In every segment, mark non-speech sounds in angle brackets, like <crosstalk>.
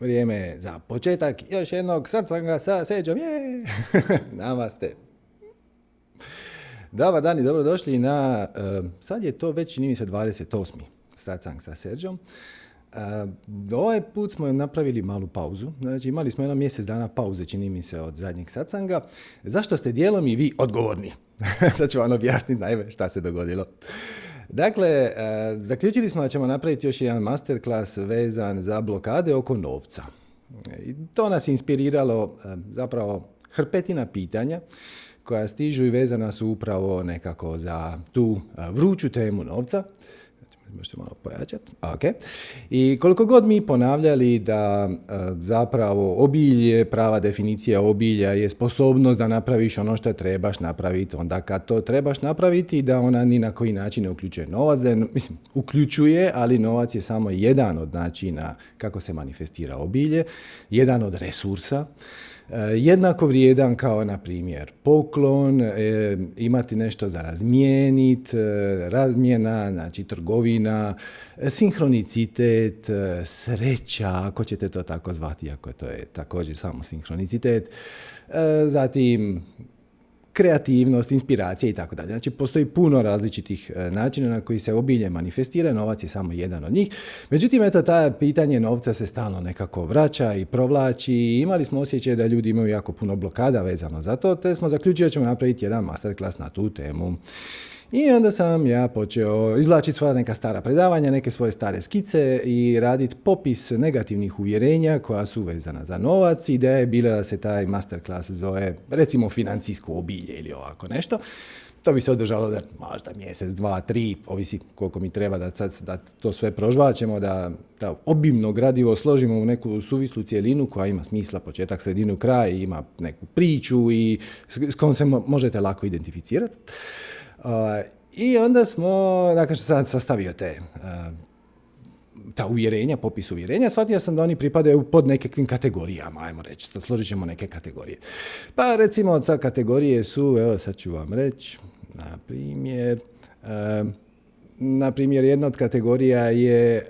vrijeme je za početak još jednog satsanga sa Seđom. <laughs> Namaste. Dobar dan i dobrodošli na, uh, sad je to već čini mi se 28. satsang sa Serđom. Uh, ovaj put smo napravili malu pauzu, znači imali smo jedno mjesec dana pauze, čini mi se, od zadnjeg satsanga. Zašto ste dijelom i vi odgovorni? <laughs> sad ću vam objasniti najve šta se dogodilo. Dakle, e, zaključili smo da ćemo napraviti još jedan masterclass vezan za blokade oko novca. I to nas je inspiriralo e, zapravo hrpetina pitanja koja stižu i vezana su upravo nekako za tu e, vruću temu novca možete malo pojačati. Okay. I koliko god mi ponavljali da e, zapravo obilje, prava definicija obilja je sposobnost da napraviš ono što trebaš napraviti, onda kad to trebaš napraviti da ona ni na koji način ne uključuje novac, da mislim, uključuje, ali novac je samo jedan od načina kako se manifestira obilje, jedan od resursa. E, jednako vrijedan kao na primjer poklon, e, imati nešto za razmijenit, e, razmjena, znači trgovina, sinhronicitet, sreća, ako ćete to tako zvati, ako to je također samo sinhronicitet, zatim kreativnost, inspiracija i tako dalje. Znači, postoji puno različitih e, načina na koji se obilje manifestira, novac je samo jedan od njih. Međutim, eto, ta pitanje novca se stalno nekako vraća i provlači i imali smo osjećaj da ljudi imaju jako puno blokada vezano za to, te smo zaključili da ćemo napraviti jedan masterclass na tu temu. I onda sam ja počeo izvlačiti svoja neka stara predavanja, neke svoje stare skice i raditi popis negativnih uvjerenja koja su vezana za novac. Ideja je bila da se taj masterclass zove recimo financijsko obilje ili ovako nešto. To bi se održalo da možda mjesec, dva, tri, ovisi koliko mi treba da, sad, da to sve prožvaćemo, da, da obimno gradivo složimo u neku suvislu cijelinu koja ima smisla, početak, sredinu, kraj, ima neku priču i s kojom se možete lako identificirati. I onda smo, nakon što sam sastavio te ta uvjerenja, popis uvjerenja, shvatio sam da oni pripadaju pod nekakvim kategorijama, ajmo reći, složit ćemo neke kategorije. Pa recimo, ta kategorije su, evo sad ću vam reći, na primjer, na primjer, jedna od kategorija je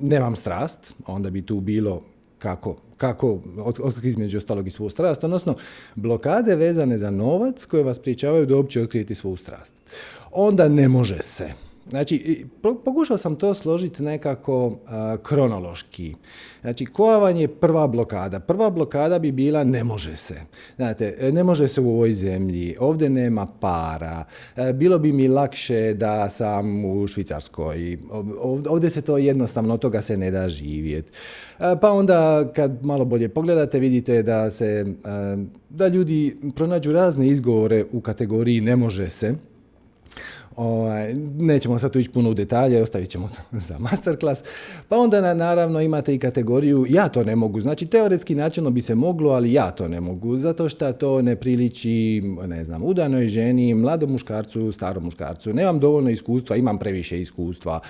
nemam strast, onda bi tu bilo kako, kako otkriti između ostalog i svu strast, odnosno blokade vezane za novac koje vas priječavaju da uopće otkriti svu strast. Onda ne može se. Znači, pokušao sam to složiti nekako kronološki. Znači, koja vam je prva blokada? Prva blokada bi bila ne može se. Znate, ne može se u ovoj zemlji, ovdje nema para, e, bilo bi mi lakše da sam u Švicarskoj, ovdje se to jednostavno, od toga se ne da živjeti. E, pa onda kad malo bolje pogledate vidite da se e, da ljudi pronađu razne izgovore u kategoriji ne može se Ovaj, nećemo sad tu ići puno u detalje, ostavit ćemo to za masterclass. Pa onda naravno imate i kategoriju ja to ne mogu. Znači teoretski načelno bi se moglo, ali ja to ne mogu. Zato što to ne priliči, ne znam, udanoj ženi, mladom muškarcu, starom muškarcu. Nemam dovoljno iskustva, imam previše iskustva.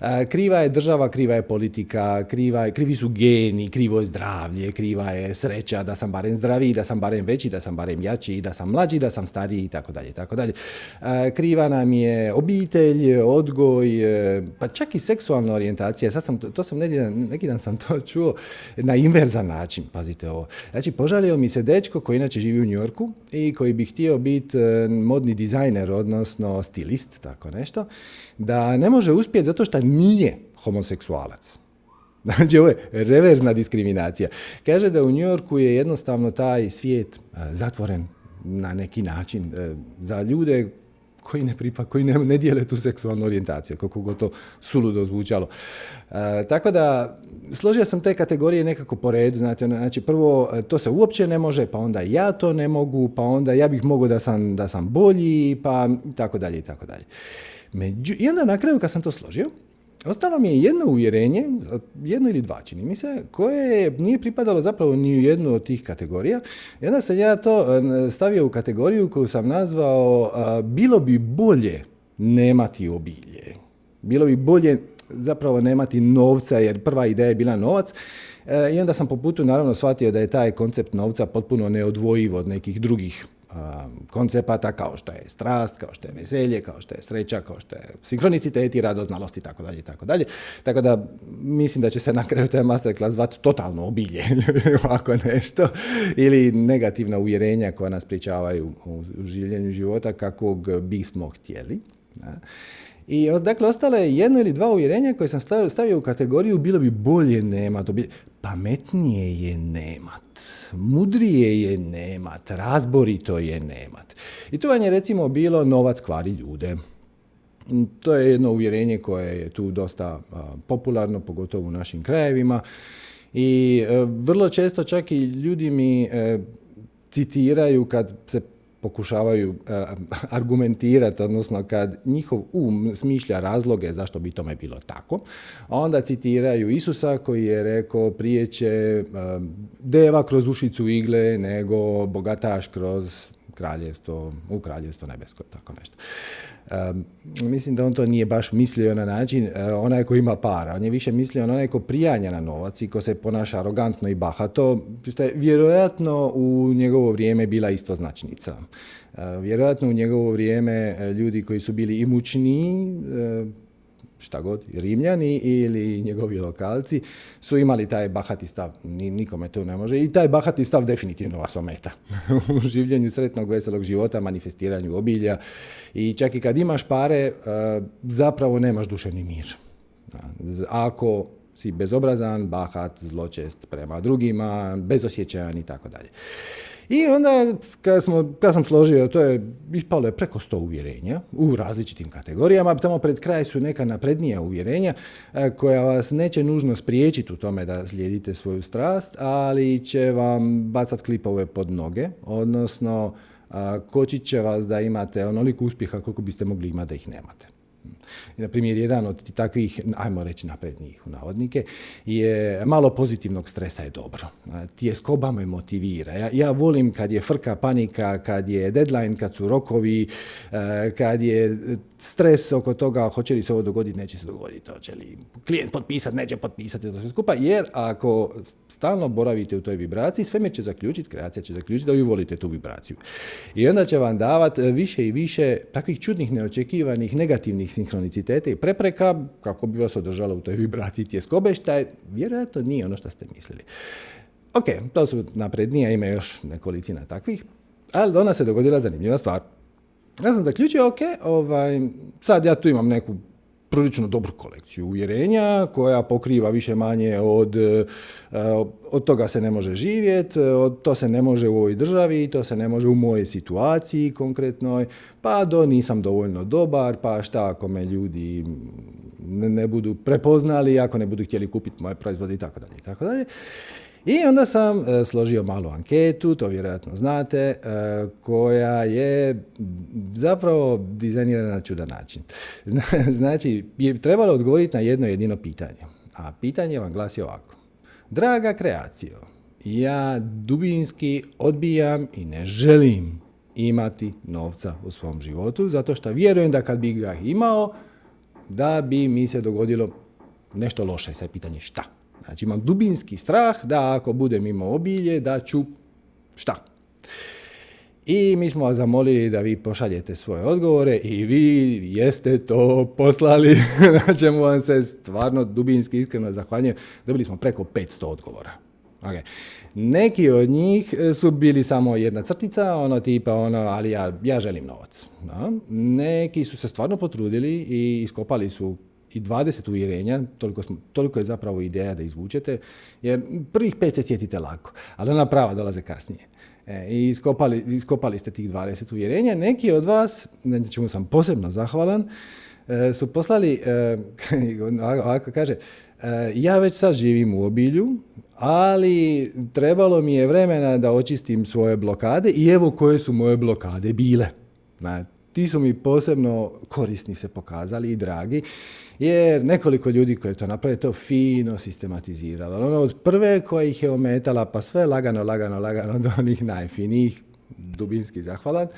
E, kriva je država, kriva je politika, kriva, krivi su geni, krivo je zdravlje, kriva je sreća da sam barem zdraviji, da sam barem veći, da sam barem jači, da sam mlađi, da sam stariji i tako dalje, tako dalje. Kriva nam je obitelj, odgoj, e, pa čak i seksualna orijentacija. Sad sam, to sam neki dan, neki dan sam to čuo na inverzan način, pazite ovo. Znači, požalio mi se dečko koji inače živi u New Yorku i koji bi htio biti e, modni dizajner, odnosno stilist, tako nešto, da ne može uspjeti zato što nije homoseksualac. <laughs> Znači, ovo je reverzna diskriminacija. Kaže da u New Yorku je jednostavno taj svijet e, zatvoren na neki način za ljude koji ne pripa, koji ne, ne dijele tu seksualnu orijentaciju, kako god to suludo zvučalo. E, tako da, složio sam te kategorije nekako po redu, znate, ono, znači prvo, e, to se uopće ne može, pa onda ja to ne mogu, pa onda ja bih mogao da sam, da sam bolji, pa tako dalje i tako dalje. Među, I onda na kraju kad sam to složio, Ostalo mi je jedno uvjerenje, jedno ili dva čini mi se, koje nije pripadalo zapravo ni u jednu od tih kategorija. I onda sam ja to e, stavio u kategoriju koju sam nazvao bilo bi bolje nemati obilje. Bilo bi bolje zapravo nemati novca, jer prva ideja je bila novac. E, I onda sam po putu naravno shvatio da je taj koncept novca potpuno neodvojiv od nekih drugih koncepata kao što je strast, kao što je veselje, kao što je sreća, kao što je sinkronicitet i radost, znalost i tako dalje i tako dalje. Tako da mislim da će se na kraju taj masterclass zvati totalno obilje <laughs> ovako nešto ili negativna uvjerenja koja nas pričavaju u življenju života kakvog bismo htjeli. I dakle, ostale jedno ili dva uvjerenja koje sam stavio u kategoriju bilo bi bolje nemat, pametnije je nemat, mudrije je nemat, razborito je nemat. I to vam je recimo bilo novac kvari ljude. To je jedno uvjerenje koje je tu dosta popularno, pogotovo u našim krajevima. I e, vrlo često čak i ljudi mi e, citiraju kad se pokušavaju e, argumentirati, odnosno kad njihov um smišlja razloge zašto bi tome bilo tako, onda citiraju Isusa koji je rekao prije će deva kroz ušicu igle nego bogataš kroz kraljevstvo, u kraljevstvo nebesko, tako nešto mislim da on to nije baš mislio na način uh, onaj ko ima para. On je više mislio na onaj ko prijanja na novac i ko se ponaša arogantno i bahato. Ste vjerojatno u njegovo vrijeme bila isto značnica. Uh, vjerojatno u njegovo vrijeme e, ljudi koji su bili imućniji, šta god, Rimljani ili njegovi lokalci su imali taj bahati stav, nikome to ne može i taj bahati stav definitivno vas ometa <laughs> u življenju sretnog, veselog života, manifestiranju obilja i čak i kad imaš pare, e, zapravo nemaš duševni mir. Ako si bezobrazan, bahat, zločest prema drugima, bezosjećajan i tako dalje. I onda kad, smo, kad sam složio, to je ispalo je preko sto uvjerenja u različitim kategorijama, tamo pred kraj su neka naprednija uvjerenja e, koja vas neće nužno spriječiti u tome da slijedite svoju strast, ali će vam bacat klipove pod noge, odnosno kočit će vas da imate onoliko uspjeha koliko biste mogli imati da ih nemate. Na primjer, jedan od takvih, ajmo reći naprednijih u navodnike, je malo pozitivnog stresa je dobro. Tjeskoba me motivira. Ja, ja volim kad je frka, panika, kad je deadline, kad su rokovi, e, kad je stres oko toga hoće li se ovo dogoditi, neće se dogoditi, hoće li klijent potpisati, neće potpisati, to sve skupa, jer ako stalno boravite u toj vibraciji, sve će zaključiti, kreacija će zaključiti da vi volite tu vibraciju. I onda će vam davati više i više takvih čudnih, neočekivanih, negativnih sinhroniciteta i prepreka kako bi vas održalo u toj vibraciji tjeskobe, šta je vjerojatno nije ono što ste mislili. Ok, to su naprednije, ima još nekolicina takvih, ali ona se dogodila zanimljiva stvar. Ja sam zaključio, ok, ovaj, sad ja tu imam neku prilično dobru kolekciju uvjerenja koja pokriva više manje od, eh, od toga se ne može živjeti, od to se ne može u ovoj državi, to se ne može u mojoj situaciji konkretnoj, pa do nisam dovoljno dobar, pa šta ako me ljudi ne, budu prepoznali, ako ne budu htjeli kupiti moje proizvode i tako dalje tako dalje. I onda sam e, složio malu anketu, to vjerojatno znate, e, koja je zapravo dizajnirana na čudan način. znači, je trebalo odgovoriti na jedno jedino pitanje. A pitanje vam glasi ovako. Draga kreacijo, ja dubinski odbijam i ne želim imati novca u svom životu, zato što vjerujem da kad bi ga imao, da bi mi se dogodilo nešto loše. Sad pitanje šta? Znači imam dubinski strah da ako budem imao obilje da ću šta? I mi smo vas zamolili da vi pošaljete svoje odgovore i vi jeste to poslali, <laughs> na čemu vam se stvarno dubinski iskreno zahvaljujem. Dobili smo preko 500 odgovora. Okay. Neki od njih su bili samo jedna crtica, ono tipa ono, ali ja, ja želim novac. Da? Neki su se stvarno potrudili i iskopali su i 20 uvjerenja, toliko, smo, toliko je zapravo ideja da izvučete, jer prvih pet se sjetite lako, ali ona prava dolaze kasnije. E, I iskopali, iskopali ste tih 20 uvjerenja. Neki od vas, na čemu sam posebno zahvalan, e, su poslali, e, <laughs> ovako kaže, e, ja već sad živim u obilju, ali trebalo mi je vremena da očistim svoje blokade i evo koje su moje blokade bile. ti su mi posebno korisni se pokazali i dragi jer nekoliko ljudi koji to naprave to fino sistematiziralo. Ono od prve koja ih je ometala, pa sve lagano, lagano, lagano do onih najfinijih, dubinski zahvalan.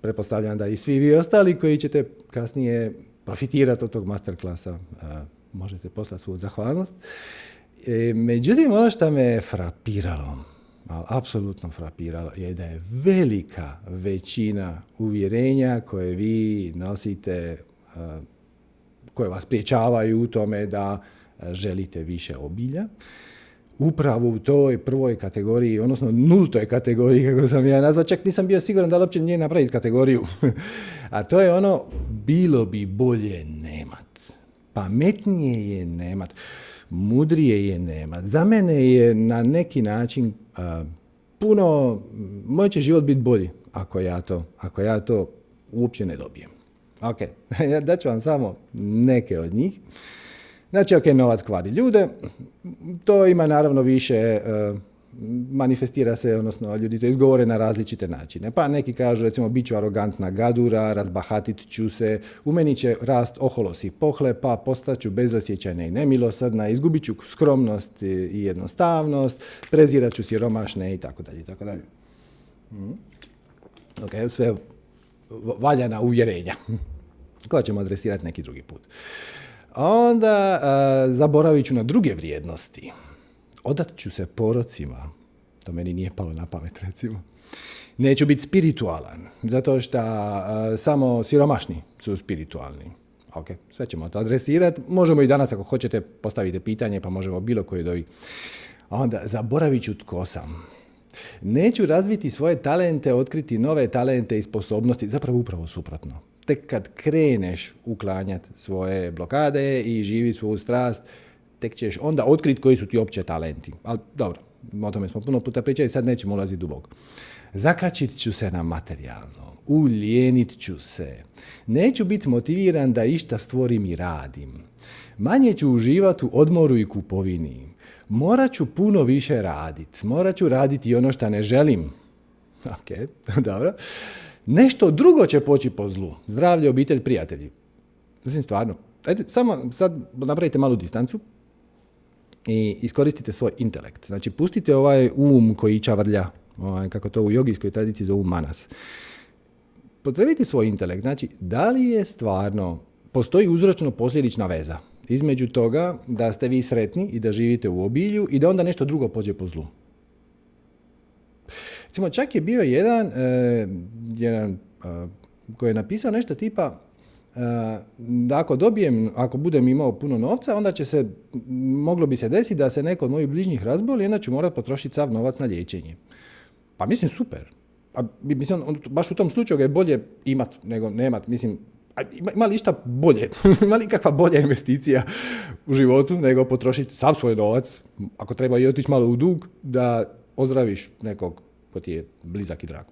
Prepostavljam da i svi vi ostali koji ćete kasnije profitirati od tog masterklasa, možete poslati svoju zahvalnost. E, međutim, ono što me je frapiralo ali apsolutno frapiralo je da je velika većina uvjerenja koje vi nosite, koje vas priječavaju u tome da želite više obilja, upravo u toj prvoj kategoriji, odnosno nultoj kategoriji, kako sam ja nazva, čak nisam bio siguran da li uopće nije napraviti kategoriju. <laughs> A to je ono, bilo bi bolje nemat. Pametnije je nemat. Mudrije je nemat. Za mene je na neki način puno, moj će život biti bolji ako ja to, ako ja to uopće ne dobijem. Ok, <laughs> ja daću vam samo neke od njih. Znači, ok, novac kvari ljude, to ima naravno više, e, manifestira se, odnosno ljudi to izgovore na različite načine. Pa neki kažu, recimo, bit ću arogantna gadura, razbahatit ću se, u meni će rast oholosi pohlepa, postaću bezosjećajna i nemilosrdna, izgubit ću skromnost i jednostavnost, prezirat ću siromašne i tako dalje, tako dalje. Mhm. Ok, sve valjana uvjerenja <laughs> koja ćemo adresirati neki drugi put. Onda uh, zaboravit ću na druge vrijednosti. Odat ću se porocima. To meni nije palo na pamet, recimo. Neću biti spiritualan, zato što samo siromašni su spiritualni. Ok, sve ćemo to adresirati. Možemo i danas, ako hoćete, postaviti pitanje, pa možemo bilo koji dovi. Onda, zaboravit ću tko sam. Neću razviti svoje talente, otkriti nove talente i sposobnosti, zapravo upravo suprotno tek kad kreneš uklanjati svoje blokade i živi svoju strast, tek ćeš onda otkriti koji su ti opće talenti. Ali dobro, o tome smo puno puta pričali, sad nećemo ulaziti duboko. Zakačit ću se na materijalno, uljenit ću se. Neću biti motiviran da išta stvorim i radim. Manje ću uživati u odmoru i kupovini. Morat ću puno više raditi. Morat ću raditi ono što ne želim. <laughs> Ok, <laughs> dobro. Nešto drugo će poći po zlu. Zdravlje, obitelj, prijatelji. Mislim, stvarno. Ajde, samo sad napravite malu distancu i iskoristite svoj intelekt. Znači, pustite ovaj um koji čavrlja, ovaj, kako to u jogijskoj tradiciji zovu manas. Potrebite svoj intelekt. Znači, da li je stvarno, postoji uzročno posljedična veza između toga da ste vi sretni i da živite u obilju i da onda nešto drugo pođe po zlu. Recimo, čak je bio jedan, e, jedan e, koji je napisao nešto tipa e, da ako dobijem, ako budem imao puno novca, onda će se, moglo bi se desiti da se neko od mojih bližnjih razboli onda ću morati potrošiti sav novac na liječenje. Pa mislim, super. A, mislim, baš u tom slučaju ga je bolje imat nego nemat. Mislim, ima, ima li išta bolje, <laughs> ima li kakva bolja investicija u životu nego potrošiti sav svoj novac, ako treba i otići malo u dug, da ozdraviš nekog ko ti je blizak i drag.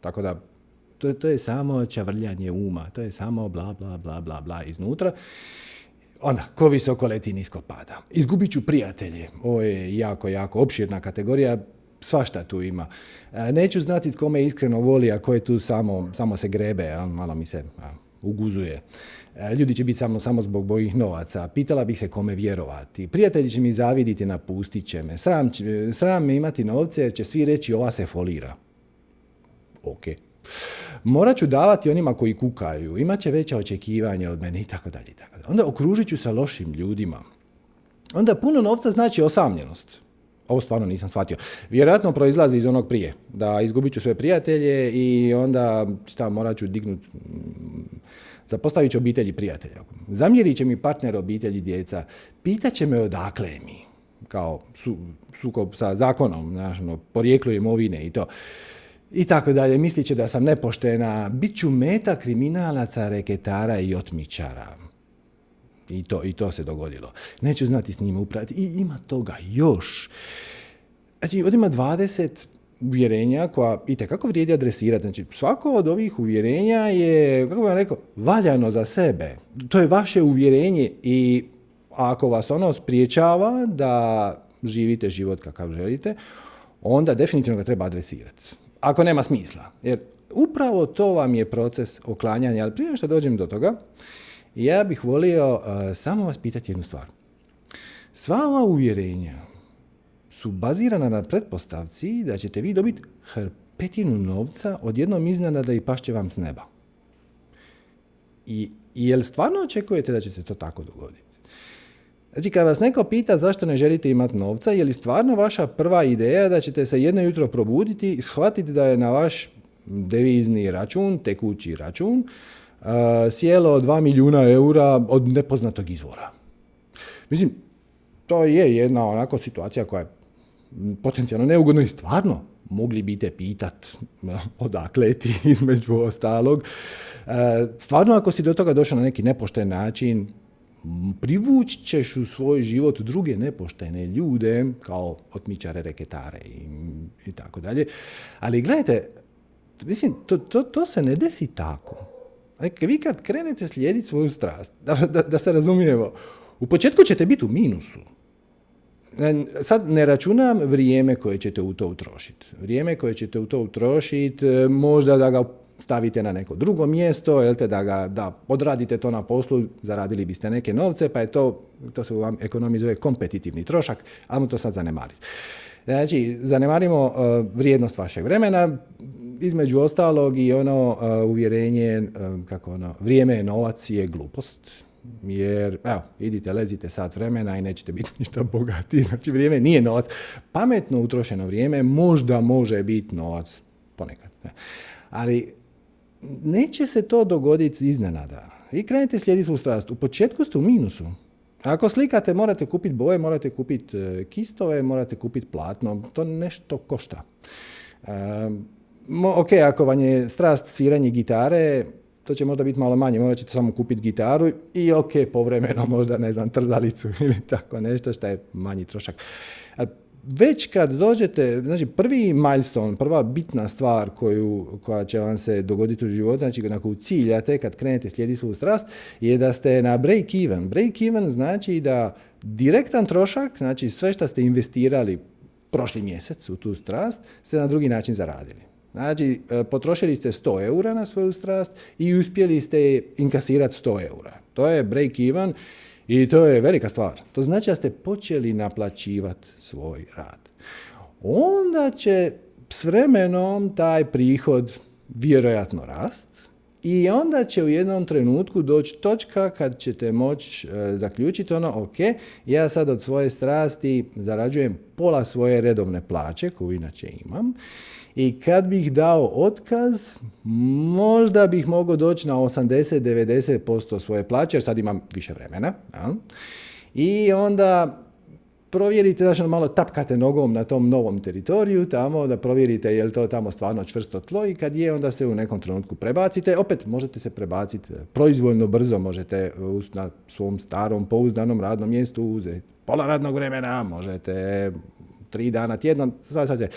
Tako da, to, to je samo čavrljanje uma, to je samo bla, bla, bla, bla, bla iznutra. Onda, ko visoko leti, nisko pada. Izgubit ću prijatelje. Ovo je jako, jako opširna kategorija. Svašta tu ima. E, neću znati tko me iskreno voli, a ko je tu samo, samo se grebe, malo mi se uguzuje. E, ljudi će biti samo, samo zbog bojih novaca. Pitala bih se kome vjerovati. Prijatelji će mi zaviditi, napustit će me. Sram, sram me imati novce jer će svi reći ova se folira. Ok. Morat ću davati onima koji kukaju, imat će veća očekivanja od mene i tako. Onda okružit ću se lošim ljudima. Onda puno novca znači osamljenost. Ovo stvarno nisam shvatio. Vjerojatno proizlazi iz onog prije, da izgubit ću sve prijatelje i onda šta, morat ću dignuti Zapostavit ću obitelji prijatelja. Zamjerit će mi partner obitelji djeca. Pitaće me odakle mi. Kao su, sukob sa zakonom, ono, porijeklo imovine i to. I tako dalje. Mislit će da sam nepoštena. Bit ću meta kriminalaca, reketara i otmičara. I to, I to se dogodilo. Neću znati s njima upraviti. I ima toga još. Znači, ovdje ima 20 uvjerenja koja i kako vrijedi adresirati. Znači, svako od ovih uvjerenja je, kako bih vam rekao, valjano za sebe. To je vaše uvjerenje i ako vas ono spriječava da živite život kakav želite, onda definitivno ga treba adresirati. Ako nema smisla. Jer upravo to vam je proces oklanjanja. Ali prije što dođem do toga, ja bih volio uh, samo vas pitati jednu stvar. Sva ova uvjerenja su bazirana na pretpostavci da ćete vi dobiti hrpetinu novca od jednom iznenada i pašće vam s neba. I jel stvarno očekujete da će se to tako dogoditi? Znači, kad vas neko pita zašto ne želite imati novca, je li stvarno vaša prva ideja da ćete se jedno jutro probuditi i shvatiti da je na vaš devizni račun, tekući račun, uh, sjelo 2 milijuna eura od nepoznatog izvora. Mislim, to je jedna onako situacija koja je potencijalno neugodna i stvarno mogli bite pitat odakle ti <laughs> između ostalog. Uh, stvarno ako si do toga došao na neki nepošten način, privući ćeš u svoj život druge nepoštene ljude, kao otmičare, reketare i, i tako dalje. Ali gledajte, mislim, to, to, to se ne desi tako. Vi kad krenete slijediti svoju strast, <laughs> da, da, da se razumijemo, u početku ćete biti u minusu. Sad ne računam vrijeme koje ćete u to utrošiti. Vrijeme koje ćete u to utrošiti, možda da ga stavite na neko drugo mjesto, jel te, da, ga, da odradite to na poslu, zaradili biste neke novce, pa je to, to se u vam ekonomiji kompetitivni trošak, ali to sad zanemariti. Znači, zanemarimo uh, vrijednost vašeg vremena, između ostalog i ono uh, uvjerenje, kako ono, vrijeme je novac je glupost, jer, evo, idite, lezite sat vremena i nećete biti <laughs> ništa bogati. Znači, vrijeme nije novac. Pametno utrošeno vrijeme možda može biti novac ponekad. Ali neće se to dogoditi iznenada. Vi krenete slijediti u strast. U početku ste u minusu. Ako slikate, morate kupiti boje, morate kupiti e, kistove, morate kupiti platno. To nešto košta. ok, ako vam je strast sviranje gitare, to će možda biti malo manje, morat ćete samo kupiti gitaru i ok, povremeno <laughs> možda, ne znam, trzalicu <laughs> ili tako nešto što je manji trošak već kad dođete, znači prvi milestone, prva bitna stvar koju, koja će vam se dogoditi u životu, znači na koju ciljate kad krenete slijediti svoju strast, je da ste na break even. Break even znači da direktan trošak, znači sve što ste investirali prošli mjesec u tu strast, ste na drugi način zaradili. Znači, e, potrošili ste 100 eura na svoju strast i uspjeli ste inkasirati 100 eura. To je break even i to je velika stvar. To znači da ste počeli naplaćivati svoj rad. Onda će s vremenom taj prihod vjerojatno rast i onda će u jednom trenutku doći točka kad ćete moći e, zaključiti ono, ok, ja sad od svoje strasti zarađujem pola svoje redovne plaće koju inače imam i kad bih dao otkaz, možda bih mogao doći na 80-90% svoje plaće, jer sad imam više vremena. Ja? I onda provjerite, znači malo tapkate nogom na tom novom teritoriju tamo, da provjerite je li to tamo stvarno čvrsto tlo i kad je, onda se u nekom trenutku prebacite. Opet možete se prebaciti proizvoljno, brzo možete na svom starom pouzdanom radnom mjestu uzeti pola radnog vremena, možete tri dana tjedno, sad, sad je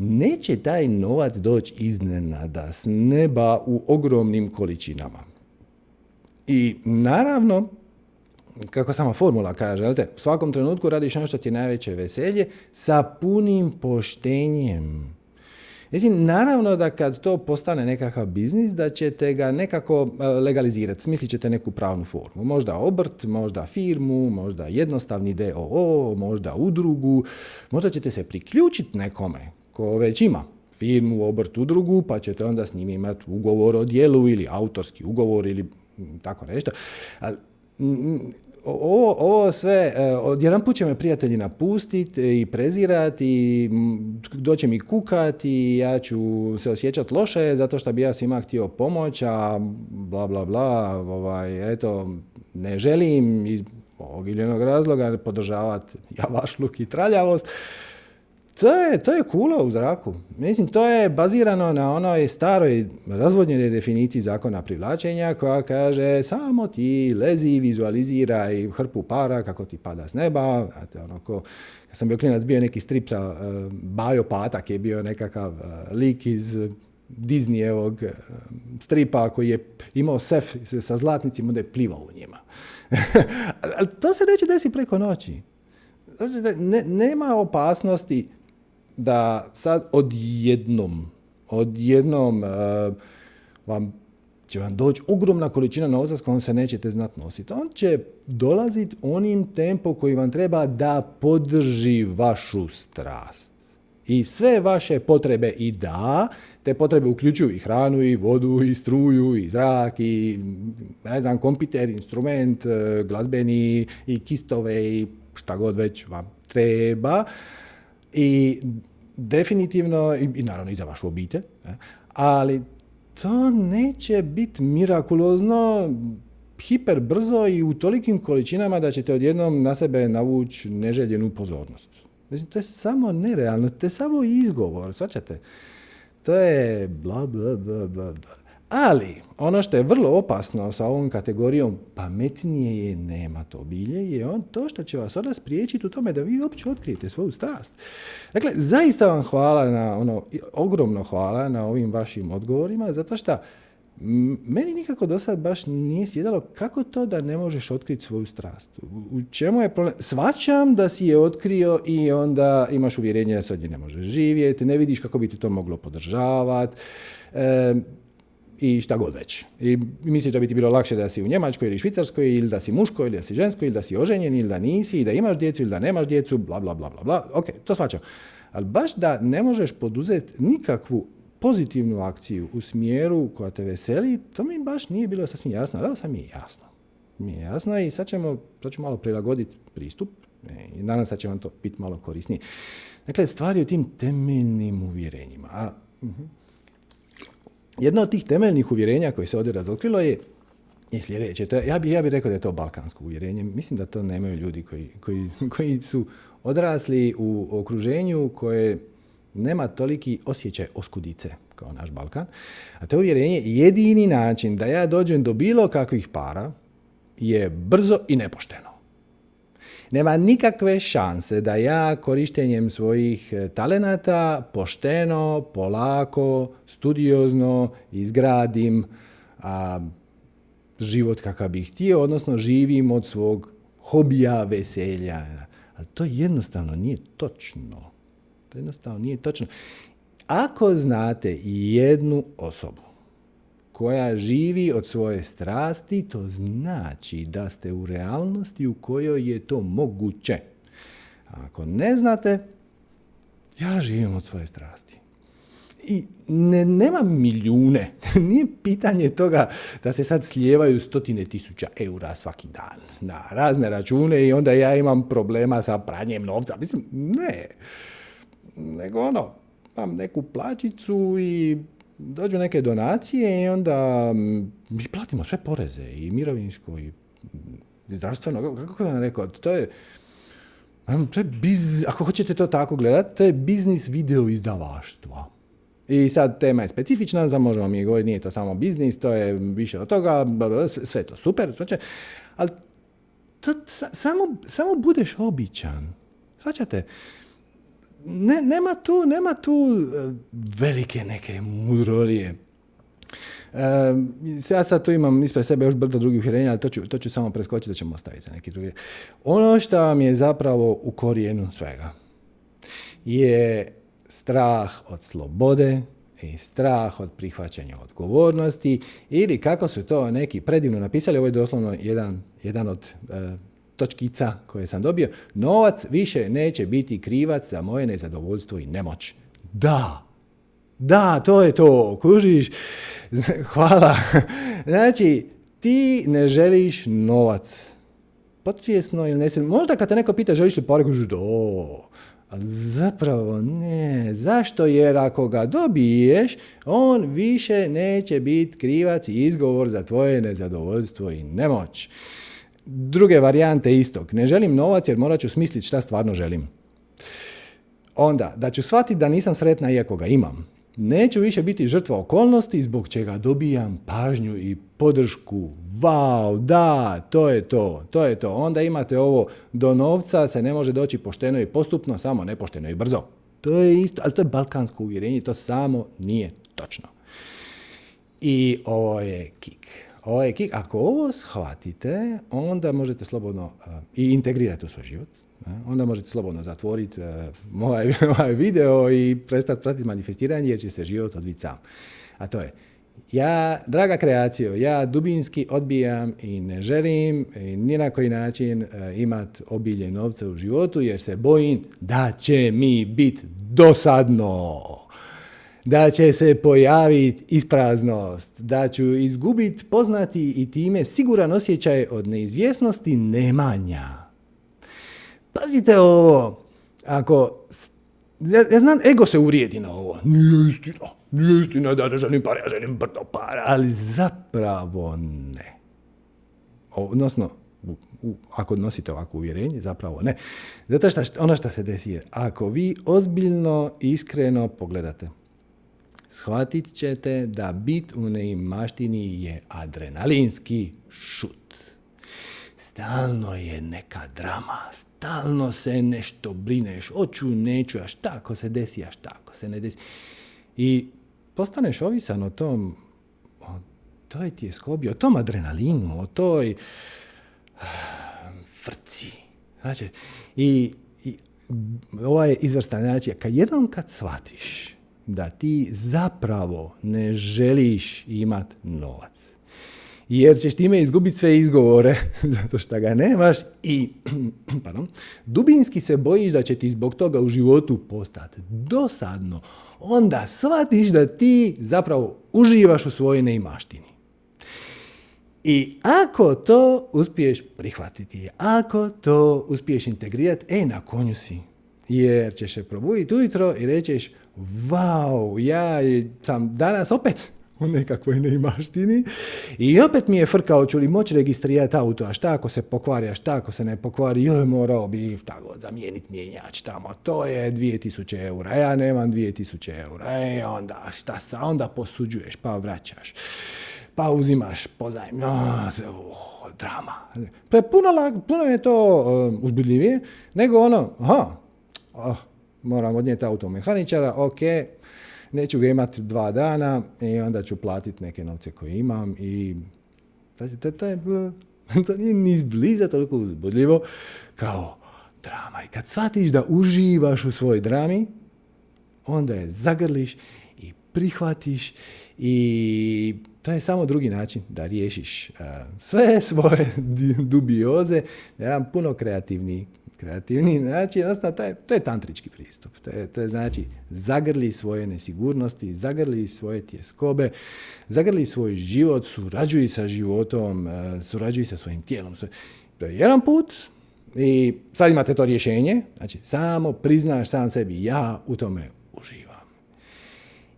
neće taj novac doći iznenada s neba u ogromnim količinama. I naravno, kako sama formula kaže, u svakom trenutku radiš ono što ti je najveće veselje sa punim poštenjem. Mislim, naravno da kad to postane nekakav biznis, da ćete ga nekako e, legalizirati. Smislit ćete neku pravnu formu. Možda obrt, možda firmu, možda jednostavni DOO, možda udrugu. Možda ćete se priključiti nekome ko već ima firmu, obrt, udrugu, pa ćete onda s njim imati ugovor o dijelu ili autorski ugovor ili tako nešto. Ovo, ovo sve, e, odjedan put će me prijatelji napustiti i prezirati i doće mi kukati ja ću se osjećati loše zato što bi ja svima htio pomoć, a bla bla bla, ovaj, eto, ne želim iz ovog ili onog razloga podržavati javašluk i traljavost. To je, to je kula u zraku. Mislim, to je bazirano na onoj staroj razvodnjenoj definiciji zakona privlačenja koja kaže samo ti lezi, vizualiziraj hrpu para kako ti pada s neba. Znate, ono ko, kad sam bio klinac, bio neki strip sa uh, Bajo Patak je bio nekakav uh, lik iz Disneyevog uh, stripa koji je imao sef sa zlatnicima, onda je plivao u njima. <laughs> To se neće desiti preko noći. Znači, ne, nema opasnosti da sad odjednom, odjednom uh, vam će vam doći ogromna količina novca s kojom se nećete znati nositi. On će dolaziti onim tempom koji vam treba da podrži vašu strast. I sve vaše potrebe i da, te potrebe uključuju i hranu, i vodu, i struju, i zrak, i ne znam, kompiter, instrument, e, glazbeni, i kistove, i šta god već vam treba. I definitivno, i, naravno i za vašu obitelj, ali to neće biti mirakulozno hiper brzo i u tolikim količinama da ćete odjednom na sebe navući neželjenu pozornost. Mislim, to je samo nerealno, to je samo izgovor, svačate. To je bla, bla, bla, bla, bla. Ali, ono što je vrlo opasno sa ovom kategorijom pametnije je nema to bilje, je on to što će vas onda spriječiti u tome da vi uopće otkrijete svoju strast. Dakle, zaista vam hvala na ono, ogromno hvala na ovim vašim odgovorima, zato što meni nikako do sad baš nije sjedalo kako to da ne možeš otkriti svoju strast. U čemu je problem? Svačam da si je otkrio i onda imaš uvjerenje da se od nje ne možeš živjeti, ne vidiš kako bi ti to moglo podržavati. I šta god već. I misliš da bi ti bilo lakše da si u Njemačkoj ili Švicarskoj ili da si muško ili da si žensko ili da si oženjen ili da nisi i da imaš djecu ili da nemaš djecu, bla bla bla bla bla. Ok, to svačam. Ali baš da ne možeš poduzeti nikakvu pozitivnu akciju u smjeru koja te veseli, to mi baš nije bilo sasvim jasno, ali sam mi je jasno. Mi je jasno i sad ćemo, sad ću malo prilagoditi pristup e, i nadam se će vam to biti malo korisnije. Dakle, stvari o tim temeljnim uvjerenjima. A, uh Jedno od tih temeljnih uvjerenja koje se ovdje razotkrilo je je sljedeće. To ja bih ja bi rekao da je to balkansko uvjerenje. Mislim da to nemaju ljudi koji, koji, koji su odrasli u okruženju koje nema toliki osjećaj oskudice kao naš Balkan. A to uvjerenje jedini način da ja dođem do bilo kakvih para je brzo i nepošteno. Nema nikakve šanse da ja korištenjem svojih e, talenata pošteno, polako, studiozno izgradim a, život kakav bih htio, odnosno živim od svog hobija, veselja. Ali to jednostavno nije točno. To jednostavno nije točno. Ako znate jednu osobu koja živi od svoje strasti, to znači da ste u realnosti u kojoj je to moguće. ako ne znate, ja živim od svoje strasti. I ne, nema milijune. <laughs> Nije pitanje toga da se sad slijevaju stotine tisuća eura svaki dan na razne račune i onda ja imam problema sa pranjem novca. Mislim, ne nego ono, imam neku plaćicu i dođu neke donacije i onda mm, mi platimo sve poreze i mirovinsko i zdravstveno, kako vam rekao, to je, to je biz, ako hoćete to tako gledati, to je biznis video izdavaštva. I sad tema je specifična, za možemo mi govoriti, nije to samo biznis, to je više od toga, sve to super, sve ali to, samo, samo budeš običan. Svačate, ne, nema tu, nema tu e, velike neke mudrolije. E, ja sad tu imam ispred sebe još brdo drugih uvjerenja, ali to ću, to ću samo preskočiti, da ćemo ostaviti za neki drugi. Ono što vam je zapravo u korijenu svega je strah od slobode i strah od prihvaćanja odgovornosti ili kako su to neki predivno napisali, ovo je doslovno jedan, jedan od e, točkica koje sam dobio, novac više neće biti krivac za moje nezadovoljstvo i nemoć. Da, da, to je to, kužiš, <laughs> hvala. Znači, ti ne želiš novac. Podsvjesno ili ne Možda kad te neko pita želiš li pare, kužiš, do. Ali zapravo ne. Zašto? Jer ako ga dobiješ, on više neće biti krivac i izgovor za tvoje nezadovoljstvo i nemoć druge varijante istog. Ne želim novac jer morat ću smisliti šta stvarno želim. Onda, da ću shvatiti da nisam sretna iako ga imam. Neću više biti žrtva okolnosti zbog čega dobijam pažnju i podršku. Vau, da, to je to, to je to. Onda imate ovo, do novca se ne može doći pošteno i postupno, samo nepošteno i brzo. To je isto, ali to je balkansko uvjerenje, to samo nije točno. I ovo je kik. Ovaj, ako ovo shvatite, onda možete slobodno i integrirati u svoj život. Onda možete slobodno zatvoriti ovaj, <laughs> ovaj video i prestati pratiti manifestiranje jer će se život odviti sam. A to je, ja, draga kreacijo, ja dubinski odbijam i ne želim ni na koji način imati obilje novca u životu jer se bojim da će mi biti dosadno, da će se pojaviti ispraznost, da ću izgubiti poznati i time siguran osjećaj od neizvjesnosti nemanja. Pazite ovo, ako, ja, ja znam, ego se uvrijedi na ovo, nije istina, nije istina da ne želim para, ja želim brdo para, ali zapravo ne. Odnosno, ako nosite ovako uvjerenje, zapravo ne. Zato što ono što se desi je, ako vi ozbiljno iskreno pogledate, shvatit ćete da bit u neimaštini je adrenalinski šut. Stalno je neka drama, stalno se nešto brineš, oću, neću, a šta ako se desi, a šta ako se ne desi. I postaneš ovisan o tom, o toj tjeskobi, o tom adrenalinu, o toj <sighs> frci. Znači, i, i ovo je izvrstan način. Kad jednom kad shvatiš da ti zapravo ne želiš imat novac, jer ćeš time izgubiti sve izgovore <laughs> zato što ga nemaš i <clears throat> pardon, dubinski se bojiš da će ti zbog toga u životu postati dosadno, onda shvatiš da ti zapravo uživaš u svojoj neimaštini. I ako to uspiješ prihvatiti, ako to uspiješ integrirati, e, na konju si. Jer ćeš se probuditi ujutro i rećeš, wow, ja sam danas opet u nekakvoj neimaštini. I opet mi je frkao, ću li moći registrirati auto, a šta ako se pokvari, a šta ako se ne pokvari, joj, morao bi tako zamijeniti mijenjač tamo, to je 2000 eura, ja nemam 2000 eura, e, onda šta sa, onda posuđuješ pa vraćaš pa uzimaš pozajm, oh, drama. Pa puno, puno je to uh, uzbudljivije nego ono, aha, oh, moram odnijeti auto mehaničara, ok, neću ga imati dva dana i onda ću platiti neke novce koje imam i to, je, to <laughs> nije ni izbliza toliko uzbudljivo kao drama. I kad shvatiš da uživaš u svojoj drami, onda je zagrliš i prihvatiš i to je samo drugi način da riješiš uh, sve <laughs> svoje dubioze na jedan puno kreativni, kreativni. Odnosno, to je, to je tantrički pristup. To je, to je znači zagrli svoje nesigurnosti, zagrli svoje tjeskobe, zagrli svoj život, surađuj sa životom, uh, surađuj sa svojim tijelom. To je jedan put, i sad imate to rješenje, znači samo priznaš sam sebi, ja u tome uživam.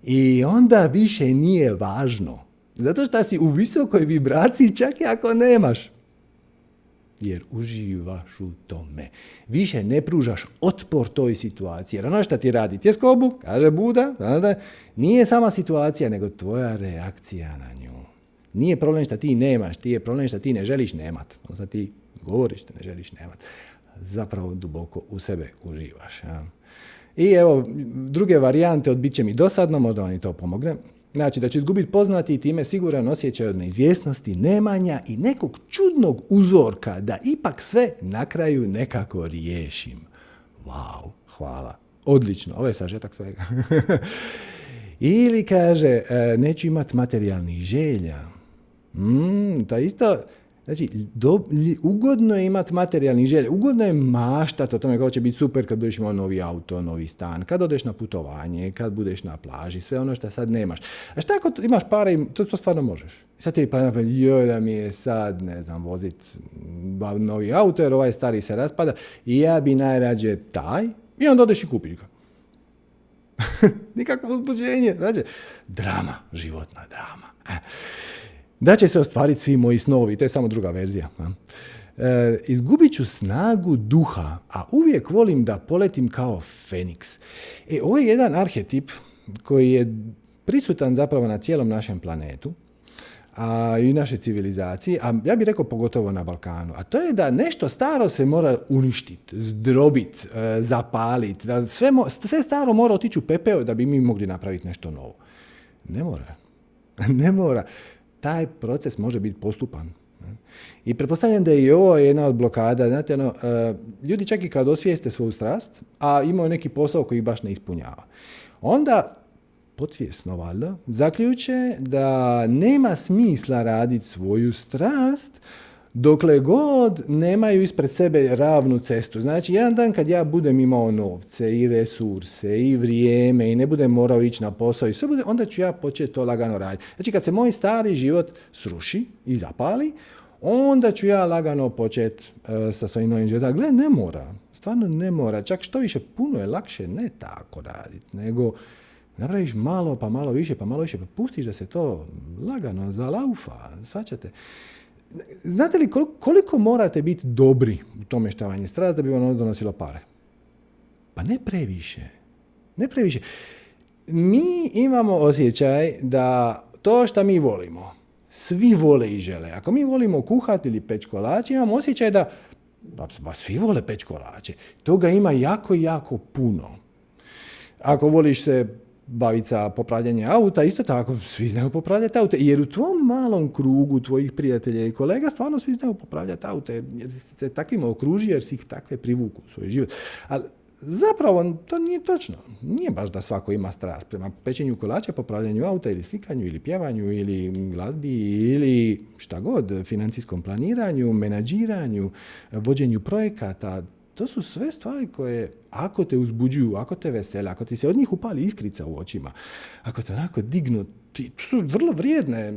I onda više nije važno zato što si u visokoj vibraciji čak i ako nemaš. Jer uživaš u tome. Više ne pružaš otpor toj situaciji. Jer ono što ti radi tjeskobu, kaže Buda, nije sama situacija, nego tvoja reakcija na nju. Nije problem što ti nemaš, ti je problem što ti ne želiš nemat. Odnosno ti govoriš da ne želiš nemat. Zapravo duboko u sebe uživaš. I evo, druge varijante od bit će mi dosadno, možda vam i to pomogne. Znači da će izgubiti poznati i time siguran osjećaj od neizvjesnosti, nemanja i nekog čudnog uzorka da ipak sve na kraju nekako riješim. Wow, hvala. Odlično, ovo je sažetak svega. <laughs> Ili kaže, e, neću imati materijalnih želja. Mm, to isto, Znači, do, ugodno je imati materijalni želje, ugodno je maštati o tome kako će biti super kad budeš imao novi auto, novi stan, kad odeš na putovanje, kad budeš na plaži, sve ono što sad nemaš. A šta ako imaš pare to, to stvarno možeš? Sad ti pa joj da mi je sad, ne znam, vozit novi auto jer ovaj stari se raspada i ja bi najrađe taj i onda odeš i kupiš ga. <laughs> Nikakvo uzbuđenje. Znači, drama, životna drama. Da će se ostvariti svi moji snovi. To je samo druga verzija. E, izgubit ću snagu duha, a uvijek volim da poletim kao Feniks. E, ovo je jedan arhetip koji je prisutan zapravo na cijelom našem planetu a i našoj civilizaciji, a ja bih rekao pogotovo na Balkanu, a to je da nešto staro se mora uništiti, zdrobiti, e, zapaliti, sve, sve staro mora otići u pepeo da bi mi mogli napraviti nešto novo. Ne mora. <laughs> Ne mora taj proces može biti postupan. I pretpostavljam da je i ovo jedna od blokada. Znate, ono, e, ljudi čak i kad osvijeste svoju strast, a imaju neki posao koji ih baš ne ispunjava, onda podsvjesno valjda, zaključe da nema smisla raditi svoju strast Dokle god nemaju ispred sebe ravnu cestu. Znači, jedan dan kad ja budem imao novce i resurse i vrijeme i ne budem morao ići na posao i sve bude, onda ću ja početi to lagano raditi. Znači, kad se moj stari život sruši i zapali, onda ću ja lagano početi uh, sa svojim novim životom. Gle, ne mora. Stvarno ne mora. Čak što više, puno je lakše ne tako raditi, nego napraviš malo, pa malo više, pa malo više, pa pustiš da se to lagano zalaufa. Svačate. Znate li koliko, morate biti dobri u tome što vam je strast da bi vam ono donosilo pare? Pa ne previše. Ne previše. Mi imamo osjećaj da to što mi volimo, svi vole i žele. Ako mi volimo kuhati ili peć kolače, imamo osjećaj da pa svi vole peć kolače. Toga ima jako, jako puno. Ako voliš se baviti sa popravljanjem auta, isto tako svi znaju popravljati aute, jer u tvom malom krugu tvojih prijatelja i kolega stvarno svi znaju popravljati aute, jer se takvima okruži, jer si ih takve privuku u svoj život. Ali zapravo to nije točno. Nije baš da svako ima strast prema pečenju kolača, popravljanju auta ili slikanju ili pjevanju ili glazbi ili šta god, financijskom planiranju, menadžiranju, vođenju projekata, to su sve stvari koje, ako te uzbuđuju, ako te vesele, ako ti se od njih upali iskrica u očima, ako te onako dignu, ti, su vrlo vrijedne,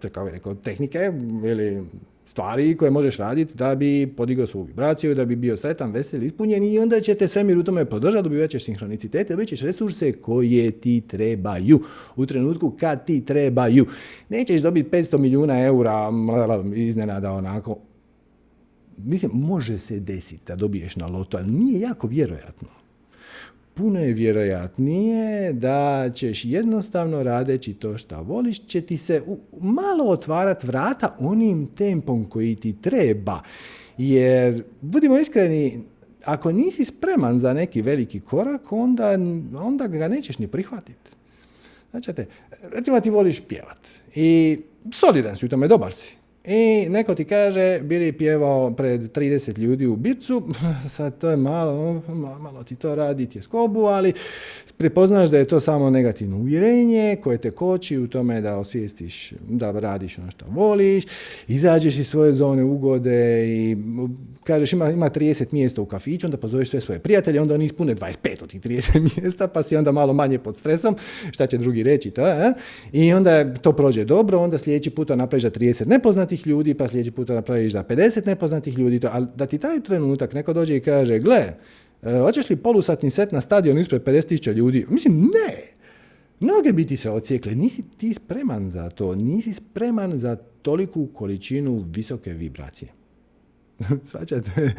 kako rekao, tehnike ili stvari koje možeš raditi da bi podigao svoju vibraciju, da bi bio sretan, vesel, ispunjen i onda će te svemir u tome podržati, dobivat ćeš sinhronicitete, dobit ćeš resurse koje ti trebaju u trenutku kad ti trebaju. Nećeš dobiti 500 milijuna eura iznenada onako mislim, može se desiti da dobiješ na loto, ali nije jako vjerojatno. Puno je vjerojatnije da ćeš jednostavno radeći to što voliš, će ti se malo otvarat vrata onim tempom koji ti treba. Jer, budimo iskreni, ako nisi spreman za neki veliki korak, onda, onda ga nećeš ni prihvatiti. Znači, recimo ti voliš pjevat i solidan si u tome, dobar si. I neko ti kaže, bili pjevao pred 30 ljudi u bicu, <laughs> sad to je malo, malo ti to radi skobu, ali prepoznaš da je to samo negativno uvjerenje koje te koči u tome da osvijestiš, da radiš ono što voliš, izađeš iz svoje zone ugode i kažeš ima, ima 30 mjesta u kafiću, onda pozoveš sve svoje prijatelje, onda oni ispune 25 od tih 30 <laughs> mjesta, pa si onda malo manje pod stresom, šta će drugi reći to, a? i onda to prođe dobro, onda sljedeći puta napraviš za 30 nepoznatih ljudi, pa sljedeći puta napraviš za 50 nepoznatih ljudi, to, ali da ti taj trenutak neko dođe i kaže, gle, e, hoćeš li polusatni set na stadion ispred 50.000 ljudi? Mislim, ne. Mnoge bi ti se ocijekle, nisi ti spreman za to, nisi spreman za toliku količinu visoke vibracije. <laughs> Svaćate?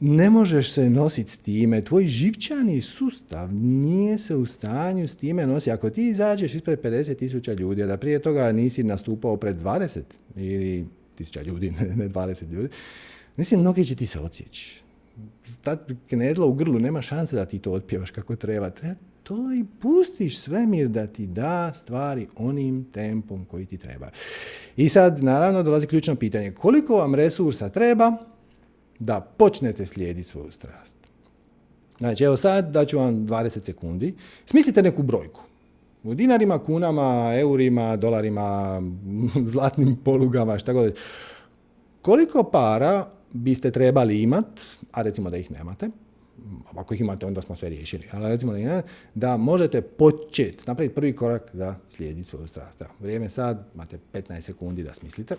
Ne možeš se nositi s time. Tvoj živčani sustav nije se u stanju s time nositi. Ako ti izađeš ispred 50 tisuća ljudi, a da prije toga nisi nastupao pred 20 ili tisuća ljudi, <laughs> ne 20 ljudi, mislim, mnogi će ti se odsjeći. Stat knedla u grlu, nema šanse da ti to otpjevaš kako treba. Treba to i pustiš svemir da ti da stvari onim tempom koji ti treba. I sad, naravno, dolazi ključno pitanje. Koliko vam resursa treba da počnete slijediti svoju strast? Znači, evo sad daću vam 20 sekundi. Smislite neku brojku. U dinarima, kunama, eurima, dolarima, <laughs> zlatnim polugama, šta god. Koliko para biste trebali imati, a recimo da ih nemate, ako ih imate, onda smo sve riješili. Ali recimo da, da možete početi, napraviti prvi korak da slijedi svoju strast. vrijeme sad, imate 15 sekundi da smislite.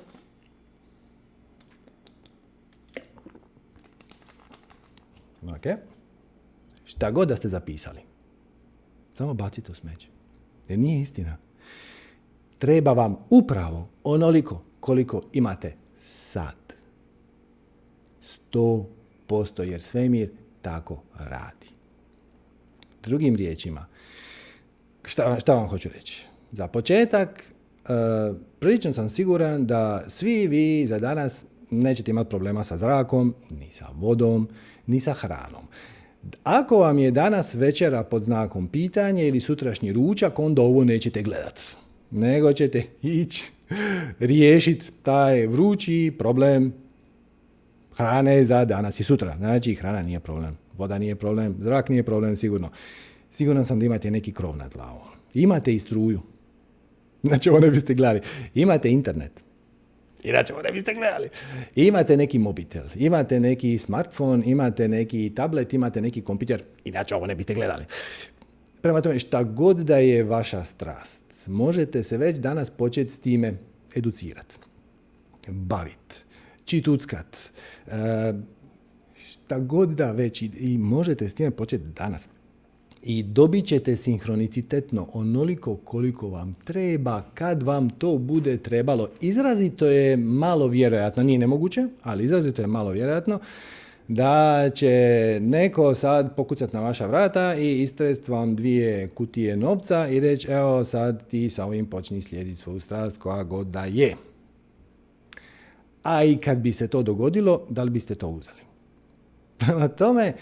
Ok. Šta god da ste zapisali, samo bacite u smeće. Jer nije istina. Treba vam upravo onoliko koliko imate sad. Sto posto, jer svemir tako radi. Drugim riječima, šta, šta vam hoću reći? Za početak, uh, prilično sam siguran da svi vi za danas nećete imati problema sa zrakom, ni sa vodom, ni sa hranom. Ako vam je danas večera pod znakom pitanja ili sutrašnji ručak, onda ovo nećete gledat. Nego ćete ići riješiti taj vrući problem hrane za danas i sutra. Znači, hrana nije problem, voda nije problem, zrak nije problem, sigurno. Siguran sam da imate neki krov nad glavom. Imate i struju. Znači, ovo ne biste gledali. Imate internet. Inače ne biste gledali. Imate neki mobitel, imate neki smartphone, imate neki tablet, imate neki kompjuter, inače ovo ne biste gledali. Prema tome, šta god da je vaša strast, možete se već danas početi s time educirati, baviti, čituckat, e, šta god da već i možete s time početi danas i dobit ćete sinhronicitetno onoliko koliko vam treba kad vam to bude trebalo. Izrazito je malo vjerojatno, nije nemoguće, ali izrazito je malo vjerojatno da će neko sad pokucati na vaša vrata i istrest vam dvije kutije novca i reći evo sad ti sa ovim počni slijediti svoju strast koja god da je. A i kad bi se to dogodilo, da li biste to uzeli? Prema tome,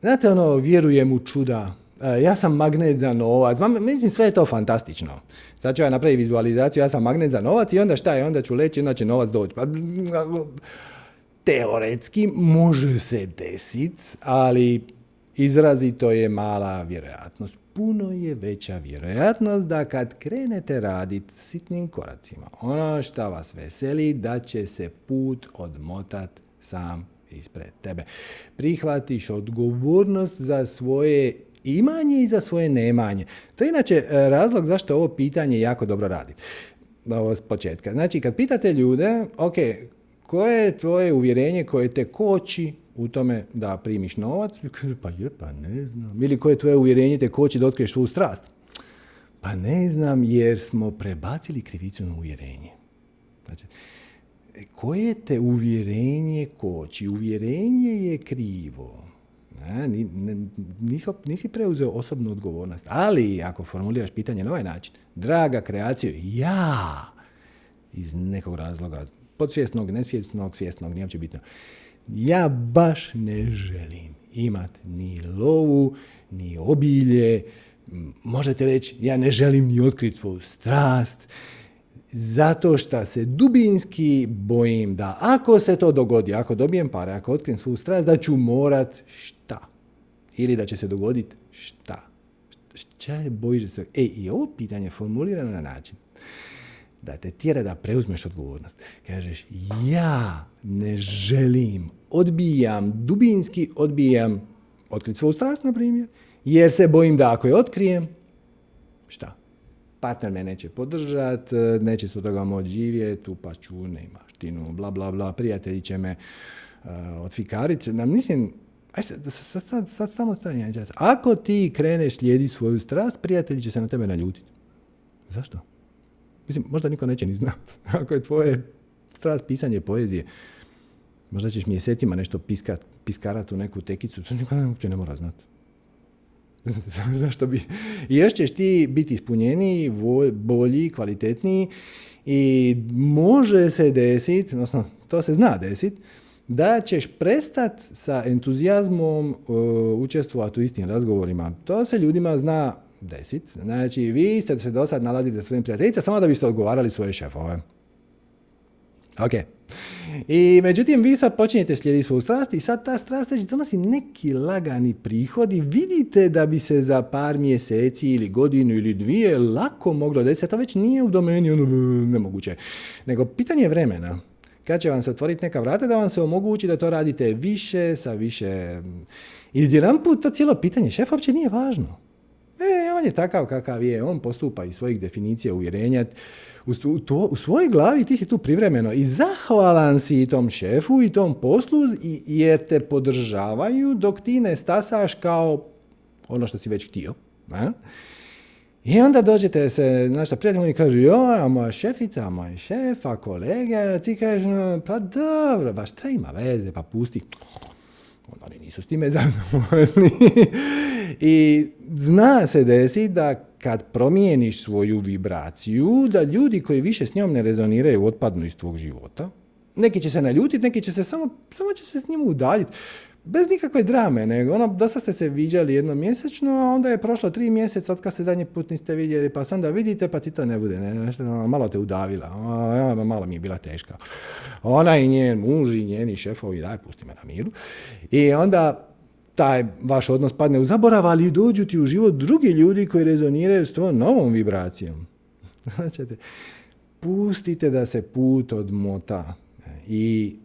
Znate ono, vjerujem u čuda, e, ja sam magnet za novac, mislim sve je to fantastično. Sad ću ja napraviti vizualizaciju, ja sam magnet za novac i onda šta je, onda ću leći, onda će novac doći. Pa, teoretski može se desiti, ali izrazito je mala vjerojatnost. Puno je veća vjerojatnost da kad krenete raditi sitnim koracima, ono što vas veseli, da će se put odmotat sam ispred tebe. Prihvatiš odgovornost za svoje imanje i za svoje nemanje. To je inače e, razlog zašto ovo pitanje jako dobro radi. Ovo s početka. Znači, kad pitate ljude, ok, koje je tvoje uvjerenje koje te koči u tome da primiš novac? Pa je, pa ne znam. Ili koje je tvoje uvjerenje te koči da otkriješ svoju strast? Pa ne znam jer smo prebacili krivicu na uvjerenje. Znači, koje te uvjerenje koči? Uvjerenje je krivo. nisi, nisi preuzeo osobnu odgovornost. Ali ako formuliraš pitanje na ovaj način, draga kreacija, ja iz nekog razloga, podsvjesnog, nesvjesnog, svjesnog, nije bitno, ja baš ne želim imat ni lovu, ni obilje, možete reći, ja ne želim ni otkriti svoju strast, zato što se dubinski bojim da ako se to dogodi, ako dobijem pare, ako otkrijem svu strast, da ću morat šta? Ili da će se dogoditi šta? Šta je bojiš se? E, i ovo pitanje je formulirano na način da te tjera da preuzmeš odgovornost. Kažeš, ja ne želim, odbijam, dubinski odbijam otkriti svoju strast, na primjer, jer se bojim da ako je otkrijem, šta? Partner me neće podržat, e, neće se od toga moći živjeti, pa ću ne štinu, bla bla bla, prijatelji će me uh, odfikariti. Nam mislim, aj sad, sad, sad, sad samo stanje. Ako ti kreneš slijedi svoju strast, prijatelji će se na tebe naljutiti. Zašto? Mislim, možda niko neće ni znati. <laughs> Ako je tvoje strast pisanje poezije, možda ćeš mjesecima nešto piskat, piskarati u neku tekicu, to niko uopće ne mora znati. <laughs> Zašto bi? I još ćeš ti biti ispunjeniji, bolji, kvalitetniji i može se desiti, odnosno to se zna desiti, da ćeš prestat sa entuzijazmom uh, učestvovati u istim razgovorima. To se ljudima zna desit. Znači, vi ste se do sad nalazili za svojim prijateljicama samo da biste odgovarali svoje šefove. Ok. I međutim, vi sad počinjete slijediti svoju strast i sad ta strast već donosi neki lagani prihod i vidite da bi se za par mjeseci ili godinu ili dvije lako moglo desiti. To već nije u domeni ono nemoguće. Nego pitanje vremena. Kad će vam se otvoriti neka vrata da vam se omogući da to radite više, sa više... I jedan put to cijelo pitanje šef uopće nije važno. E, on je takav kakav je, on postupa iz svojih definicija uvjerenja. U, to, u svojoj glavi ti si tu privremeno i zahvalan si i tom šefu i tom poslu jer te podržavaju dok ti ne stasaš kao ono što si već htio. Ne? I onda dođete se, naša prijatelj i kažu, joj, a moja šefica, a moj šef, a kolege, ti kažeš, pa dobro, ba šta ima veze, pa pusti oni nisu s time zadovoljni. <laughs> I zna se desi da kad promijeniš svoju vibraciju, da ljudi koji više s njom ne rezoniraju otpadnu iz tvog života. Neki će se naljutiti, neki će se samo, samo će se s njim udaljiti bez nikakve drame, nego ono, dosta ste se viđali jednom mjesečno, a onda je prošlo tri mjeseca od kad se zadnji put niste vidjeli, pa sam da vidite, pa ti to ne bude, ne, nešto, malo te udavila, ono, malo mi je bila teška. Ona i njen muž i njeni šefovi, daj, pusti me na miru. I onda taj vaš odnos padne u zaborav, ali dođu ti u život drugi ljudi koji rezoniraju s tvojom novom vibracijom. <laughs> Znači, pustite da se put odmota i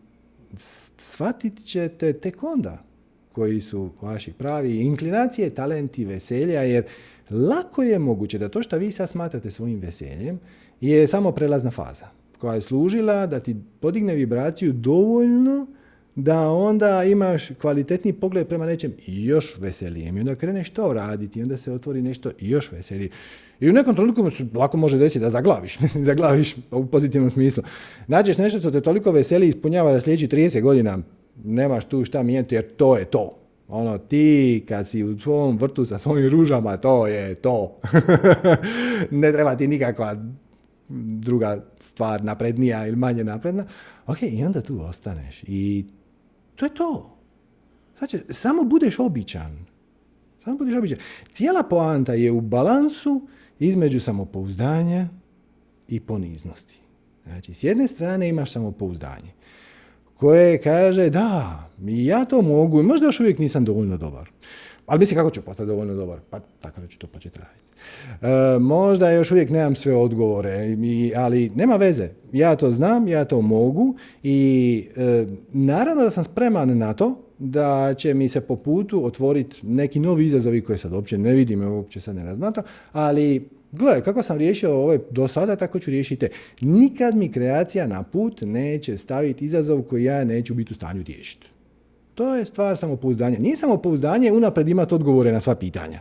shvatit ćete tek onda koji su vaši pravi inklinacije, talenti, veselja, jer lako je moguće da to što vi sad smatrate svojim veseljem je samo prelazna faza koja je služila da ti podigne vibraciju dovoljno da onda imaš kvalitetni pogled prema nečem još veselijem i onda kreneš to raditi i onda se otvori nešto još veselije. I u nekom trenutku lako može desiti da zaglaviš, <laughs> zaglaviš u pozitivnom smislu. Nađeš nešto što te toliko veseli ispunjava da sljedeći 30 godina nemaš tu šta mijenjati jer to je to. Ono, ti kad si u svom vrtu sa svojim ružama, to je to. <laughs> ne treba ti nikakva druga stvar naprednija ili manje napredna. Ok, i onda tu ostaneš. I to je to. Znači, samo budeš običan. Samo budeš običan. Cijela poanta je u balansu između samopouzdanja i poniznosti. Znači, s jedne strane imaš samopouzdanje koje kaže da, ja to mogu i možda još uvijek nisam dovoljno dobar. Ali mislim kako ću postati dovoljno dobar? Pa tako da ću to početi raditi. E, možda još uvijek nemam sve odgovore, ali nema veze. Ja to znam, ja to mogu i e, naravno da sam spreman na to da će mi se po putu otvoriti neki novi izazovi koje sad uopće ne vidim, uopće sad ne razmatram, ali Gledaj, kako sam riješio ove do sada, tako ću riješiti te. Nikad mi kreacija na put neće staviti izazov koji ja neću biti u stanju riješiti. To je stvar samopouzdanja. Nije samopouzdanje unapred imati odgovore na sva pitanja.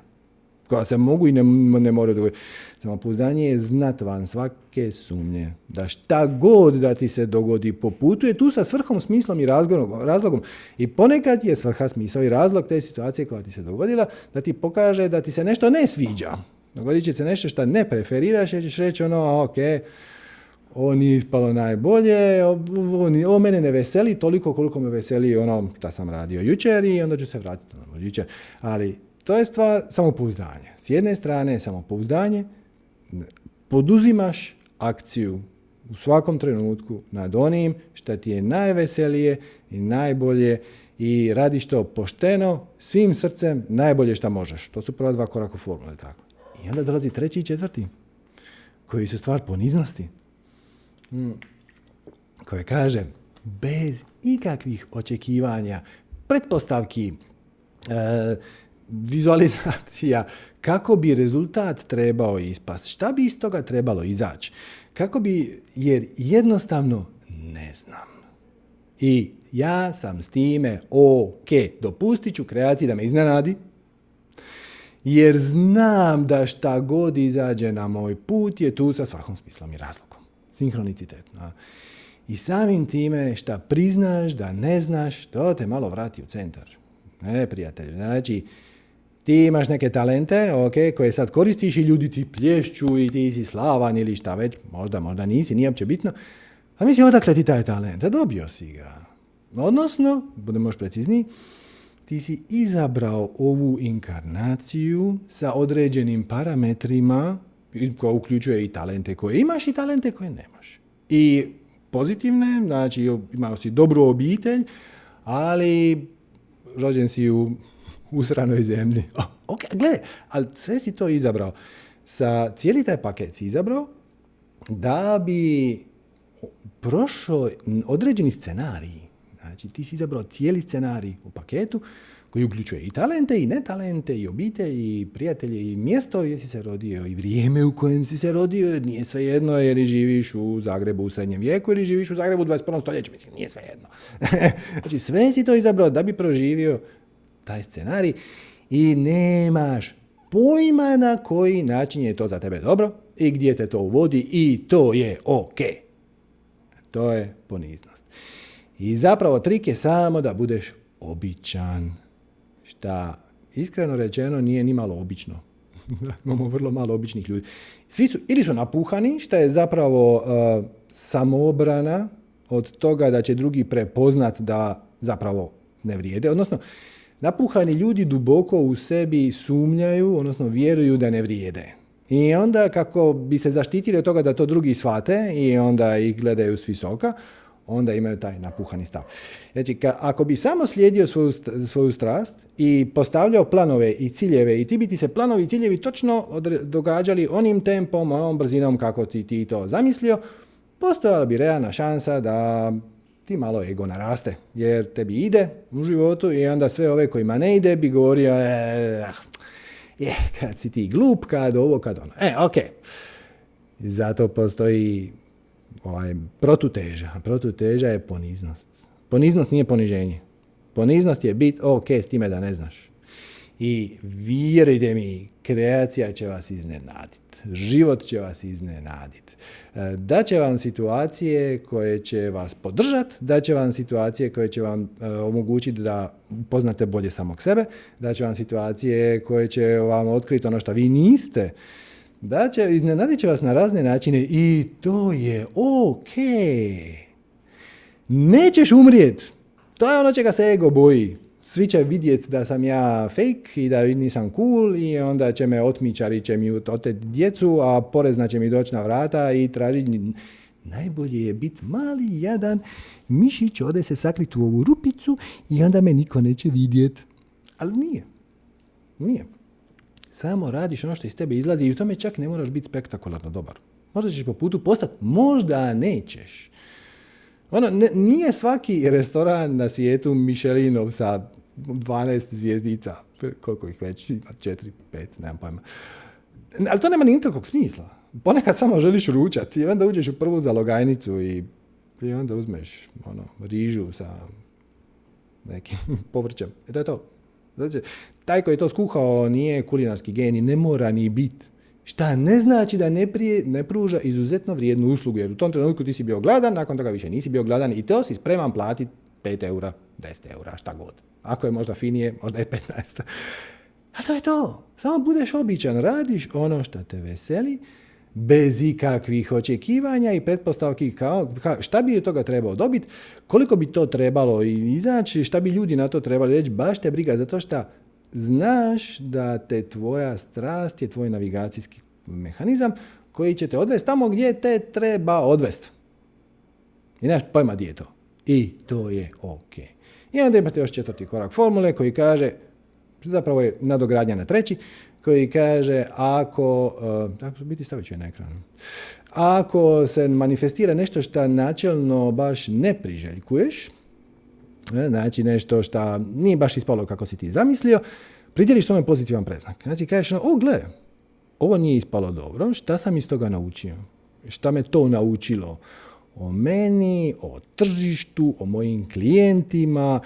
Koja se mogu i ne, ne moraju odgovoriti. Samopouzdanje je znat van svake sumnje. Da šta god da ti se dogodi po putu je tu sa svrhom, smislom i razlogom. razlogom. I ponekad je svrha, smisao i razlog te situacije koja ti se dogodila da ti pokaže da ti se nešto ne sviđa Dogodit će se nešto što ne preferiraš jer ćeš reći ono, ok, ovo nije ispalo najbolje, ovo, ovo mene ne veseli toliko koliko me veseli ono što sam radio jučer i onda ću se vratiti na jučer. Ali to je stvar samopouzdanja. S jedne strane samopouzdanje, poduzimaš akciju u svakom trenutku nad onim što ti je najveselije i najbolje i radiš to pošteno, svim srcem, najbolje što možeš. To su prva dva koraka formule, tako. I onda dolazi treći i četvrti, koji su stvar poniznosti. Koje kaže, bez ikakvih očekivanja, pretpostavki, e, vizualizacija, kako bi rezultat trebao ispast, šta bi iz toga trebalo izaći, kako bi, jer jednostavno ne znam. I ja sam s time ok, dopustit ću kreaciji da me iznenadi, jer znam da šta god izađe na moj put je tu sa svrhom smislom i razlogom. Sinhronicitet. I samim time šta priznaš da ne znaš, to te malo vrati u centar. Ne, prijatelju. Znači, ti imaš neke talente, ok, koje sad koristiš i ljudi ti plješću i ti si slavan ili šta već, možda, možda nisi, nije uopće bitno. A mislim, odakle ti taj talent? A dobio si ga. Odnosno, budemo još precizniji, ti si izabrao ovu inkarnaciju sa određenim parametrima koja uključuje i talente koje imaš i talente koje nemaš. I pozitivne, znači imao si dobru obitelj, ali rođen si u usranoj zemlji. <laughs> Oh, ok, gle, ali sve si to izabrao. Sa cijeli taj paket si izabrao da bi prošao određeni scenarij Znači ti si izabrao cijeli scenarij u paketu koji uključuje i talente i netalente i obitelj i prijatelje i mjesto gdje si se rodio i vrijeme u kojem si se rodio. Nije svejedno jer živiš u Zagrebu u srednjem vijeku ili živiš u Zagrebu u 21. stoljeću. Mislim, nije svejedno. <laughs> znači sve si to izabrao da bi proživio taj scenarij i nemaš pojma na koji način je to za tebe dobro i gdje te to uvodi i to je ok. To je poniznost. I zapravo trik je samo da budeš običan. Šta iskreno rečeno nije ni malo obično. <laughs> Imamo vrlo malo običnih ljudi. Svi su, ili su napuhani, što je zapravo uh, samoobrana od toga da će drugi prepoznat da zapravo ne vrijede. Odnosno, napuhani ljudi duboko u sebi sumnjaju, odnosno vjeruju da ne vrijede. I onda kako bi se zaštitili od toga da to drugi shvate i onda ih gledaju s visoka, onda imaju taj napuhani stav. Znači, ka, ako bi samo slijedio svoju, svoju strast i postavljao planove i ciljeve i ti bi ti se planovi i ciljevi točno događali onim tempom, onom brzinom kako ti, ti to zamislio, postojala bi realna šansa da ti malo ego naraste, jer tebi ide u životu i onda sve ove kojima ne ide bi govorio, e, je, kad si ti glup, kad ovo, kad ono. E, ok. Zato postoji ovaj, protuteža. Protuteža je poniznost. Poniznost nije poniženje. Poniznost je bit ok s time da ne znaš. I vjerujte mi, kreacija će vas iznenaditi. Život će vas iznenaditi. E, da će vam situacije koje će vas podržati, da će vam situacije koje će vam e, omogućiti da poznate bolje samog sebe, da će vam situacije koje će vam otkriti ono što vi niste, da će, iznenadit će vas na razne načine i to je ok. Nećeš umrijet. To je ono čega se ego boji svi će vidjeti da sam ja fake i da nisam cool i onda će me otmičari će mi oteti djecu, a porezna će mi doći na vrata i tražiti najbolje je biti mali, jadan mišić, ode se sakriti u ovu rupicu i onda me niko neće vidjeti. Ali nije. Nije. Samo radiš ono što iz tebe izlazi i u tome čak ne moraš biti spektakularno dobar. Možda ćeš po putu postati, možda nećeš. Ono, nije svaki restoran na svijetu Michelinov sa 12 zvijezdica, koliko ih već ima, 4, 5, nemam pojma. Ali to nema nikakvog smisla. Ponekad samo želiš ručati i onda uđeš u prvu zalogajnicu i, i onda uzmeš ono, rižu sa nekim <laughs> povrćem. I to je to. Znači, taj koji je to skuhao nije kulinarski genij, ne mora ni biti. Šta ne znači da ne, prije, ne pruža izuzetno vrijednu uslugu, jer u tom trenutku ti si bio gladan, nakon toga više nisi bio gladan i to si spreman platiti 5 eura, 10 eura, šta god. Ako je možda finije, možda je 15. A to je to. Samo budeš običan, radiš ono što te veseli, bez ikakvih očekivanja i pretpostavki kao, šta bi od toga trebao dobiti, koliko bi to trebalo izaći, šta bi ljudi na to trebali reći, baš te briga, zato što znaš da te tvoja strast je tvoj navigacijski mehanizam koji će te odvesti tamo gdje te treba odvesti. I nemaš pojma gdje je to. I to je ok. I onda imate još četvrti korak formule koji kaže, zapravo je nadogradnja na treći, koji kaže ako, uh, biti stavit ću je na ekranu, ako se manifestira nešto što načelno baš ne priželjkuješ, znači nešto što nije baš ispalo kako si ti zamislio, pridjeliš tome pozitivan preznak. Znači kažeš, o gle, ovo nije ispalo dobro, šta sam iz toga naučio? Šta me to naučilo? o meni, o tržištu, o mojim klijentima.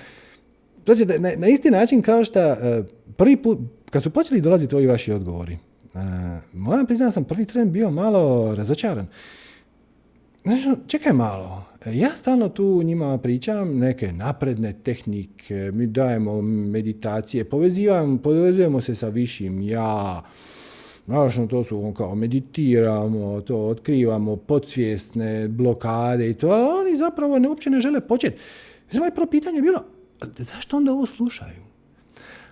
Znači, na, na isti način kao što e, prvi put, kad su počeli dolaziti ovi vaši odgovori, e, moram priznati da sam prvi tren bio malo razočaran. Znači, čekaj malo, ja stalno tu njima pričam neke napredne tehnike, mi dajemo meditacije, povezujemo, povezujemo se sa višim ja, Znaš, to su kao meditiramo, to otkrivamo podsvjesne blokade i to, ali oni zapravo ne, uopće ne žele početi. Moje prvo pitanje je bilo, zašto onda ovo slušaju?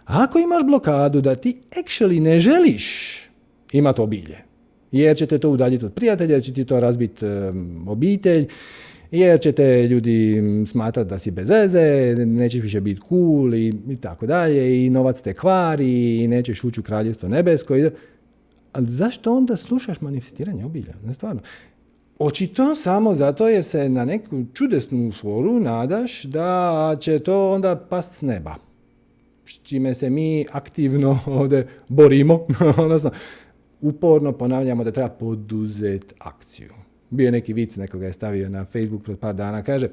Ako imaš blokadu da ti actually ne želiš imati obilje, jer će te to udaljiti od prijatelja, jer će ti to razbiti obitelj, jer će te ljudi smatrati da si bez veze, nećeš više biti cool i, i tako dalje, i novac te kvari, i nećeš ući u kraljevstvo nebesko. Ali zašto onda slušaš manifestiranje obilja? Ne stvarno. Očito samo zato jer se na neku čudesnu foru nadaš da će to onda past s neba. S čime se mi aktivno ovdje borimo, <laughs> odnosno uporno ponavljamo da treba poduzeti akciju. Bio je neki vic, nekoga je stavio na Facebook pred par dana, kaže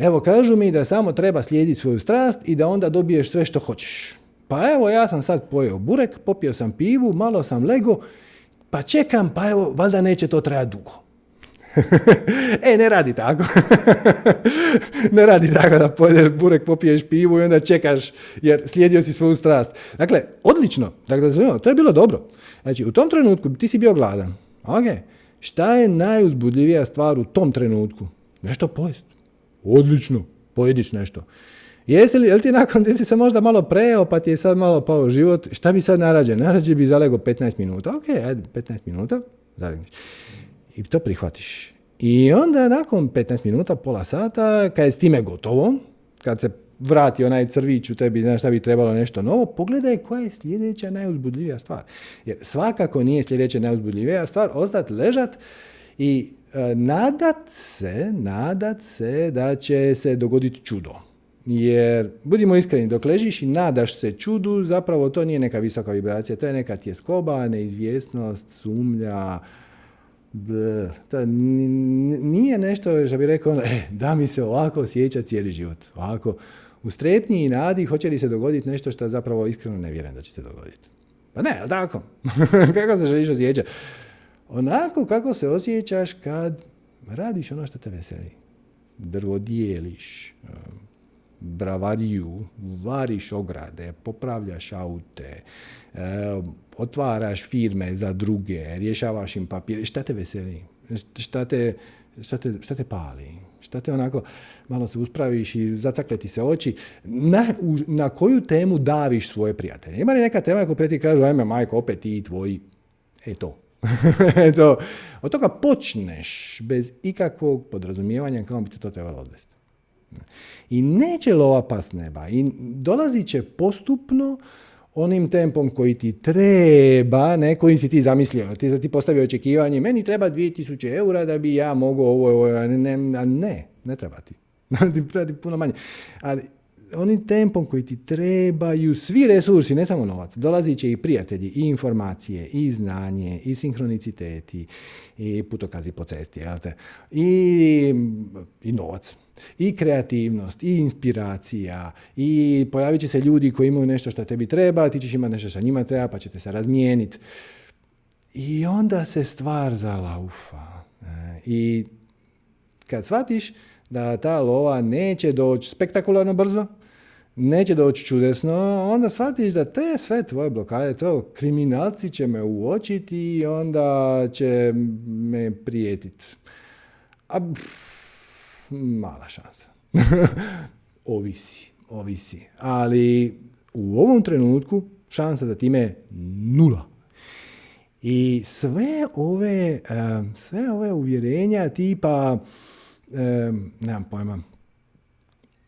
Evo, kažu mi da samo treba slijediti svoju strast i da onda dobiješ sve što hoćeš. Pa evo, ja sam sad pojeo burek, popio sam pivu, malo sam lego, pa čekam, pa evo, valjda neće to trajati dugo. <laughs> e, ne radi tako. <laughs> ne radi tako da pojedeš burek, popiješ pivu i onda čekaš jer slijedio si svoju strast. Dakle, odlično. Dakle, to je bilo dobro. Znači, u tom trenutku ti si bio gladan. Ok. Šta je najuzbudljivija stvar u tom trenutku? Nešto pojest. Odlično. Pojediš nešto. Jesi li, jel ti nakon ti si se možda malo preo, pa ti je sad malo pao život, šta bi sad narađe? Narađe bi zalego 15 minuta. Ok, ajde, 15 minuta, zalegneš. I to prihvatiš. I onda nakon 15 minuta, pola sata, kad je s time gotovo, kad se vrati onaj crvić u tebi, znaš šta bi trebalo nešto novo, pogledaj koja je sljedeća najuzbudljivija stvar. Jer svakako nije sljedeća najuzbudljivija stvar ostati ležat i e, nadat se, nadat se da će se dogoditi čudo. Jer, budimo iskreni, dok ležiš i nadaš se čudu, zapravo to nije neka visoka vibracija, to je neka tjeskoba, neizvjesnost, sumlja, nije nešto što bi rekao, e, da mi se ovako osjeća cijeli život. Ovako, u strepnji i nadi hoće li se dogoditi nešto što zapravo iskreno ne vjerujem da će se dogoditi. Pa ne, ali tako? <laughs> kako se želiš osjećati? Onako kako se osjećaš kad radiš ono što te veseli. Drvo dijeliš, bravariju, variš ograde, popravljaš aute, otvaraš firme za druge, rješavaš im papire. Šta te veseli? Šta te, šta te, šta te pali? Šta te onako, malo se uspraviš i zacakleti se oči. Na, na koju temu daviš svoje prijatelje? Ima li neka tema ako ti kažu, ajme majko, opet ti i tvoji? E to. <laughs> to. Od toga počneš bez ikakvog podrazumijevanja kako bi te to trebalo odvesti. I neće lova pas neba. I dolazit će postupno onim tempom koji ti treba, ne, kojim si ti zamislio. Ti ti postavio očekivanje, meni treba 2000 eura da bi ja mogao ovo, ovo, ne, ne, ne <laughs> treba ti. treba ti puno manje. Ali onim tempom koji ti trebaju svi resursi, ne samo novac, dolazit će i prijatelji, i informacije, i znanje, i sinhroniciteti, i putokazi po cesti, I, i novac i kreativnost, i inspiracija, i pojavit će se ljudi koji imaju nešto što tebi treba, ti ćeš imati nešto što njima treba, pa ćete se razmijeniti. I onda se stvar zalaufa. E, I kad shvatiš da ta lova neće doći spektakularno brzo, neće doći čudesno, onda shvatiš da te sve tvoje blokade, to kriminalci će me uočiti i onda će me prijetiti. A, mala šansa. <laughs> ovisi, ovisi. Ali u ovom trenutku šansa za time je nula. I sve ove, sve ove uvjerenja tipa, nemam pojma,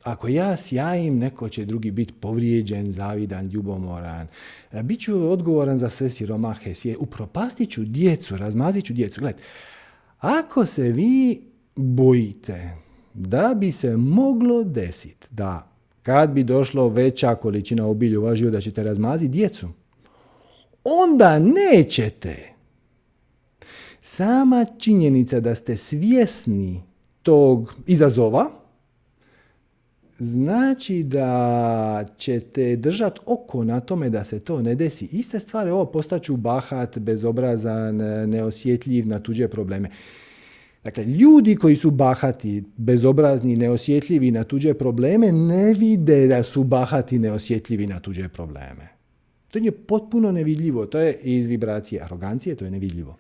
ako ja sjajim, neko će drugi biti povrijeđen, zavidan, ljubomoran. Bit ću odgovoran za sve siromahe svije. Upropastit ću djecu, razmazit ću djecu. Gled, ako se vi bojite da bi se moglo desiti da kad bi došlo veća količina obilja u vaš da ćete razmaziti djecu, onda nećete. Sama činjenica da ste svjesni tog izazova, znači da ćete držati oko na tome da se to ne desi. Iste stvari, ovo postaću bahat, bezobrazan, neosjetljiv na tuđe probleme. Dakle, ljudi koji su bahati, bezobrazni, neosjetljivi na tuđe probleme, ne vide da su bahati, neosjetljivi na tuđe probleme. To je potpuno nevidljivo. To je iz vibracije arogancije, to je nevidljivo.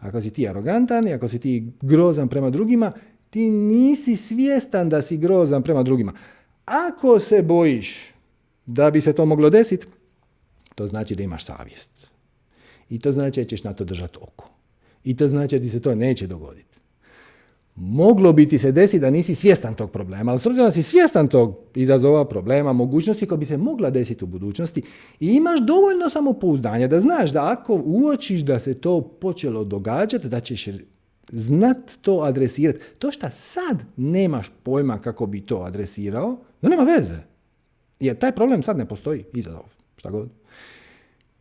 Ako si ti arogantan i ako si ti grozan prema drugima, ti nisi svjestan da si grozan prema drugima. Ako se bojiš da bi se to moglo desiti, to znači da imaš savjest. I to znači da ćeš na to držati oko. I to znači da ti se to neće dogoditi moglo biti se desiti da nisi svjestan tog problema, ali s obzirom da si svjestan tog izazova, problema, mogućnosti koja bi se mogla desiti u budućnosti i imaš dovoljno samopouzdanja da znaš da ako uočiš da se to počelo događati, da ćeš znat to adresirati. To što sad nemaš pojma kako bi to adresirao, da nema veze. Jer taj problem sad ne postoji, izazov, šta god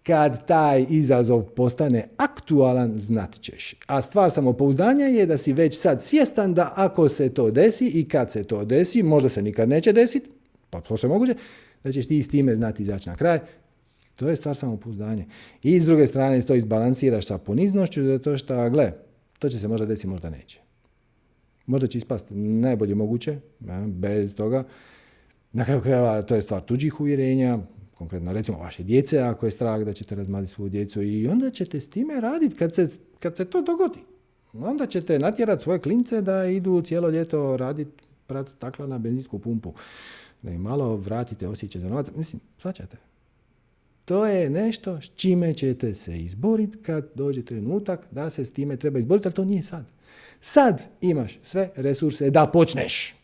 kad taj izazov postane aktualan, znat ćeš. A stvar samopouzdanja je da si već sad svjestan da ako se to desi i kad se to desi, možda se nikad neće desiti, pa to se moguće, da ćeš ti s time znati izaći na kraj. To je stvar samopouzdanja. I s druge strane to izbalansiraš sa poniznošću, zato što, gle, to će se možda desiti, možda neće. Možda će ispasti najbolje moguće, bez toga. Na kraju krajeva to je stvar tuđih uvjerenja, konkretno recimo vaše djece, ako je strah da ćete razmaziti svoju djecu i onda ćete s time raditi kad se, kad se to dogodi. Onda ćete natjerati svoje klince da idu cijelo ljeto raditi prat stakla na benzinsku pumpu. Da im malo vratite osjećaj za novac. Mislim, svačate. To je nešto s čime ćete se izboriti kad dođe trenutak da se s time treba izboriti, ali to nije sad. Sad imaš sve resurse da počneš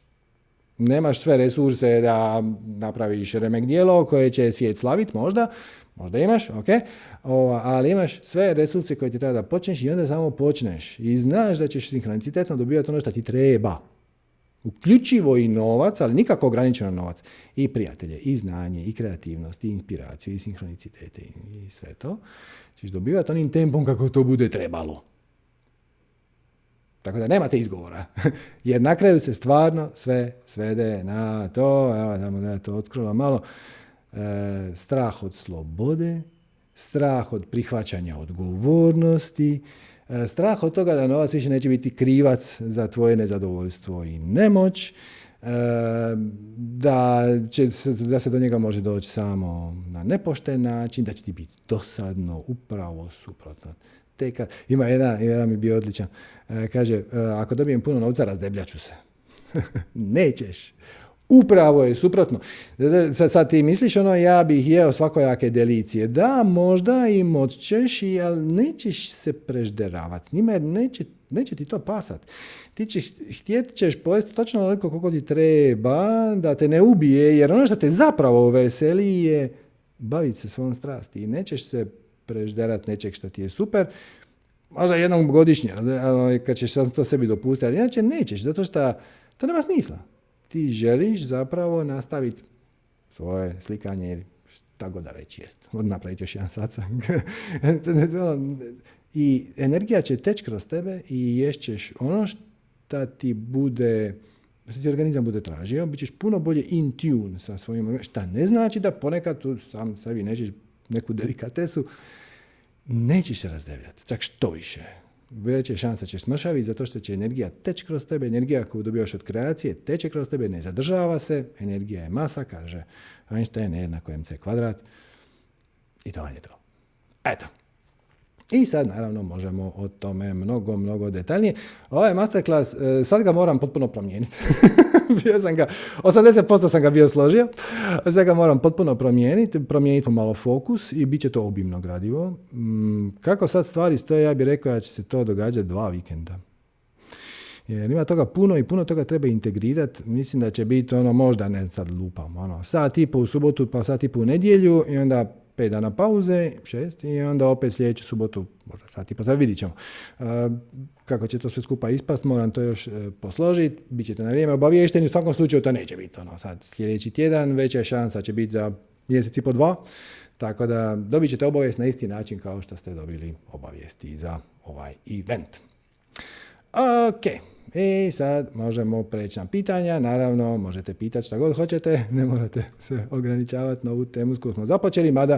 nemaš sve resurse da napraviš remek dijelo koje će svijet slavit možda, Možda imaš, ok, ali imaš sve resurse koje ti treba da počneš i onda samo počneš. I znaš da ćeš sinhronicitetno dobivati ono što ti treba. Uključivo i novac, ali nikako ograničeno novac. I prijatelje, i znanje, i kreativnost, i inspiraciju, i sinhronicitete, i sve to. Ćeš dobivati onim tempom kako to bude trebalo. Tako da nemate izgovora. <laughs> Jer na kraju se stvarno sve svede na to, evo tamo da ja to odskrolo malo, e, strah od slobode, strah od prihvaćanja odgovornosti, e, strah od toga da novac više neće biti krivac za tvoje nezadovoljstvo i nemoć, e, da, će, da se do njega može doći samo na nepošten način, da će ti biti dosadno, upravo suprotno. Te ima jedan, jedan mi bio odličan, E, kaže, e, ako dobijem puno novca, razdebljaću se. <laughs> Nećeš. Upravo je suprotno. Sad, sad ti misliš ono, ja bih jeo svakojake delicije. Da, možda i moćeš, ali nećeš se prežderavati. Njima neće, neće ti to pasat. Ti ćeš, htjet ćeš pojesti točno onoliko koliko ti treba, da te ne ubije, jer ono što te zapravo veseli je baviti se svojom strasti. I nećeš se prežderati nečeg što ti je super, možda jednom godišnje, kad ćeš to sebi dopustiti, ali inače nećeš, zato što to nema smisla. Ti želiš zapravo nastaviti svoje slikanje ili šta god da već jest. Od napraviti još jedan satsang. <laughs> I energija će teći kroz tebe i ješćeš ono što ti bude što ti organizam bude tražio, bit ćeš puno bolje in tune sa svojim, šta ne znači da ponekad tu sam sebi nećeš neku delikatesu, nećeš se razdevljati, čak što više. Veća je šansa ćeš smršaviti zato što će energija teći kroz tebe, energija koju dobivaš od kreacije teče kroz tebe, ne zadržava se, energija je masa, kaže Einstein, jednako mc kvadrat i to je to. Eto, i sad naravno možemo o tome mnogo, mnogo detaljnije. Ovaj masterclass, e, sad ga moram potpuno promijeniti. <laughs> <laughs> bio sam ga, 80% sam ga bio složio, sad ga moram potpuno promijeniti, promijeniti malo fokus i bit će to obimno gradivo. Mm, kako sad stvari stoje, ja bih rekao da će se to događati dva vikenda. Jer ima toga puno i puno toga treba integrirati. Mislim da će biti ono možda, ne sad lupam, ono, sat i u subotu pa sat i u nedjelju i onda pet dana pauze, šest, i onda opet sljedeću subotu, možda sat i pa sad vidit ćemo. kako će to sve skupa ispast, moram to još e, posložiti, bit ćete na vrijeme obaviješteni, u svakom slučaju to neće biti ono sad sljedeći tjedan, veća šansa će biti za mjesec i po dva, tako da dobit ćete obavijest na isti način kao što ste dobili obavijesti za ovaj event. Ok, i sad možemo preći na pitanja. Naravno, možete pitati šta god hoćete, <laughs> ne morate se ograničavati na ovu temu s kojom smo započeli, mada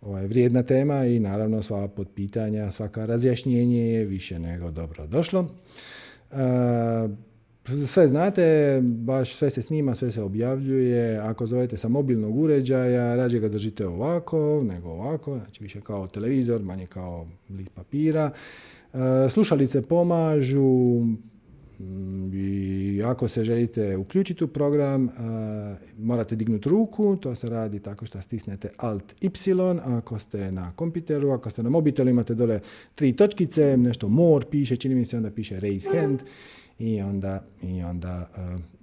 ovo je vrijedna tema i naravno sva pod pitanja, svaka razjašnjenje je više nego dobro došlo. E, sve znate, baš sve se snima, sve se objavljuje. Ako zovete sa mobilnog uređaja, rađe ga držite ovako, nego ovako, znači više kao televizor, manje kao list papira. E, slušalice pomažu, i ako se želite uključiti u program, morate dignuti ruku, to se radi tako što stisnete Alt Y, ako ste na kompiteru, ako ste na mobitelu imate dole tri točkice, nešto more piše, čini mi se onda piše raise hand i onda, i onda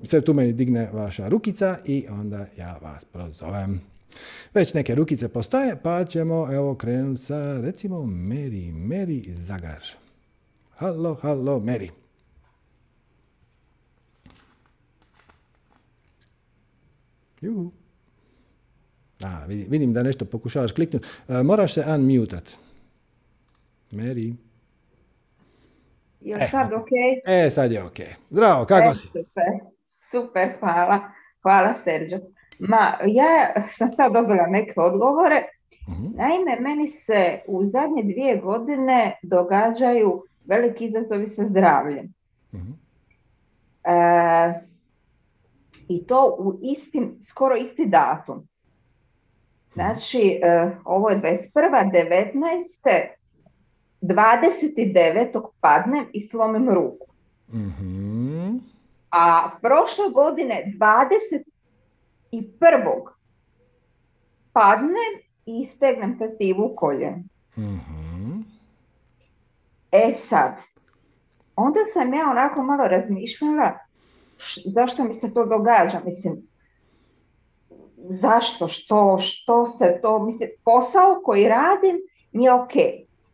sve tu meni digne vaša rukica i onda ja vas prozovem. Već neke rukice postoje, pa ćemo evo krenuti sa recimo Mary, Mary Zagar. Halo, halo, Mary. Juhu. A, vidim da nešto pokušavaš kliknuti. E, moraš se unmutat. Mary. Je e, sad ok? E, sad je ok. Zdravo, kako e, si? Super, super, hvala. Hvala, Serđo. Ma, ja sam sad dobila neke odgovore. uh Naime, meni se u zadnje dvije godine događaju veliki izazovi sa zdravljem. uh E, i to u istim, skoro isti datum. Znači, uh, ovo je 21. 19. 29. padnem i slomim ruku. mm A prošle godine 21. padnem i stegnem tetivu u koljen. mm E sad, onda sam ja onako malo razmišljala zašto mi se to događa? Mislim, zašto, što, što se to, mislim, posao koji radim mi je ok.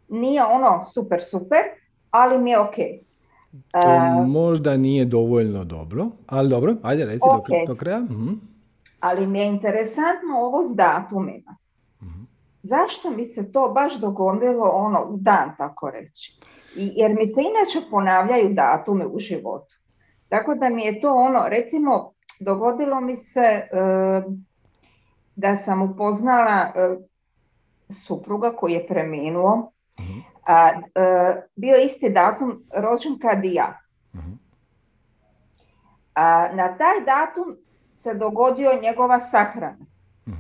Nije ono super, super, ali mi je ok. To možda nije dovoljno dobro, ali dobro, ajde reci okay. do, kraja. Mhm. Ali mi je interesantno ovo s datumima. Mhm. Zašto mi se to baš dogodilo ono u dan, tako reći? I, jer mi se inače ponavljaju datume u životu. Tako da mi je to ono, recimo, dogodilo mi se e, da sam upoznala e, supruga koji je preminuo, mhm. a, e, bio isti datum rođen kad i ja. Mhm. A, na taj datum se dogodio njegova sahrana. uh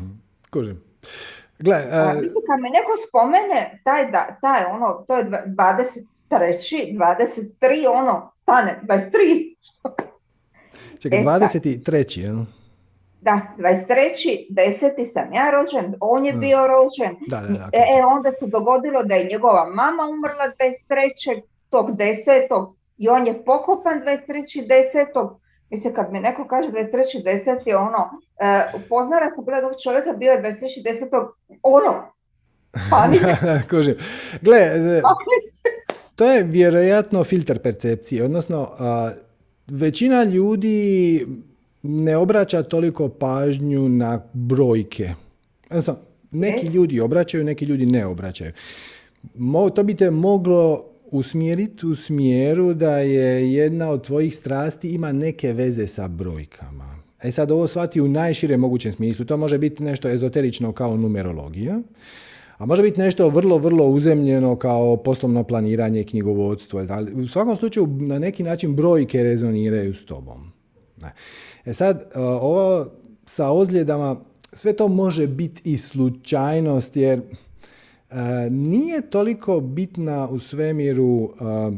Gle, a, mislim, kad me neko spomene, taj, da, taj ono, to je 23. 23, ono, stane, 23. Čekaj, 23. Jel? Da, 23. deseti sam ja rođen, on je mm. bio rođen. Da, da, da, e, e, onda se dogodilo da je njegova mama umrla 23. tog desetog i on je pokopan 23. desetog. Mislim, kad mi neko kaže 23. deseti, ono, e, upoznala sam bila ovog čovjeka, bio je 23. desetog, ono, <laughs> panika. Gle, e, to je vjerojatno filter percepcije, odnosno većina ljudi ne obraća toliko pažnju na brojke. Odnosno, neki ljudi obraćaju, neki ljudi ne obraćaju. to bi te moglo usmjeriti u smjeru da je jedna od tvojih strasti ima neke veze sa brojkama. E sad ovo shvati u najširem mogućem smislu. To može biti nešto ezoterično kao numerologija, a može biti nešto vrlo, vrlo uzemljeno kao poslovno planiranje, knjigovodstvo. Ali u svakom slučaju na neki način brojke rezoniraju s tobom. E sad, e, ovo sa ozljedama, sve to može biti i slučajnost, jer e, nije toliko bitna u svemiru, e,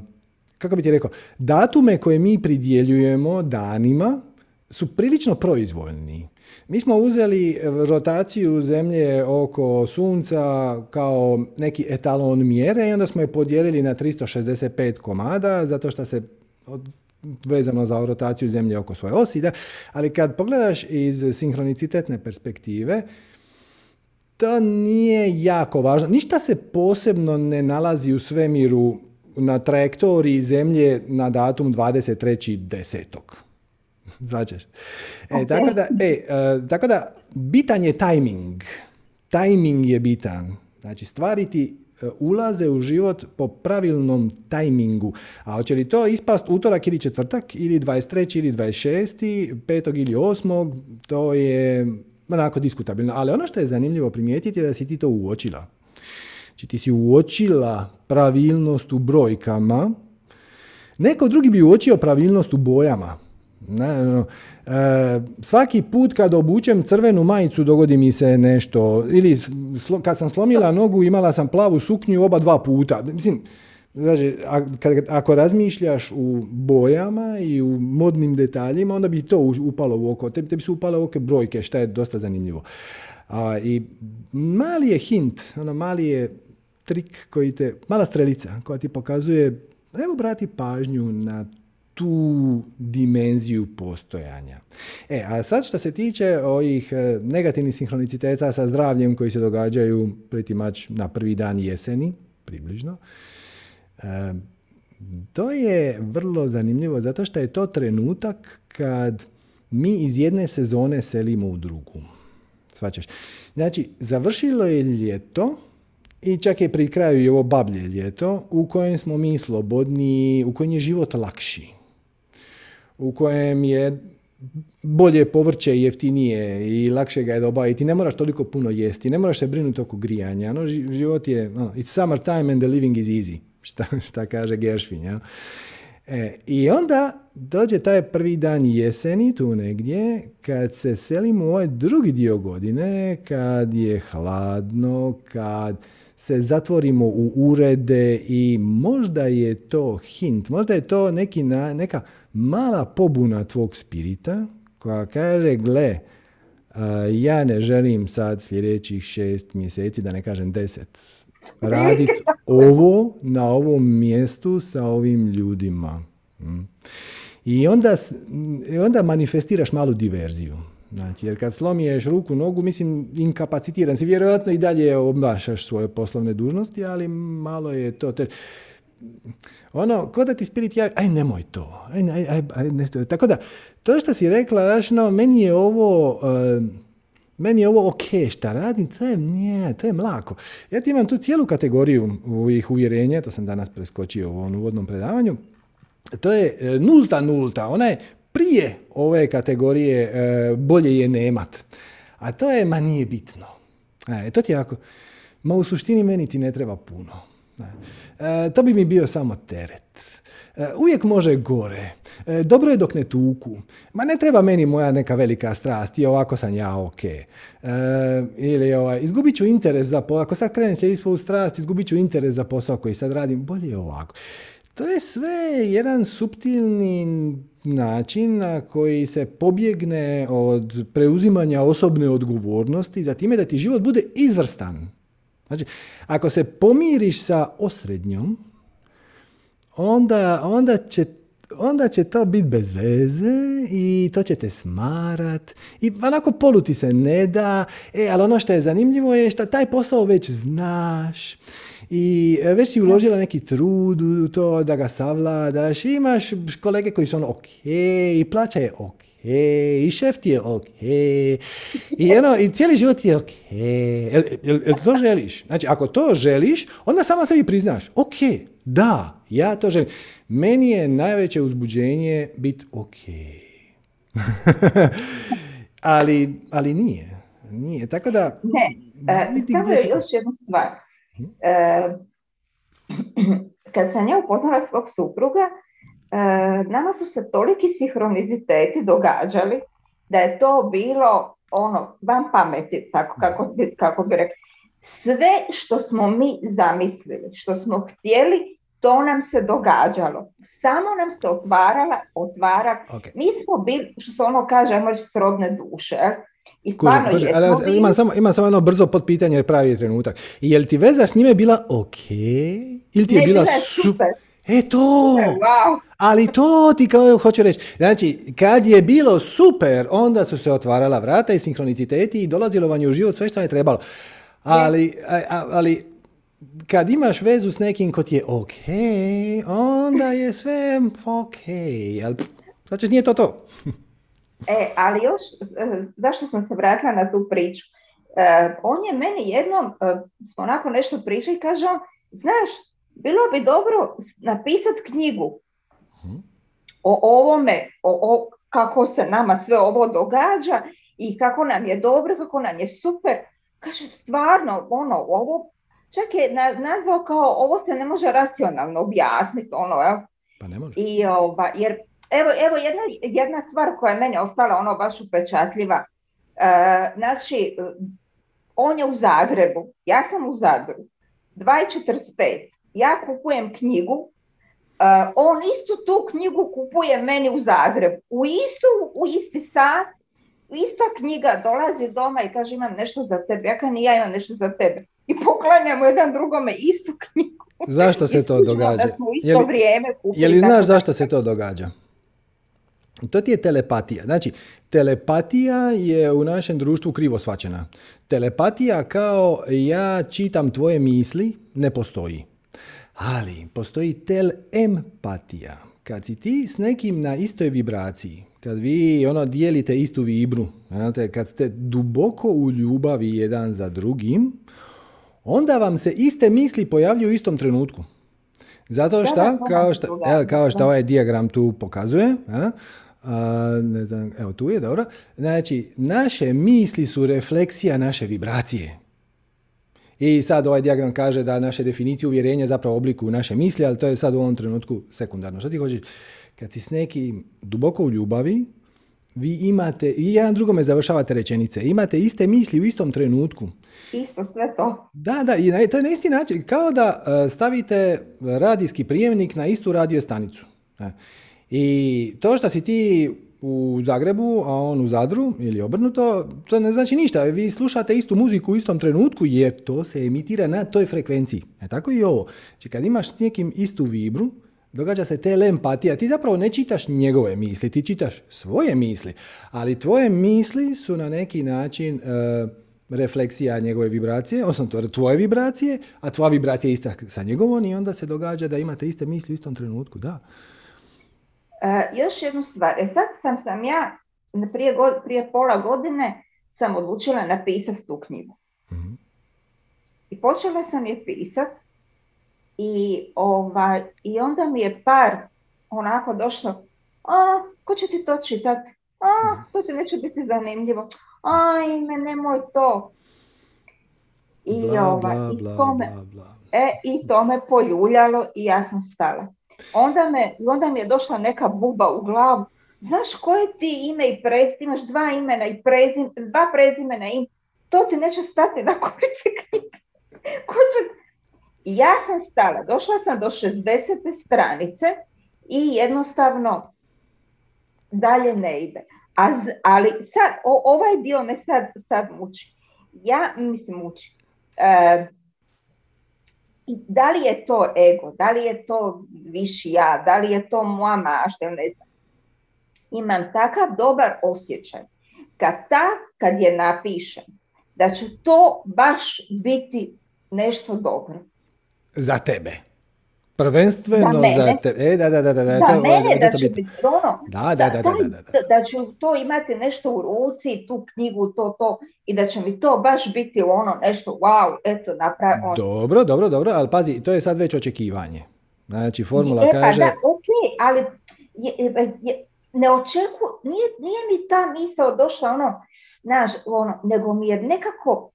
kako bi ti rekao, datume koje mi pridjeljujemo danima su prilično proizvoljni. Mi smo uzeli rotaciju zemlje oko sunca kao neki etalon mjere i onda smo je podijelili na 365 komada zato što se vezano za rotaciju zemlje oko svoje osi. Da? Ali kad pogledaš iz sinhronicitetne perspektive, to nije jako važno. Ništa se posebno ne nalazi u svemiru na trajektoriji zemlje na datum 23.10. Zvaćeš. E, tako, da, e, e, tako da, bitan je tajming. Tajming je bitan. Znači, stvari ti e, ulaze u život po pravilnom tajmingu. A hoće li to ispast utorak ili četvrtak, ili 23. ili 26. petog ili osmog, to je onako diskutabilno. Ali ono što je zanimljivo primijetiti je da si ti to uočila. Znači ti si uočila pravilnost u brojkama, neko drugi bi uočio pravilnost u bojama. Ne, e, svaki put kad obučem crvenu majicu dogodi mi se nešto. Ili kad sam slomila nogu imala sam plavu suknju oba dva puta. Mislim, znači, ako razmišljaš u bojama i u modnim detaljima, onda bi to upalo u oko. Tebi, tebi su upale u oko brojke, što je dosta zanimljivo. A, I mali je hint, ono, mali je trik koji te, mala strelica koja ti pokazuje, evo brati pažnju na tu dimenziju postojanja. E, a sad što se tiče ovih e, negativnih sinhroniciteta sa zdravljem koji se događaju pritimač na prvi dan jeseni, približno, e, to je vrlo zanimljivo zato što je to trenutak kad mi iz jedne sezone selimo u drugu. Svačeš. Znači, završilo je ljeto, i čak je pri kraju i ovo bablje ljeto u kojem smo mi slobodni, u kojem je život lakši u kojem je bolje povrće i jeftinije i lakše ga je dobaviti. Ne moraš toliko puno jesti, ne moraš se brinuti oko grijanja. No, život je, no, it's summer time and the living is easy, šta, šta kaže Gershwin. Ja? E, I onda dođe taj prvi dan jeseni tu negdje, kad se selimo u ovaj drugi dio godine, kad je hladno, kad se zatvorimo u urede i možda je to hint, možda je to neki neka mala pobuna tvog spirita koja kaže, gle, ja ne želim sad sljedećih šest mjeseci, da ne kažem deset, raditi <laughs> ovo na ovom mjestu sa ovim ljudima. Hm. I onda, onda manifestiraš malu diverziju. Znači, jer kad slomiješ ruku, nogu, mislim, inkapacitiran si, vjerojatno i dalje obnašaš svoje poslovne dužnosti, ali malo je to... Te, ono, ko da ti spirit javi, aj nemoj to, aj, aj, aj, aj Tako da, to što si rekla, znaš, no, meni je ovo... Uh, meni je ovo ok šta radim, to je, nije, to je mlako. Ja ti imam tu cijelu kategoriju ovih uvjerenja, to sam danas preskočio u ovom uvodnom predavanju, to je e, nulta nulta, ona je prije ove kategorije e, bolje je nemat. A to je, ma nije bitno. E, to ti je ako, ma u suštini meni ti ne treba puno. E, to bi mi bio samo teret. E, uvijek može gore. E, dobro je dok ne tuku. Ma ne treba meni moja neka velika strast i ovako sam ja ok. E, ili ovaj, izgubit ću interes za posao. Ako sad krenem slijediti svoju strast, izgubit ću interes za posao koji sad radim. Bolje je ovako. To je sve jedan subtilni način na koji se pobjegne od preuzimanja osobne odgovornosti za time da ti život bude izvrstan. Znači, ako se pomiriš sa osrednjom, onda, onda će onda će to biti bez veze i to će te smarat. I onako poluti se ne da, e, ali ono što je zanimljivo je što taj posao već znaš. I već si uložila neki trud u to da ga savladaš. I imaš kolege koji su ono ok i plaća je ok i šef ti je ok i, ono, i cijeli život je ok. Jel, jel, jel to želiš? Znači, ako to želiš, onda samo sebi priznaš, ok, da, ja to želim. Meni je najveće uzbuđenje biti ok. <laughs> ali, ali nije. Nije. Tako da... Ne, uh, samo je još jednu stvar. Uh, <clears throat> kad sam ja upoznala svog supruga, nama su se toliki sinhroniziteti događali da je to bilo ono, van pameti, tako kako bi, kako bi rekli. Sve što smo mi zamislili, što smo htjeli, to nam se događalo. Samo nam se otvarala, otvara. Okay. Mi smo bili, što se ono kaže, ajmo srodne duše. I stvarno kužem, kužem, ali, bili... imam, samo, imam samo jedno brzo potpitanje jer pravi trenutak. Je li ti veza s njime bila ok? Ili ti je ne, bila, bila super? E to, wow. ali to ti kao hoću reći. Znači, kad je bilo super, onda su se otvarala vrata i sinhroniciteti i dolazilo vam je u život sve što je trebalo. Ali, ali kad imaš vezu s nekim ko ti je ok, onda je sve ok. Ali, znači, nije to to. e, ali još, e, zašto sam se vratila na tu priču? E, on je meni jednom, e, smo onako nešto pričali i kaže on, znaš, bilo bi dobro napisati knjigu o ovome, o, o, kako se nama sve ovo događa i kako nam je dobro, kako nam je super. Kaže, stvarno, ono, ovo čak je nazvao kao ovo se ne može racionalno objasniti, ono, jel? Pa ne može. I, ova, jer, evo, evo jedna, jedna stvar koja je meni ostala ono baš upečatljiva. E, znači, on je u Zagrebu, ja sam u Zadru, 2.45, ja kupujem knjigu, uh, on istu tu knjigu kupuje meni u Zagrebu, u, istu, u isti sat, ista knjiga dolazi doma i kaže imam nešto za tebe, ja i ja imam nešto za tebe i poklanjamo jedan drugome istu knjigu. Zašto se to događa? Da smo u isto vrijeme Je li znaš zašto se to događa? To ti je telepatija. Znači, telepatija je u našem društvu krivo svačena. Telepatija kao ja čitam tvoje misli ne postoji. Ali postoji telempatija. Kad si ti s nekim na istoj vibraciji, kad vi ono dijelite istu vibru, kad ste duboko u ljubavi jedan za drugim, onda vam se iste misli pojavljuju u istom trenutku. Zato što, kao što, kao što ovaj dijagram tu pokazuje, a, a, ne znam, evo tu je, dobro, znači, naše misli su refleksija naše vibracije. I sad ovaj dijagram kaže da naše definicije uvjerenja zapravo oblikuju naše misli, ali to je sad u ovom trenutku sekundarno. Što ti hoćeš? Kad si s nekim duboko u ljubavi, vi imate, i jedan drugome završavate rečenice, imate iste misli u istom trenutku. Isto sve to. Da, da, i to je na isti način, kao da e, stavite radijski prijemnik na istu radio stanicu. E, I to što si ti u Zagrebu, a on u Zadru ili obrnuto, to ne znači ništa. Vi slušate istu muziku u istom trenutku jer to se emitira na toj frekvenciji. E tako i ovo. Znači kad imaš s nekim istu vibru, Događa se telepatija. Ti zapravo ne čitaš njegove misli, ti čitaš svoje misli. Ali tvoje misli su na neki način e, refleksija njegove vibracije, odnosno tvoje vibracije, a tvoja vibracija je ista sa njegovom i onda se događa da imate iste misli u istom trenutku. Da. E, još jednu stvar. E sad sam, sam ja prije, prije pola godine sam odlučila napisati tu knjigu. Mhm. I počela sam je pisati i, ovaj, I onda mi je par onako došlo, a, ko će ti to čitat? A, mhm. to ti neće biti zanimljivo. Ajme, nemoj to. I, bla, ovaj, bla, i, to me, E, I to me poljuljalo i ja sam stala. Onda, me, onda mi je došla neka buba u glavu. Znaš koje ti ime i prezime, imaš dva imena i prezim, dva prezimena i to ti neće stati na <laughs> korice knjige. Ja sam stala, došla sam do 60. stranice i jednostavno dalje ne ide. A, ali sad, ovaj dio me sad, sad muči. Ja, mislim, muči. E, da li je to ego, da li je to viši ja, da li je to moja mašta, ne znam. Imam takav dobar osjećaj. Kad ta, kad je napišem, da će to baš biti nešto dobro za tebe. Prvenstveno za, za tebe. E, da, da, da, da. Za to, mene, da, će biti ono, da, da, da, da, da, da, ću to imati nešto u ruci, tu knjigu, to, to, i da će mi to baš biti ono nešto, wow, eto, napravi. On. Dobro, dobro, dobro, ali pazi, to je sad već očekivanje. Znači, formula e, pa kaže... Da, ok, ali je, je, ne očeku, nije, nije mi ta misao došla ono, znaš, ono, nego mi je nekako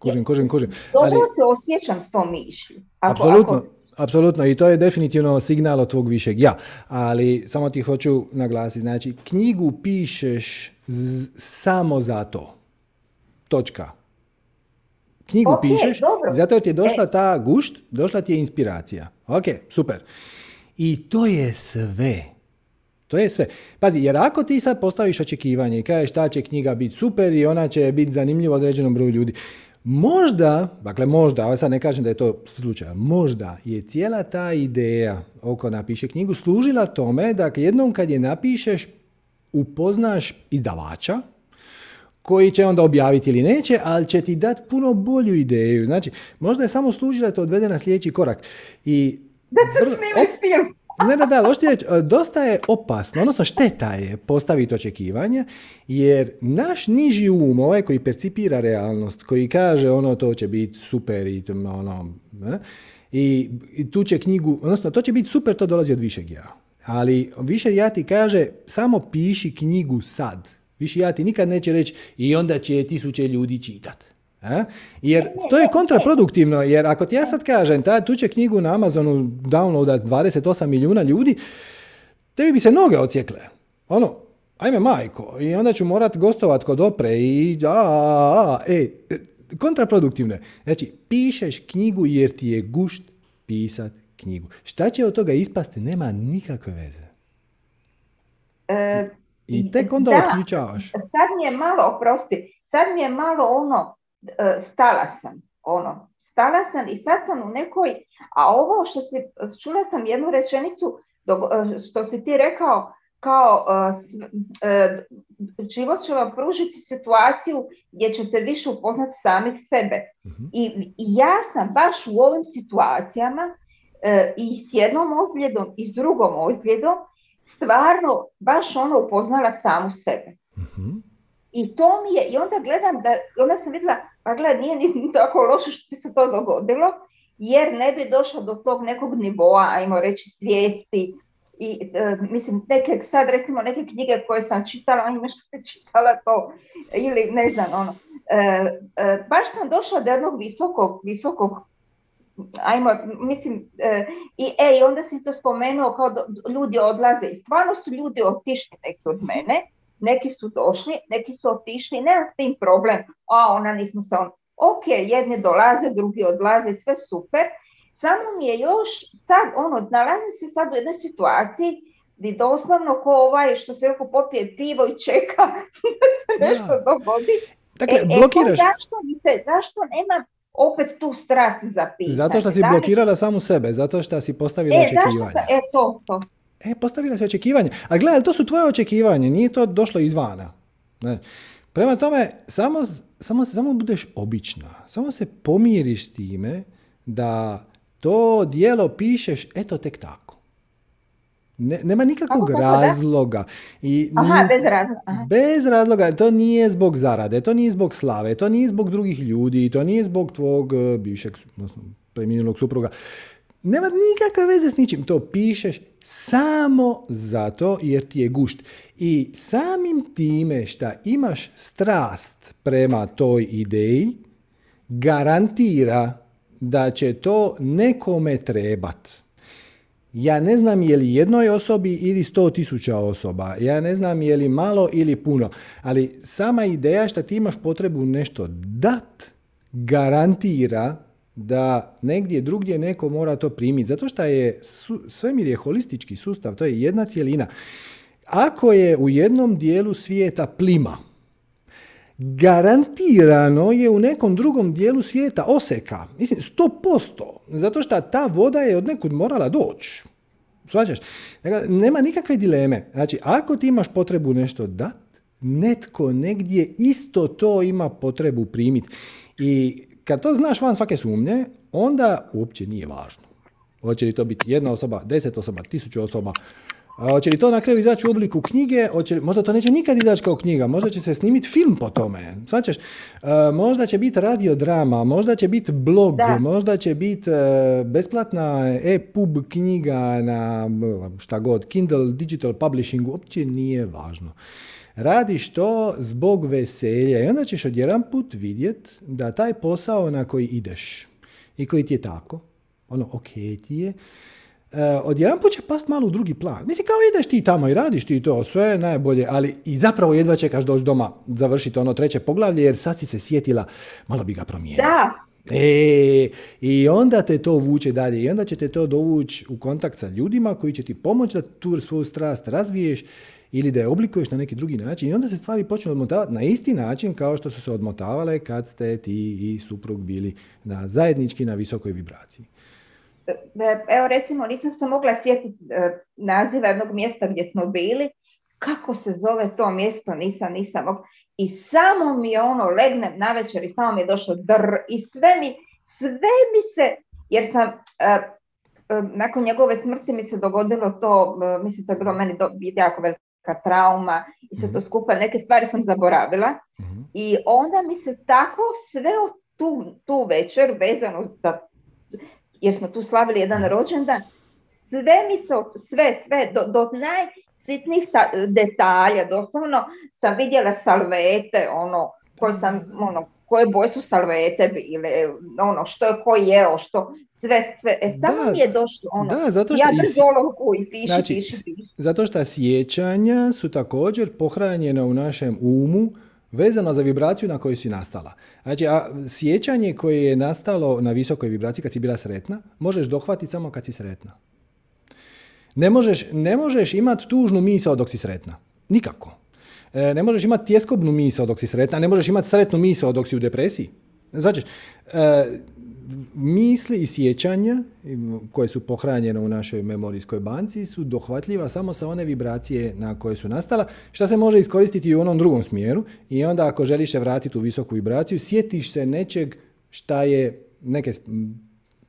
Kužim, kužim, kužim. Dobro Ali, se osjećam s tom mišlju. apsolutno, ako... apsolutno. I to je definitivno signal od tvog višeg ja. Ali samo ti hoću naglasiti. Znači, knjigu pišeš z- samo za to. Točka. Knjigu okay, pišeš, dobro. zato ti je došla e. ta gušt, došla ti je inspiracija. Ok, super. I to je sve. To je sve. Pazi, jer ako ti sad postaviš očekivanje i kažeš ta će knjiga biti super i ona će biti zanimljiva određenom broju ljudi, Možda, dakle možda, ali sad ne kažem da je to slučaj, možda je cijela ta ideja oko napiše knjigu služila tome da jednom kad je napišeš upoznaš izdavača koji će onda objaviti ili neće, ali će ti dati puno bolju ideju. Znači, možda je samo služila da te odvede na sljedeći korak. I da se snimi film. Ne, ne, da, loš dosta je opasno, odnosno šteta je postaviti očekivanja, jer naš niži um, ovaj koji percipira realnost, koji kaže ono to će biti super i ono, i, i tu će knjigu, odnosno to će biti super, to dolazi od višeg ja. Ali više ja ti kaže, samo piši knjigu sad. Više ja ti nikad neće reći i onda će tisuće ljudi čitati. A? Jer to je kontraproduktivno, jer ako ti ja sad kažem, ta, tu će knjigu na Amazonu downloadat 28 milijuna ljudi, tebi bi se noge ocijekle. Ono, ajme majko, i onda ću morat gostovat kod opre i a, a, a, e, kontraproduktivno Znači, pišeš knjigu jer ti je gušt pisat knjigu. Šta će od toga ispasti? Nema nikakve veze. E, I tek onda da, Sad mi je malo, oprosti, sad mi je malo ono, stala sam, ono, stala sam i sad sam u nekoj, a ovo što si, čula sam jednu rečenicu, e, što si ti rekao, kao e, život će vam pružiti situaciju gdje ćete više upoznati samih sebe. Mhm. I, I, ja sam baš u ovim situacijama i s jednom ozljedom i s drugom ozljedom stvarno baš ono upoznala samu sebe. uh i to mi je, i onda gledam da, onda sam vidjela, pa gled, nije ni <laughs> tako loše što se to dogodilo, jer ne bi došlo do tog nekog nivoa, ajmo reći, svijesti, i e, mislim, neke, sad recimo neke knjige koje sam čitala, ima što ste čitala to, ili ne znam, ono, e, e, baš sam došla do jednog visokog, visokog ajmo, mislim, i ej, onda si to spomenuo kao ljudi odlaze. I stvarno su ljudi otišli neki od mene, neki su došli, neki su otišli, nemam s tim problem, a ona nismo se on, ok, jedni dolaze, drugi odlaze, sve super, samo mi je još sad, ono, nalazi se sad u jednoj situaciji gdje doslovno ko ovaj što se rekao popije pivo i čeka <laughs> da se nešto dogodi. Dakle, e, e blokiraš. zašto, mi se, zašto nemam opet tu strast zapisati. Zato što si blokirala samu sebe, zato što si postavila e, očekivanje. e, to, to. E, postavila si očekivanje. A gledaj, to su tvoje očekivanje, nije to došlo izvana. Ne. Prema tome, samo, samo, samo budeš obična. Samo se pomiriš s time da to dijelo pišeš eto tek tako. Ne, nema nikakvog razloga. I, Aha, bez razloga. Bez razloga. To nije zbog zarade, to nije zbog slave, to nije zbog drugih ljudi, to nije zbog tvog eh, bivšeg preminulog supruga. Nema nikakve veze s ničim. To pišeš samo zato jer ti je gušt. I samim time što imaš strast prema toj ideji, garantira da će to nekome trebat. Ja ne znam je li jednoj osobi ili sto tisuća osoba. Ja ne znam je li malo ili puno. Ali sama ideja što ti imaš potrebu nešto dat, garantira da negdje drugdje neko mora to primiti. Zato što je svemir je holistički sustav, to je jedna cjelina. Ako je u jednom dijelu svijeta plima, garantirano je u nekom drugom dijelu svijeta oseka. Mislim, sto posto. Zato što ta voda je od nekud morala doći. Svađaš? Dakle, nema nikakve dileme. Znači, ako ti imaš potrebu nešto dat, netko negdje isto to ima potrebu primiti. I kad to znaš van svake sumnje, onda uopće nije važno. Hoće li to biti jedna osoba, deset osoba, tisuću osoba, Hoće li to na kraju izaći u obliku knjige? Hoće, možda to neće nikad izaći kao knjiga, možda će se snimiti film po tome. Svačeš, možda će biti radiodrama, možda će biti blog, možda će biti uh, besplatna e-pub knjiga na šta god, Kindle, digital publishing, uopće nije važno. Radiš to zbog veselja i onda ćeš odjedan put vidjet da taj posao na koji ideš i koji ti je tako, ono ok ti je, Uh, odjedan put će past malo u drugi plan. Mislim, kao ideš ti tamo i radiš ti to, sve najbolje, ali i zapravo jedva čekaš doći doma, završiti ono treće poglavlje, jer sad si se sjetila, malo bi ga promijeniti. Da. E, I onda te to vuče dalje i onda će te to dovući u kontakt sa ljudima koji će ti pomoći da tu svoju strast razviješ ili da je oblikuješ na neki drugi način i onda se stvari počnu odmotavati na isti način kao što su se odmotavale kad ste ti i suprug bili na zajednički na visokoj vibraciji. Evo recimo nisam se mogla sjetiti e, naziva jednog mjesta gdje smo bili, kako se zove to mjesto, nisam, nisam mogla. I samo mi je ono, legnem na večer i samo mi je došlo dr i sve mi, sve mi se, jer sam, e, e, nakon njegove smrti mi se dogodilo to, mislim to je bilo meni jako velika trauma i sve to mhm. skupa, neke stvari sam zaboravila mhm. i onda mi se tako sve tu, tu večer vezano za jer smo tu slavili jedan rođendan, sve mi se, sve, sve, do, do najsitnijih detalja, doslovno sam vidjela salvete, ono, koje sam, ono, koje boje su salvete bile, ono, što je ko jeo, što, sve, sve. E, samo mi je došlo ono, da, zato što ja is... i piši, znači, piši, piši. Zato što sjećanja su također pohranjena u našem umu, vezano za vibraciju na kojoj si nastala. Znači, a sjećanje koje je nastalo na visokoj vibraciji kad si bila sretna, možeš dohvatiti samo kad si sretna. Ne možeš, ne možeš imati tužnu misao dok si sretna. Nikako. E, ne možeš imati tjeskobnu misao dok si sretna, ne možeš imati sretnu misao dok si u depresiji. Znači, e, misli i sjećanja koje su pohranjene u našoj memorijskoj banci su dohvatljiva samo sa one vibracije na koje su nastala, što se može iskoristiti i u onom drugom smjeru i onda ako želiš se vratiti u visoku vibraciju, sjetiš se nečeg šta je neke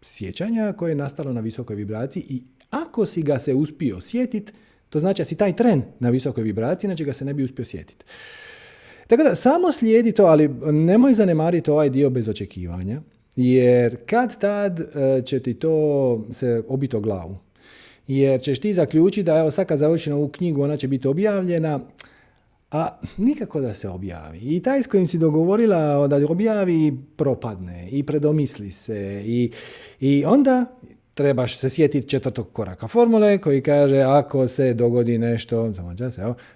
sjećanja koje je nastalo na visokoj vibraciji i ako si ga se uspio sjetiti, to znači da si taj tren na visokoj vibraciji, znači ga se ne bi uspio sjetiti. Tako da, samo slijedi to, ali nemoj zanemariti ovaj dio bez očekivanja. Jer kad tad e, će ti to se obiti o glavu. Jer ćeš ti zaključiti da evo sad kad završim ovu knjigu ona će biti objavljena, a nikako da se objavi. I taj s kojim si dogovorila da objavi propadne i predomisli se i, i onda trebaš se sjetiti četvrtog koraka formule koji kaže ako se dogodi nešto,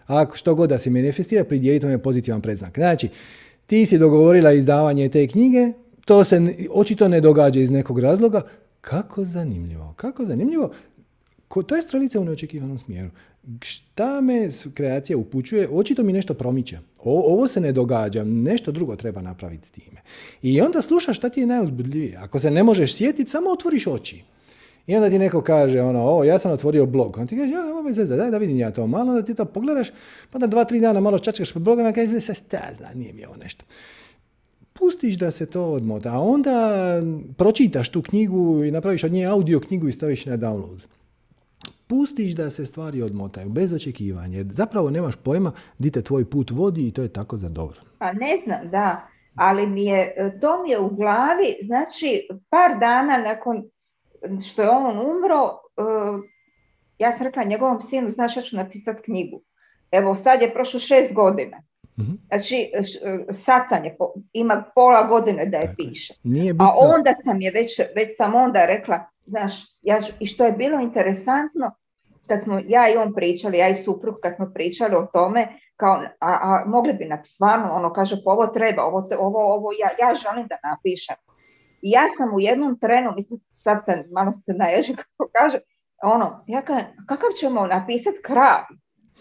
ako što god da se manifestira, pridjeliti je pozitivan predznak. Znači, ti si dogovorila izdavanje te knjige, to se očito ne događa iz nekog razloga. Kako zanimljivo, kako zanimljivo. To je strelica u neočekivanom smjeru. Šta me kreacija upućuje? Očito mi nešto promiče. ovo se ne događa, nešto drugo treba napraviti s time. I onda slušaš šta ti je najuzbudljivije. Ako se ne možeš sjetiti, samo otvoriš oči. I onda ti neko kaže, ono, o, ja sam otvorio blog. On ti kaže, ja, nemoj zezati, daj da vidim ja to malo, da ti to pogledaš, pa da dva, tri dana malo čačkaš po blogu, i kažeš, se zna, nije mi ovo nešto. Pustiš da se to odmota, a onda pročitaš tu knjigu i napraviš od nje audio knjigu i staviš na download. Pustiš da se stvari odmotaju, bez očekivanja. Jer zapravo nemaš pojma di te tvoj put vodi i to je tako za dobro. Pa ne znam, da. Ali mi je, to mi je u glavi, znači par dana nakon što je on umro, uh, ja sam rekla njegovom sinu, znaš, ja ću napisati knjigu. Evo, sad je prošlo šest godina. mm Znači, sacanje, ima pola godine da je piše. Nije A onda sam je već, već sam onda rekla, znaš, ja, i što je bilo interesantno, kad smo ja i on pričali, ja i suprug, kad smo pričali o tome, kao, a, a mogli bi nam stvarno, ono kaže, pa ovo treba, ovo, ovo, ovo ja, ja želim da napišem. I ja sam u jednom trenu, mislim, sad se malo se naježi kako <laughs> kaže, ono, ja kažem, kakav ćemo napisati kraj?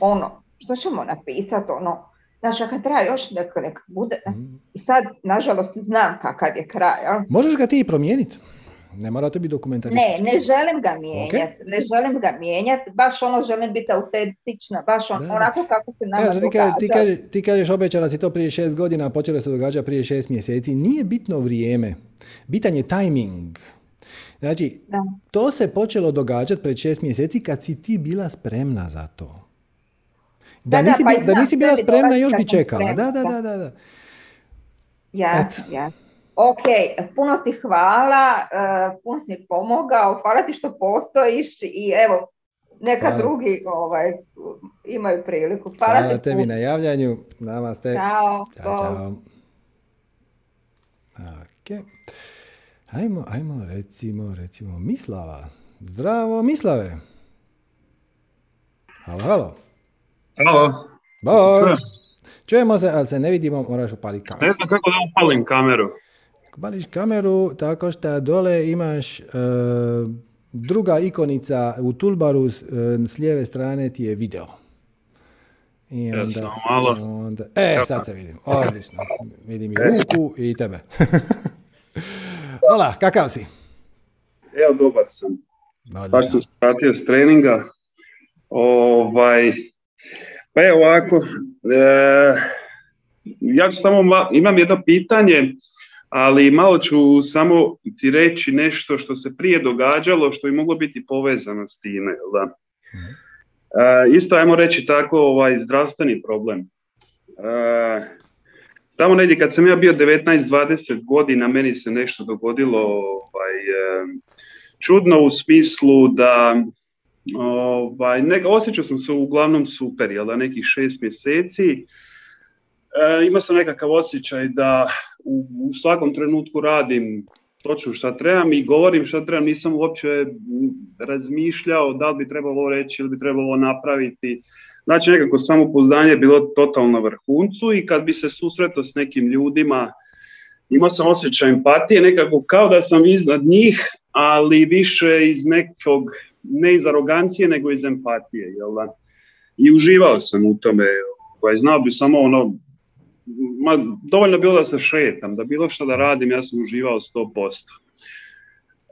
Ono, što ćemo napisati, ono, Znaš, kad treba još neka, neka bude. Mhm. I sad, nažalost, znam kakav je kraj. Možeš ga ti i promijeniti. Ne mora to biti dokumentaristički. Ne, ne želim ga mijenjati. Ne želim ga mijenjati. Baš ono želim biti autentična. Baš on, onako kako se nama Kaži, događa. Ti, kažeš, ti kažeš obećala si to prije šest godina, počelo se događa prije šest mjeseci. Nije bitno vrijeme. Bitan je timing. Znači, to se počelo događati pred šest mjeseci kad si ti bila spremna za to. Da, nisi, pa da nisi bila spremna, još bi čekala. Da, da, da, da. da. Jasno, jasno. Ok, puno ti hvala, uh, puno si mi pomogao, hvala ti što postojiš i evo, neka drugi ovaj, imaju priliku. Hvala, hvala tebi na javljanju, namaste. Ćao. Ćao, čao. Ok. Ajmo, ajmo, recimo, recimo, Mislava. Zdravo, Mislave. Halo, halo. Halo. Boj. Čujemo se, ali se ne vidimo, moraš upaliti kameru. Ne znam kako da upalim kameru. Upališ kameru tako što dole imaš uh, druga ikonica u toolbaru uh, s lijeve strane ti je video. I onda, malo. Onda, e, sad se vidim. Odlično. Vidim i ruku i tebe. <laughs> Hola, kakav si? Evo, dobar sam. Baš sam skratio s treninga. Ovaj, pa je ovako, e, ja ću samo, imam jedno pitanje, ali malo ću samo ti reći nešto što se prije događalo, što bi moglo biti povezano s time. Da? Mhm. E, isto ajmo reći tako ovaj zdravstveni problem. E, tamo negdje kad sam ja bio 19-20 godina, meni se nešto dogodilo ovaj, čudno u smislu da Ovaj, neka, osjećao sam se uglavnom super, jel da, nekih šest mjeseci. E, imao sam nekakav osjećaj da u, u svakom trenutku radim točno šta trebam i govorim šta trebam, nisam uopće razmišljao da li bi trebalo reći ili bi trebalo napraviti. Znači nekako samopouzdanje je bilo totalno vrhuncu i kad bi se susretao s nekim ljudima, imao sam osjećaj empatije, nekako kao da sam iznad njih, ali više iz nekog ne iz arogancije, nego iz empatije. Jel da? I uživao sam u tome. Ovaj, znao bi samo ono, dovoljno bilo da se šetam, da bilo što da radim, ja sam uživao 100%.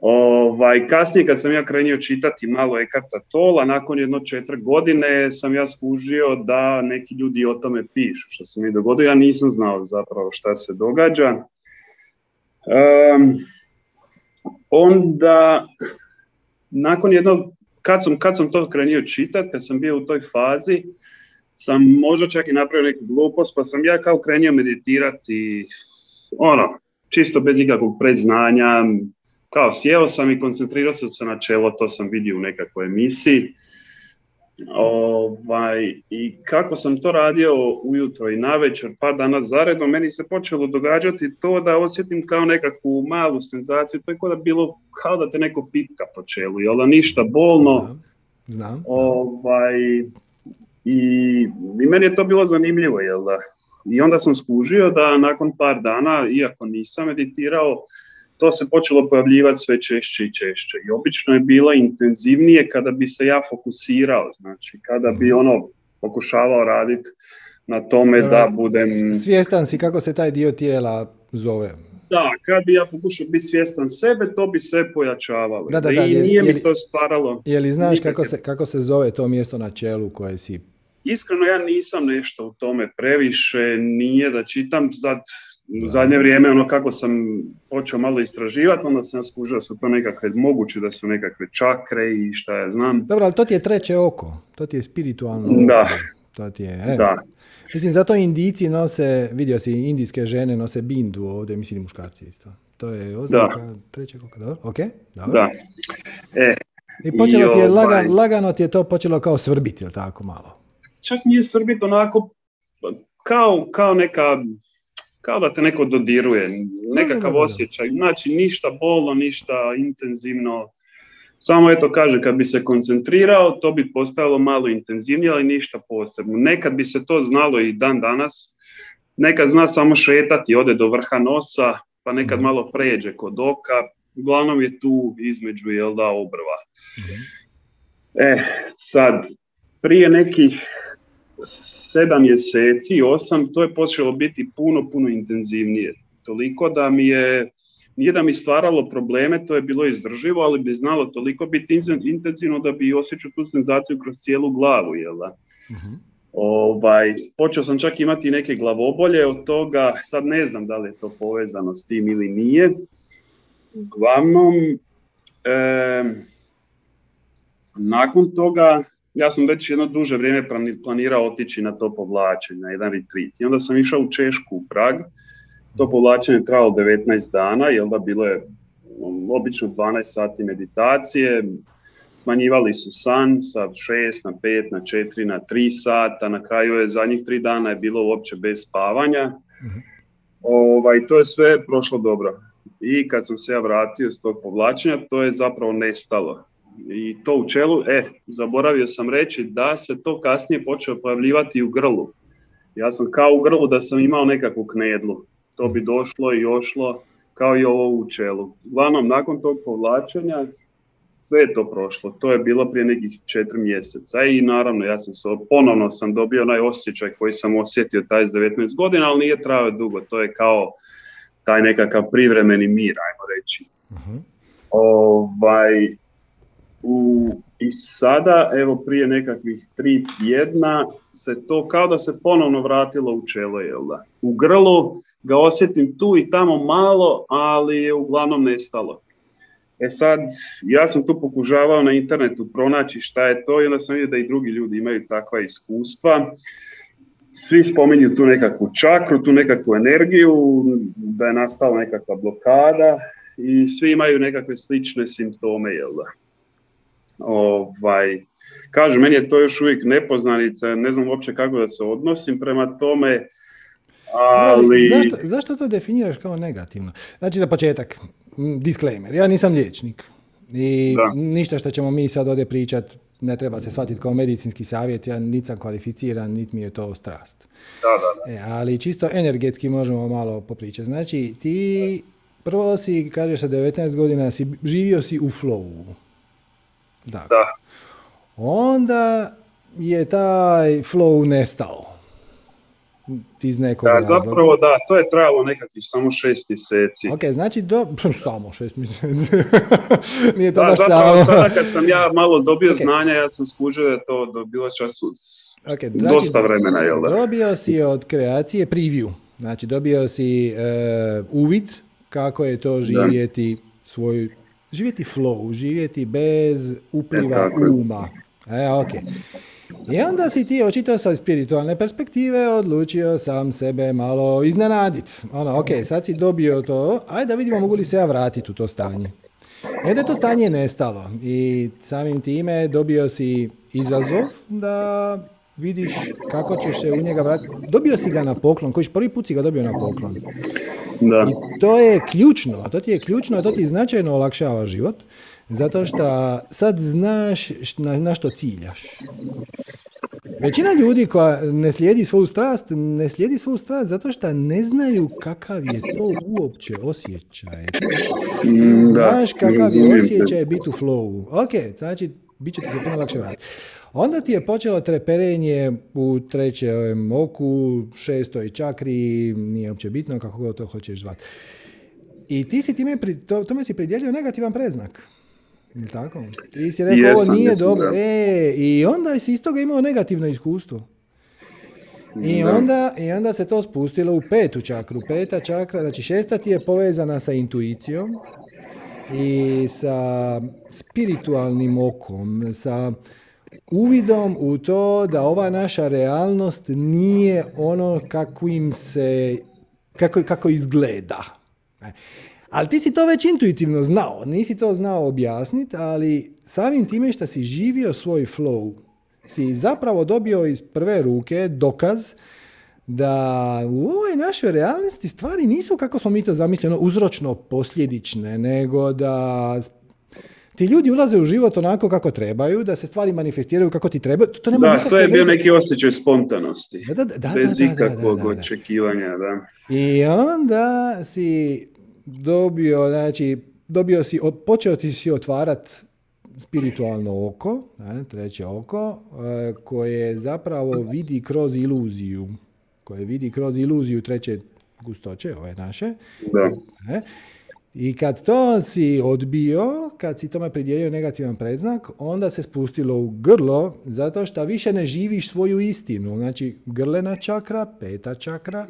Ovaj, kasnije kad sam ja krenio čitati malo Ekarta Tola, nakon jedno četiri godine sam ja skužio da neki ljudi o tome pišu, što se mi dogodilo. Ja nisam znao zapravo šta se događa. Um, onda nakon jednog, kad sam, kad sam to krenio čitati, kad sam bio u toj fazi, sam možda čak i napravio neku glupost, pa sam ja kao krenio meditirati, ono, čisto bez ikakvog predznanja, kao sjeo sam i koncentrirao sam se na čelo, to sam vidio u nekakvoj emisiji. Ovaj, I kako sam to radio ujutro i navečer, par dana zaredom, meni se počelo događati to da osjetim kao nekakvu malu senzaciju, to je kao da bilo kao da te neko pipka po čelu, jel da ništa bolno. Znam. Ovaj, i, I meni je to bilo zanimljivo, jel da? I onda sam skužio da nakon par dana, iako nisam meditirao, to se počelo pojavljivati sve češće i češće. I obično je bilo intenzivnije kada bi se ja fokusirao, znači kada bi mhm. ono pokušavao raditi na tome da budem... Svjestan si kako se taj dio tijela zove? Da, kad bi ja pokušao biti svjestan sebe, to bi sve pojačavalo. Da, da, da, I nije mi to stvaralo... Je li znaš kako se, kako se zove to mjesto na čelu koje si... Iskreno, ja nisam nešto u tome previše, nije da čitam sad u zadnje vrijeme, ono kako sam počeo malo istraživati, onda sam skužio da su to nekakve, moguće da su nekakve čakre i šta ja znam. Dobro, ali to ti je treće oko, to ti je spiritualno da. oko. To ti je, e. Da. Mislim, zato Indijci nose, vidio si, indijske žene nose bindu ovdje, mislim i muškarci isto. To je oznaka da. trećeg oka, dobro? Ok, dobro. Da. E, I počelo ti je, ovaj- lagano ti je to počelo kao svrbiti, ili tako malo? Čak nije svrbiti onako, kao, kao neka kao da te neko dodiruje, nekakav osjećaj, znači ništa bolno, ništa intenzivno, samo eto kaže, kad bi se koncentrirao, to bi postajalo malo intenzivnije, ali ništa posebno. Nekad bi se to znalo i dan danas, nekad zna samo šetati, ode do vrha nosa, pa nekad mhm. malo pređe kod oka, uglavnom je tu između, jel da, obrva. E, sad, prije nekih sedam mjeseci, osam, to je počelo biti puno, puno intenzivnije. Toliko da mi je, nije da mi stvaralo probleme, to je bilo izdrživo, ali bi znalo toliko biti intenzivno da bi osjećao tu senzaciju kroz cijelu glavu, jel da? uh Ovaj, počeo sam čak imati neke glavobolje od toga, sad ne znam da li je to povezano s tim ili nije. Uglavnom, nakon toga ja sam već jedno duže vrijeme planirao otići na to povlačenje, na jedan retreat. I onda sam išao u Češku, u Prag. To povlačenje trajalo 19 dana, i onda bilo je um, obično 12 sati meditacije, smanjivali su san sa 6 na 5 na 4 na 3 sata, na kraju je zadnjih 3 dana je bilo uopće bez spavanja. Ovaj, to je sve prošlo dobro. I kad sam se ja vratio s tog povlačenja, to je zapravo nestalo i to u čelu, e, zaboravio sam reći da se to kasnije počeo pojavljivati u grlu. Ja sam kao u grlu da sam imao nekakvu knedlu. To bi došlo i ošlo kao i ovo u čelu. Uglavnom, nakon tog povlačenja sve je to prošlo. To je bilo prije nekih četiri mjeseca i naravno ja sam se, ponovno sam dobio onaj osjećaj koji sam osjetio taj s 19 godina, ali nije trajao dugo. To je kao taj nekakav privremeni mir, ajmo reći. uh Ovaj, u, I sada, evo prije nekakvih tri tjedna, se to kao da se ponovno vratilo u čelo, jel da? U grlu ga osjetim tu i tamo malo, ali je uglavnom nestalo. E sad, ja sam tu pokušavao na internetu pronaći šta je to i onda sam vidio da i drugi ljudi imaju takva iskustva. Svi spominju tu nekakvu čakru, tu nekakvu energiju, da je nastala nekakva blokada i svi imaju nekakve slične simptome, jel da? Ovaj, kažu, meni je to još uvijek nepoznanica, ne znam uopće kako da se odnosim prema tome, ali... Zašto, zašto to definiraš kao negativno? Znači, za početak, disclaimer, ja nisam liječnik. I ništa što ćemo mi sad ovdje pričat ne treba se shvatiti kao medicinski savjet, ja niti sam kvalificiran, niti mi je to strast. Da, da, E, ali čisto energetski možemo malo popričati. Znači, ti prvo si, kažeš sa 19 godina, si, živio si u flowu. Da. da. Onda je taj flow nestao. Iz nekog da, zapravo da, to je trajalo nekakvih samo šest mjeseci. Ok, znači do, <laughs> samo šest mjeseci. <laughs> Nije to da, baš zapravo samo. sada kad sam ja malo dobio okay. znanja, ja sam skužio da to bilo čas okay, znači, dosta vremena, jel da? Dobio si od kreacije preview, znači dobio si uh, uvid kako je to živjeti da. svoj živjeti flow, živjeti bez upliva e, uma. E, ok. I onda si ti očito sa spiritualne perspektive odlučio sam sebe malo iznenaditi. Ono, ok, sad si dobio to, ajde da vidimo mogu li se ja vratiti u to stanje. I onda je to stanje nestalo i samim time dobio si izazov da vidiš kako ćeš se u njega vratiti. Dobio si ga na poklon, koji prvi put si ga dobio na poklon. Da. I to je ključno, to ti je ključno, to ti značajno olakšava život, zato što sad znaš na, na što ciljaš. Većina ljudi koja ne slijedi svoju strast, ne slijedi svoju strast zato što ne znaju kakav je to uopće osjećaj. Mm, znaš kakav je osjećaj biti u flowu. Ok, znači, bit će ti se puno lakše vratiti. Onda ti je počelo treperenje u trećem oku, šestoj čakri, nije uopće bitno kako god to hoćeš zvati. I ti si time, to, tome si pridjelio negativan preznak. Je tako? Ti si rekao, ovo nije dobro. E, I onda si iz toga imao negativno iskustvo. I onda, I onda se to spustilo u petu čakru. Peta čakra, znači šesta ti je povezana sa intuicijom i sa spiritualnim okom, sa uvidom u to da ova naša realnost nije ono kakvim se, kako, kako izgleda. Ali ti si to već intuitivno znao, nisi to znao objasniti, ali samim time što si živio svoj flow, si zapravo dobio iz prve ruke dokaz da u ovoj našoj realnosti stvari nisu kako smo mi to zamišljeno uzročno posljedične, nego da ti ljudi ulaze u život onako kako trebaju, da se stvari manifestiraju kako ti trebaju. To nema da, sve je bio neki osjećaj spontanosti. Da, da, da, bez ikakvog očekivanja, da. I onda si dobio, znači, dobio si, počeo ti si otvarat spiritualno oko, treće oko, e, koje zapravo vidi kroz iluziju, koje vidi kroz iluziju treće gustoće, ove naše. Da. I kad to si odbio, kad si tome pridjelio negativan predznak, onda se spustilo u grlo, zato što više ne živiš svoju istinu. Znači, grlena čakra, peta čakra,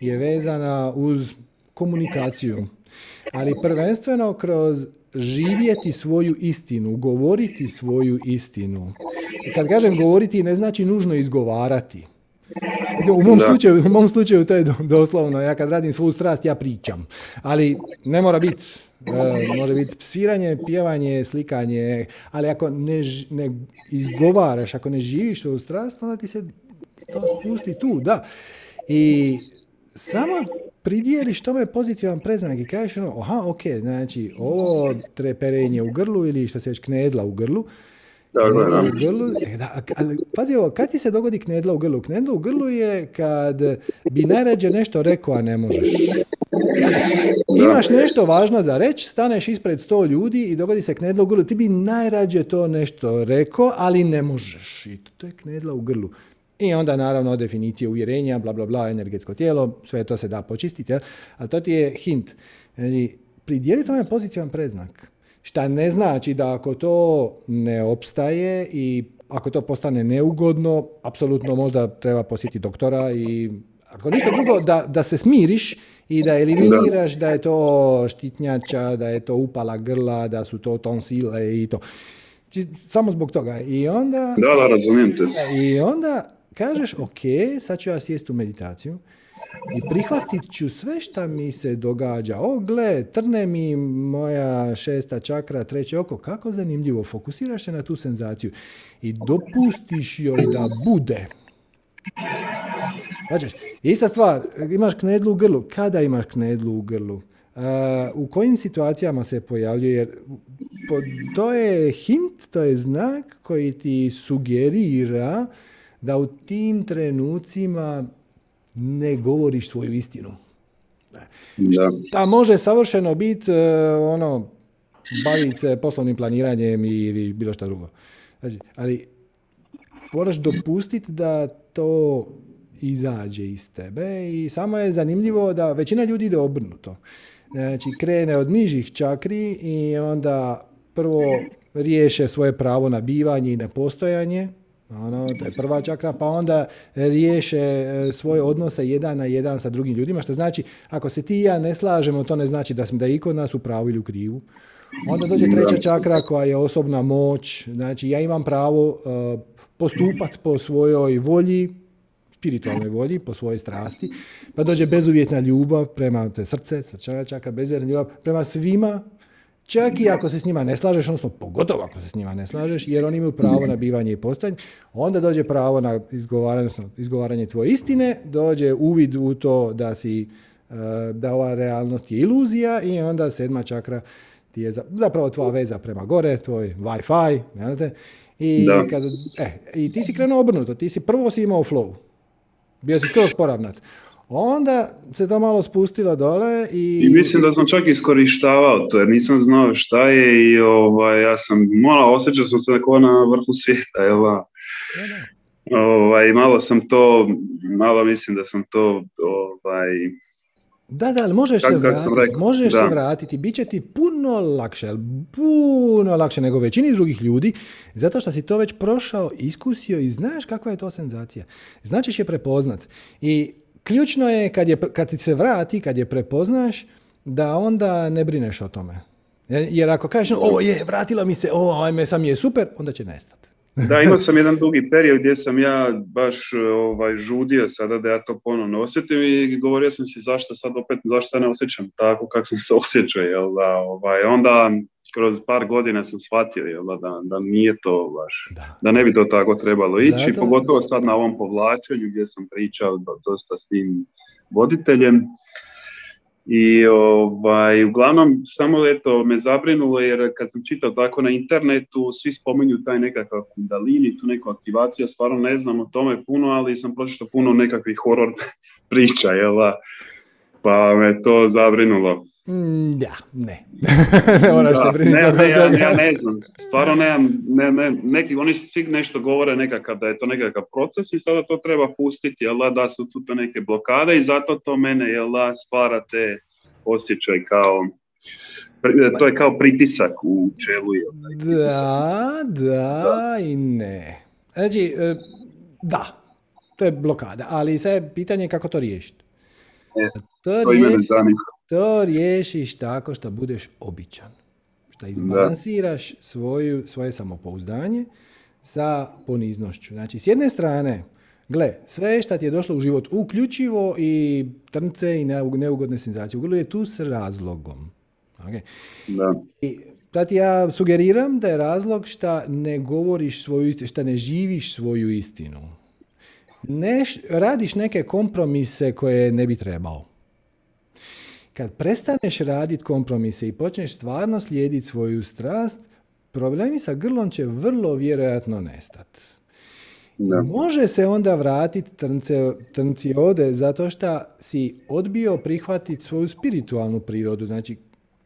je vezana uz komunikaciju. Ali prvenstveno kroz živjeti svoju istinu, govoriti svoju istinu. Kad kažem govoriti, ne znači nužno izgovarati. U mom, slučaju, u mom slučaju to je doslovno, ja kad radim svoju strast, ja pričam. Ali ne mora biti, e, može biti sviranje, pjevanje, slikanje, ali ako ne, ne izgovaraš, ako ne živiš svoju strast, onda ti se to spusti tu, da. I samo pridijeliš tome pozitivan preznak i kažeš ono, aha, ok, znači ovo treperenje u grlu ili što se već knedla u grlu, da, U grlu, e, da, ali, pazi ovo, kad ti se dogodi knedla u grlu? Knedla u grlu je kad bi najrađe nešto rekao, a ne možeš. Znači, imaš nešto važno za reći, staneš ispred sto ljudi i dogodi se knedla u grlu. Ti bi najrađe to nešto rekao, ali ne možeš. I to je knedla u grlu. I onda naravno definicije uvjerenja, bla bla bla, energetsko tijelo, sve to se da počistiti, ali to ti je hint. Znači, pridjeli tome pozitivan predznak. Šta ne znači da ako to ne opstaje i ako to postane neugodno, apsolutno možda treba posjetiti doktora i ako ništa drugo, da, da se smiriš i da eliminiraš da je to štitnjača, da je to upala grla, da su to tonsile i to. Samo zbog toga. I onda... Da, da, razumijem te. I onda kažeš, ok, sad ću ja sjesti u meditaciju i prihvatit ću sve šta mi se događa. O, gle, trne mi moja šesta čakra, treće oko, kako zanimljivo, fokusiraš se na tu senzaciju i dopustiš joj da bude. Znači, ista stvar, imaš knedlu u grlu. Kada imaš knedlu u grlu? u kojim situacijama se pojavljuje? Jer to je hint, to je znak koji ti sugerira da u tim trenucima ne govoriš svoju istinu. Da. Šta može savršeno biti e, ono, baviti se poslovnim planiranjem ili bilo što drugo. Znači, ali moraš dopustiti da to izađe iz tebe i samo je zanimljivo da većina ljudi ide obrnuto. Znači, krene od nižih čakri i onda prvo riješe svoje pravo na bivanje i na postojanje, ono, to je prva čakra, pa onda riješe e, svoje odnose jedan na jedan sa drugim ljudima, što znači, ako se ti i ja ne slažemo, to ne znači da, smo, da je i kod nas u pravu ili u krivu. Onda dođe treća čakra koja je osobna moć, znači ja imam pravo uh, postupati po svojoj volji, spiritualnoj volji, po svojoj strasti, pa dođe bezuvjetna ljubav prema te srce, srčana čakra, bezuvjetna ljubav prema svima Čak i ako se s njima ne slažeš, odnosno pogotovo ako se s njima ne slažeš, jer oni imaju pravo na bivanje i postojanje, onda dođe pravo na izgovaranje, izgovaranje tvoje istine, dođe uvid u to da si eh, da ova realnost je iluzija i onda sedma čakra ti je zapravo tvoja veza prema gore, tvoj Wi-Fi, I, kad, eh, I ti si krenuo obrnuto, ti si prvo si imao flow, bio si skroz poravnat. Onda se to malo spustilo dole i... I mislim da sam čak iskorištavao to, jer nisam znao šta je i ovaj, ja sam, mola, osjećao sam se neko na vrhu svijeta, jel Ovaj, malo sam to, malo mislim da sam to ovaj, da, da, ali možeš se vratiti, možeš se vratiti, bit će ti puno lakše, puno lakše nego većini drugih ljudi, zato što si to već prošao, iskusio i znaš kakva je to senzacija. Značiš je prepoznat. I ključno je kad, je kad ti se vrati, kad je prepoznaš, da onda ne brineš o tome. Jer ako kažeš, o je, vratila mi se, o, ajme, sam je super, onda će nestati. <laughs> Da, imao sam jedan dugi period gdje sam ja baš ovaj, žudio sada da ja to ponovno osjetim i govorio sam si zašto sad opet, zašto se ne osjećam tako kako sam se osjećao, jel da, ovaj, onda kroz par godina sam shvatio jel da, da nije to baš, da. da ne bi to tako trebalo ići, Zato... pogotovo sad na ovom povlačenju gdje sam pričao dosta s tim voditeljem. I ovaj, uglavnom samo eto me zabrinulo jer kad sam čitao tako na internetu svi spominju taj nekakav kundalini, tu neku aktivaciju, stvarno ne znam o tome puno, ali sam pročitao puno nekakvih horor <laughs> priča, jel Pa me to zabrinulo. Mm, ja, ne. <laughs> ne moraš se brinuti ne, ne, ja, ja, ne znam, stvarno nemam, ne, ne, neki, oni svi nešto govore nekakav da je to nekakav proces i sada to treba pustiti, jel da, su tu neke blokade i zato to mene, jel da, stvara te osjećaj kao, to je kao pritisak u čelu. Jel da, da i ne. Znači, e, da, to je blokada, ali sad je pitanje kako to riješiti. E, to, to riješiti, to riješiš tako što budeš običan. Što izbalansiraš svoju, svoje samopouzdanje sa poniznošću. Znači, s jedne strane, gle, sve što ti je došlo u život, uključivo i trnce i neugodne senzacije, uglavnom je tu s razlogom. Okay. Da. I ti ja sugeriram da je razlog što ne govoriš svoju istinu, što ne živiš svoju istinu. Ne, radiš neke kompromise koje ne bi trebao. Kad prestaneš raditi kompromise i počneš stvarno slijediti svoju strast, problemi sa grlom će vrlo vjerojatno nestati. Može se onda vratiti trnce, trnci ode zato što si odbio prihvatiti svoju spiritualnu prirodu. Znači,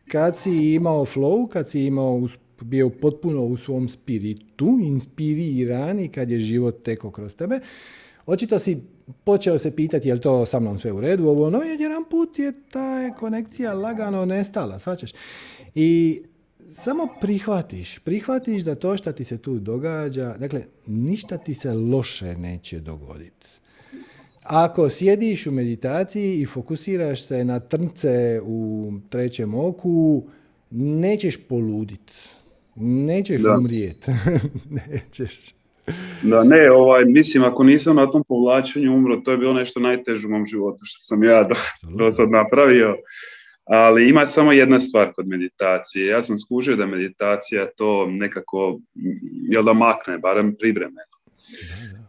kad si imao flow, kad si imao bio potpuno u svom spiritu, inspiriran i kad je život teko kroz tebe, očito si počeo se pitati je li to sa mnom sve u redu, ovo ono, jedan put je ta konekcija lagano nestala, svačaš. I samo prihvatiš, prihvatiš da to što ti se tu događa, dakle, ništa ti se loše neće dogoditi. Ako sjediš u meditaciji i fokusiraš se na trnce u trećem oku, nećeš poludit. Nećeš umrijeti. <laughs> nećeš. Da, ne, ovaj, mislim, ako nisam na tom povlačenju umro, to je bilo nešto najteže u mom životu što sam ja do, do sad napravio. Ali ima samo jedna stvar kod meditacije. Ja sam skužio da meditacija to nekako, jel da makne, barem privremeno.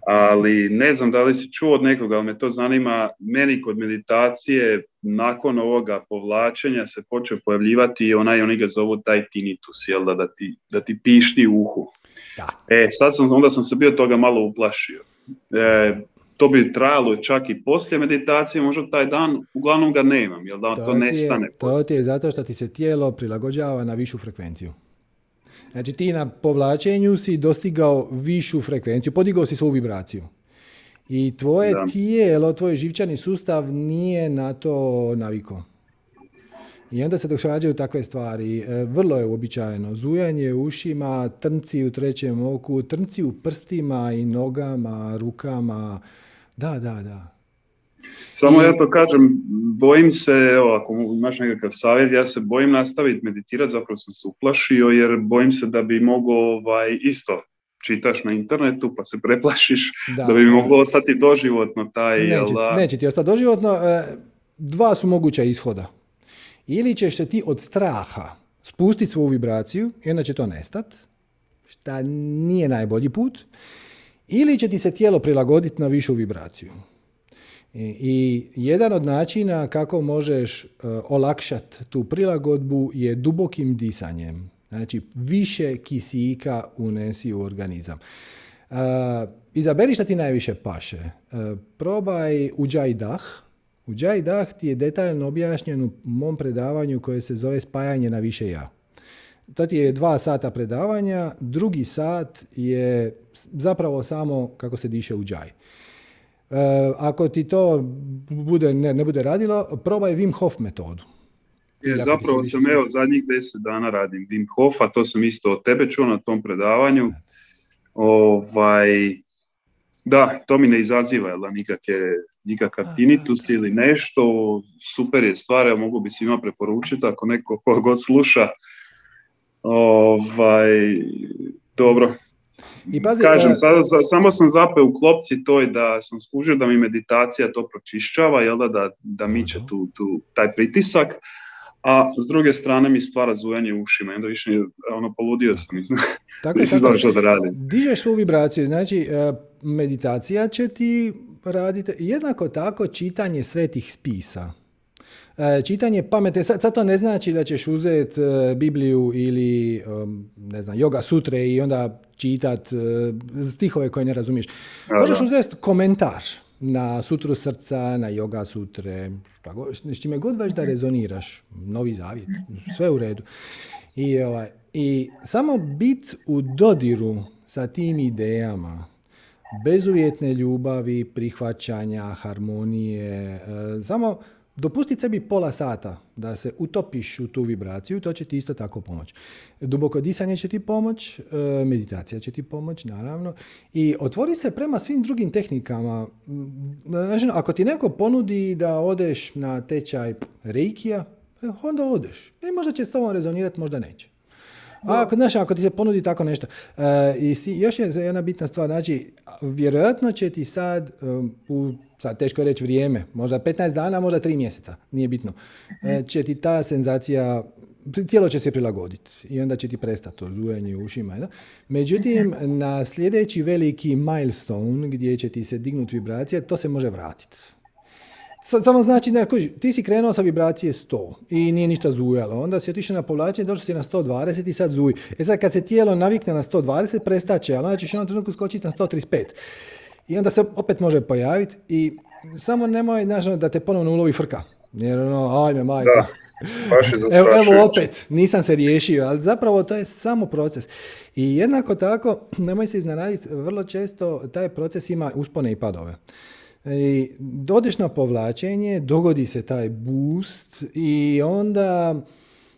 Ali ne znam da li si čuo od nekoga, ali me to zanima. Meni kod meditacije nakon ovoga povlačenja se počeo pojavljivati onaj, oni ga zovu taj tinnitus, jel da, da, ti, da ti pišti uhu. Da. E, sad sam, onda sam se bio toga malo uplašio. E, to bi trajalo čak i poslije meditacije, možda taj dan, uglavnom ga nemam, jel da to, to nestane. Je, to ti je zato što ti se tijelo prilagođava na višu frekvenciju. Znači ti na povlačenju si dostigao višu frekvenciju, podigao si svoju vibraciju. I tvoje tijelo, tvoj živčani sustav nije na to naviko. I onda se događaju takve stvari. E, vrlo je uobičajeno. Zujanje u ušima, trnci u trećem oku, trnci u prstima i nogama, rukama. Da, da, da. Samo ja to kažem, bojim se, evo, ako imaš nekakav savjet, ja se bojim nastaviti meditirati, zapravo sam se uplašio, jer bojim se da bi mogao ovaj, isto čitaš na internetu pa se preplašiš, da, da bi moglo ostati doživotno taj... Neće, neće ti ostati doživotno. E, dva su moguća ishoda. Ili ćeš se ti od straha spustiti svoju vibraciju i onda će to nestat, šta nije najbolji put, ili će ti se tijelo prilagoditi na višu vibraciju. I, i jedan od načina kako možeš uh, olakšati tu prilagodbu je dubokim disanjem. Znači, više kisika unesi u organizam. Uh, izaberi šta ti najviše paše. Uh, probaj uđaj dah, u Džaj Dah ti je detaljno objašnjen u mom predavanju koje se zove spajanje na više ja. to ti je dva sata predavanja, drugi sat je zapravo samo kako se diše u džaj. E, ako ti to bude, ne, ne bude radilo, probaj Wim Hof metodu. Je, zapravo sam evo zadnjih deset dana radim Wim Hofa, to sam isto od tebe čuo na tom predavanju. Ovaj, da, to mi ne izaziva jel, nikakve, nikakav tinitus ili nešto. Super je stvar, evo mogu bi svima preporučiti ako neko god sluša. Ovaj, dobro, i pazi, Kažem, e, samo sam zapeo u klopci toj da sam skužio da mi meditacija to pročišćava, jel da, da, da miče tu, tu, taj pritisak, a s druge strane mi stvara zujanje u ušima, onda više ono, poludio sam, <laughs> tako, tako, što da radim. Dižeš svu vibraciju, znači e, meditacija će ti raditi, jednako tako čitanje svetih spisa. E, čitanje pamete, sad, sad to ne znači da ćeš uzeti Bibliju ili ne znam, yoga sutre i onda čitat stihove koje ne razumiješ. Možeš uzeti komentar na sutru srca, na yoga sutre, s čime god već da rezoniraš, novi zavjet, sve u redu. I, ovaj, I samo bit u dodiru sa tim idejama, bezuvjetne ljubavi, prihvaćanja, harmonije, e, samo Dopustiti sebi pola sata da se utopiš u tu vibraciju, to će ti isto tako pomoći. Duboko disanje će ti pomoć, e, meditacija će ti pomoć, naravno. I otvori se prema svim drugim tehnikama. Znači, ako ti neko ponudi da odeš na tečaj reikija, onda odeš. I možda će s tobom rezonirati, možda neće. A ako, znaš, ako ti se ponudi tako nešto. Uh, I još je jedna bitna stvar, znači, vjerojatno će ti sad, um, u, sad teško je reći vrijeme, možda 15 dana, možda 3 mjeseca, nije bitno, uh, će ti ta senzacija tijelo će se prilagoditi i onda će ti prestati to zujanje u ušima. Da? Međutim, na sljedeći veliki milestone gdje će ti se dignuti vibracija, to se može vratiti. Samo znači, ne, ti si krenuo sa vibracije 100 i nije ništa zujalo. Onda si otišao na povlačenje, došao si na 120 i sad zuj. E sad kad se tijelo navikne na 120, prestaće, ali onda ćeš jednom trenutku skočiti na 135. I onda se opet može pojaviti i samo nemoj znaš, da te ponovno ulovi frka. Jer ono, ajme majko. Da. <laughs> Evo, evo opet, nisam se riješio, ali zapravo to je samo proces. I jednako tako, nemoj se iznenaditi, vrlo često taj proces ima uspone i padove. I dodeš na povlačenje, dogodi se taj boost i onda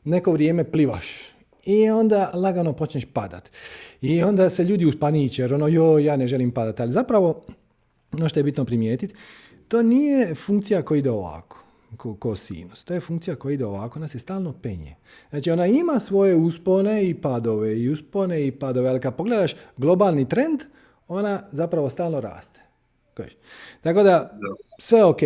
neko vrijeme plivaš. I onda lagano počneš padat. I onda se ljudi uspaniće, jer ono, jo, ja ne želim padat. Ali zapravo, ono što je bitno primijetiti, to nije funkcija koja ide ovako, ko, ko sinus. To je funkcija koja ide ovako, ona se stalno penje. Znači, ona ima svoje uspone i padove, i uspone i padove, ali kad pogledaš globalni trend, ona zapravo stalno raste. Tako da, sve ok.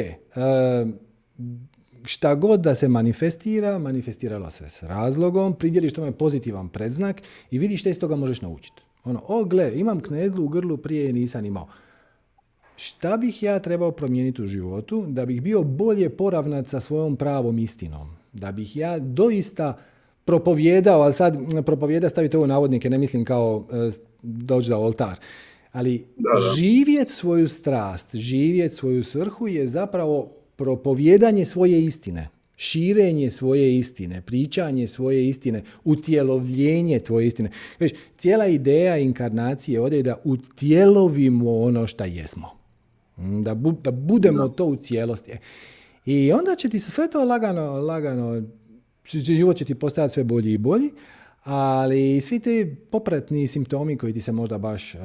Šta god da se manifestira, manifestiralo se s razlogom, pridjeliš tome pozitivan predznak i vidiš što iz toga možeš naučiti. Ono, o gle, imam knedlu u grlu, prije nisam imao. Šta bih ja trebao promijeniti u životu da bih bio bolje poravnat sa svojom pravom istinom? Da bih ja doista propovjedao, ali sad propovjeda stavite ovo navodnike, ne mislim kao e, doći za oltar. Ali živjet svoju strast, živjet svoju svrhu je zapravo propovjedanje svoje istine, širenje svoje istine, pričanje svoje istine, utjelovljenje tvoje istine. cijela ideja inkarnacije ovdje je da utjelovimo ono što jesmo. Mm, da, da budemo to u cijelosti. I onda će ti se sve to lagano, lagano, život će ti postajati sve bolji i bolji, ali svi ti popratni simptomi koji ti se možda baš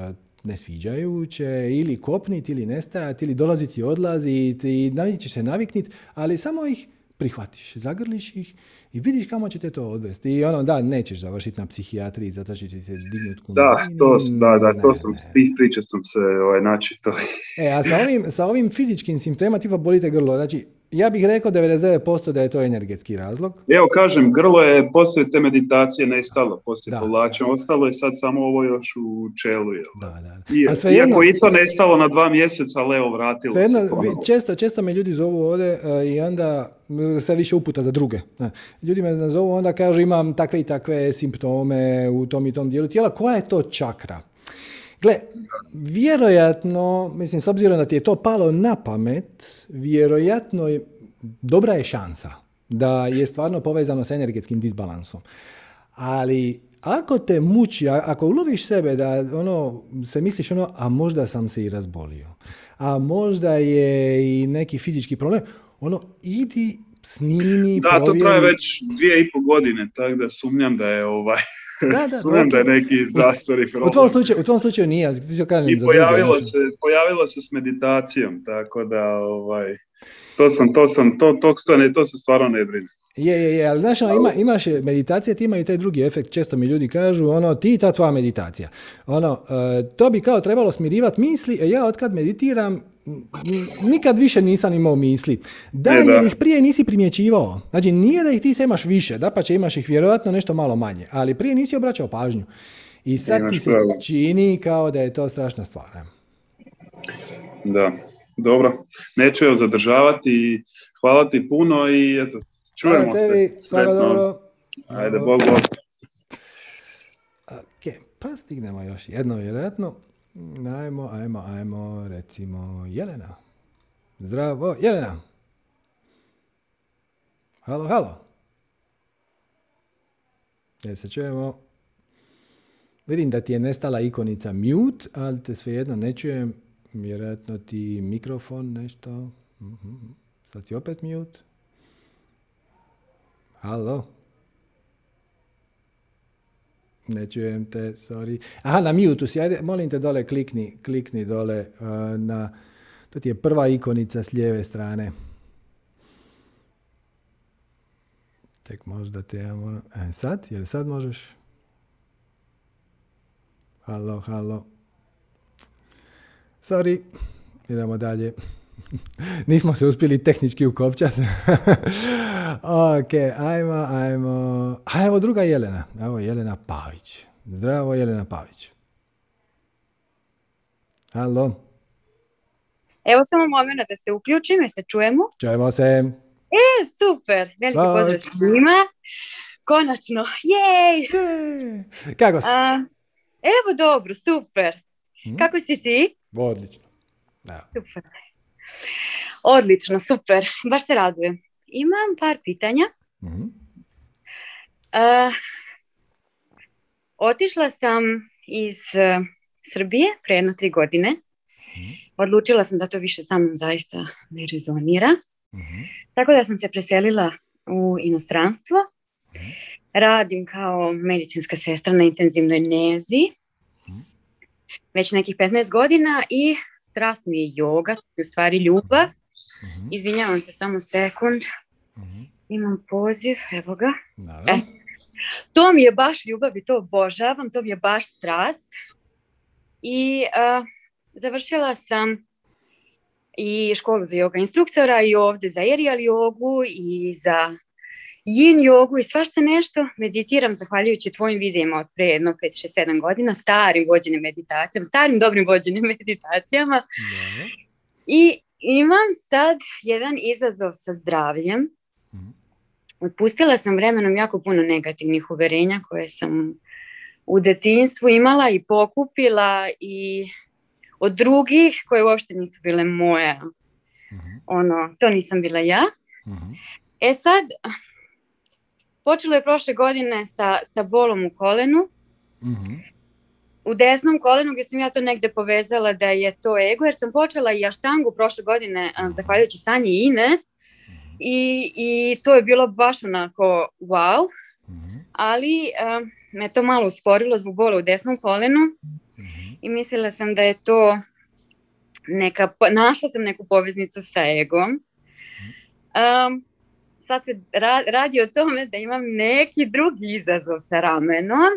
ne sviđaju će ili kopniti ili nestajati ili dolaziti i odlaziti i na ćeš se navikniti, ali samo ih prihvatiš, zagrliš ih i vidiš kamo će te to odvesti. I ono, da, nećeš završiti na psihijatriji, zato će ti se dignuti Da, to, da, da, to sam, s tih priča sam se ovaj, naći to. E, a sa ovim, sa ovim fizičkim simptomima tipa bolite grlo, znači ja bih rekao 99% da je to energetski razlog. Evo kažem, grlo je poslije te meditacije nestalo, poslije povlačenja, ostalo je sad samo ovo još u čelu. Jel? Da, da. I, iako i to nestalo na dva mjeseca, ali evo vratilo se. Često, često me ljudi zovu ovdje uh, i onda sve više uputa za druge. Ljudi me nazovu, onda kažu imam takve i takve simptome u tom i tom dijelu tijela. Koja je to čakra? Gle, vjerojatno, mislim, s obzirom da ti je to palo na pamet, vjerojatno dobra je šansa da je stvarno povezano sa energetskim disbalansom. Ali ako te muči, ako uloviš sebe da ono, se misliš ono, a možda sam se i razbolio, a možda je i neki fizički problem, ono, idi snimi, Da, to traje već dvije i pol godine, tako da sumnjam da je ovaj... Da, da, <laughs> sumnjam da je neki zdravstveni problem. U tvom slučaju, u tvom slučaju nije, ali ti kažem I pojavilo se, pojavilo se s meditacijom, tako da ovaj, to sam, to sam, to, to, to, to se stvarno ne brine. Je, je, je, ali znaš, ono, ima, imaš meditacija, ti ima i taj drugi efekt, često mi ljudi kažu, ono, ti ta tvoja meditacija. Ono, e, to bi kao trebalo smirivati misli, a ja otkad meditiram, nikad više nisam imao misli. Da, je, jer ih prije nisi primjećivao. Znači, nije da ih ti se imaš više, da pa će imaš ih vjerojatno nešto malo manje, ali prije nisi obraćao pažnju. I sad ti se čini kao da je to strašna stvar. Da, dobro. Neću joj zadržavati hvala ti puno i eto, Čujemo tebi, se. Svaka dobro. Ajde, bog, bog. Ok, pa stignemo još jedno vjerojatno. Ajmo, ajmo, ajmo, recimo Jelena. Zdravo, Jelena. Halo, halo. Jel se čujemo? Vidim da ti je nestala ikonica mute, ali te svejedno ne čujem. Vjerojatno ti mikrofon nešto. Mhm. Sad si opet mute. Halo? Ne čujem te, sorry. Aha, na mute si, ajde, molim te dole, klikni, klikni dole uh, na, to ti je prva ikonica s lijeve strane. Tek možda te ja moram, e, sad, jel sad možeš? Halo, halo. Sorry, idemo dalje. <laughs> Nismo se uspjeli tehnički ukopčati. <laughs> ok, ajmo, ajmo. A evo druga Jelena. Evo Jelena Pavić. Zdravo Jelena Pavić. Halo. Evo samo moment da se uključim, se čujemo. Čujemo se. E, super. Veliki pozdrav svima. Konačno. Jej! Kako si? evo dobro, super. Hm? Kako si ti? Odlično. Da. Super. Odlično, super. Baš se radujem. Imam par pitanja. mm Uh, otišla sam iz uh, Srbije pre jedno tri godine. mm Odlučila sam da to više sa mnom zaista ne rezonira. mm Tako da sam se preselila u inostranstvo. mm Radim kao medicinska sestra na intenzivnoj nezi. mm Već nekih 15 godina i strast mi je je u stvari ljubav. Uh Izvinjavam se samo sekund. uh Imam poziv, evo ga. E, to mi je baš ljubav i to obožavam, to mi je baš strast. I uh, završila sam i školu za yoga instruktora i ovdje za aerial jogu i za yin jogu i svašta nešto. Meditiram zahvaljujući tvojim videima od pre jedno 5, 6, 7 godina, starim vođenim meditacijama, starim dobrim vođenim <laughs> meditacijama. I imam sad jedan izazov sa zdravljem. Mhm. Otpustila sam vremenom jako puno negativnih uverenja koje sam u detinstvu imala i pokupila i od drugih koje uopšte nisu bile moje. Mhm. Ono, to nisam bila ja. Mhm. E sad, Počelo je prošle godine sa, sa bolom u kolenu. mm U desnom kolenu gdje sam ja to negdje povezala da je to ego, jer sam počela i aštangu prošle godine, uh zahvaljujući Sanji i Ines. I, I to je bilo baš onako wow. Ali me to malo usporilo zbog bola u desnom kolenu. I mislila sam da je to neka, našla sam neku poveznicu sa egom. Um, sad se radi o tome da imam neki drugi izazov sa ramenom,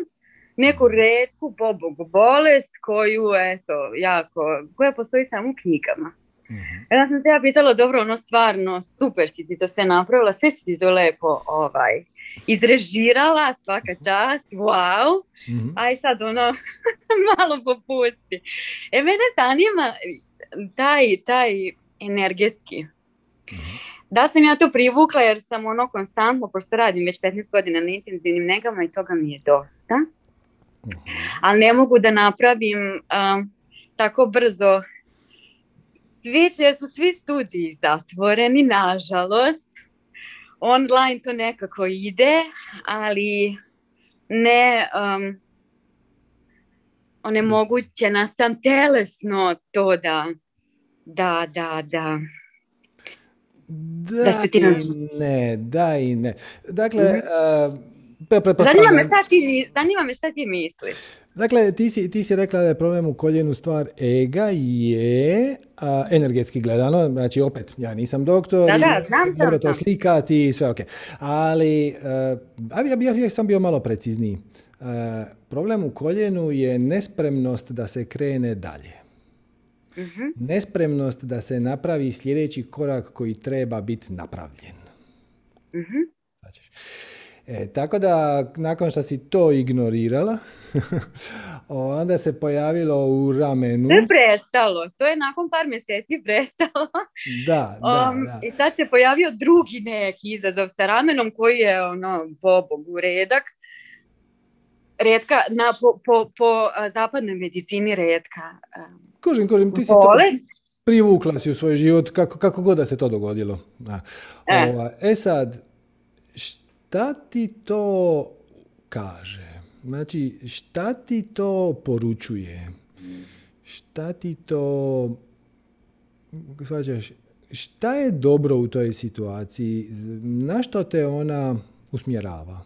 neku redku pobogu bolest koju, eto, jako, koja postoji samo u knjigama. mm Ja sam se ja pitala, dobro, ono stvarno, super si ti to sve napravila, sve si ti to lepo ovaj, izrežirala, svaka čast, wow, mm aj sad ono, <laughs> malo popusti. E, mene zanima taj, taj energetski. mm da sam ja to privukla jer sam ono konstantno, pošto radim već 15 godina na intenzivnim negama i toga mi je dosta. Mhm. Ali ne mogu da napravim tako brzo jer su svi studiji zatvoreni, nažalost. Online to nekako ide, ali ne um, onemogućena sam telesno to da da, da, da da, da i ne, da i ne. Dakle, mm zanima, me šta ti, zanima me šta ti misliš. Dakle, ti si, ti si rekla da je problem u koljenu stvar ega je a, energetski gledano, znači opet, ja nisam doktor, da, da, znam, dobro to slikati i sve ok. Ali, uh, ja, ja, ja sam bio malo precizniji. Uh, problem u koljenu je nespremnost da se krene dalje. uh Nespremnost da se napravi sljedeći korak koji treba biti napravljen. uh Znači, E, tako da, nakon što si to ignorirala, <laughs> onda se pojavilo u ramenu. To je prestalo, to je nakon par mjeseci prestalo. Da, <laughs> da, um, I sad se pojavio drugi neki izazov sa ramenom koji je, ono, bogu redak. Redka, na, po, po, po zapadnoj medicini redka. Kožim, kožim, ti si to privukla si u svoj život, kako, kako god da se to dogodilo. E, Ova, e sad, šta ti to kaže? Znači, šta ti to poručuje? Šta ti to... Svađaš, šta je dobro u toj situaciji? Na što te ona usmjerava?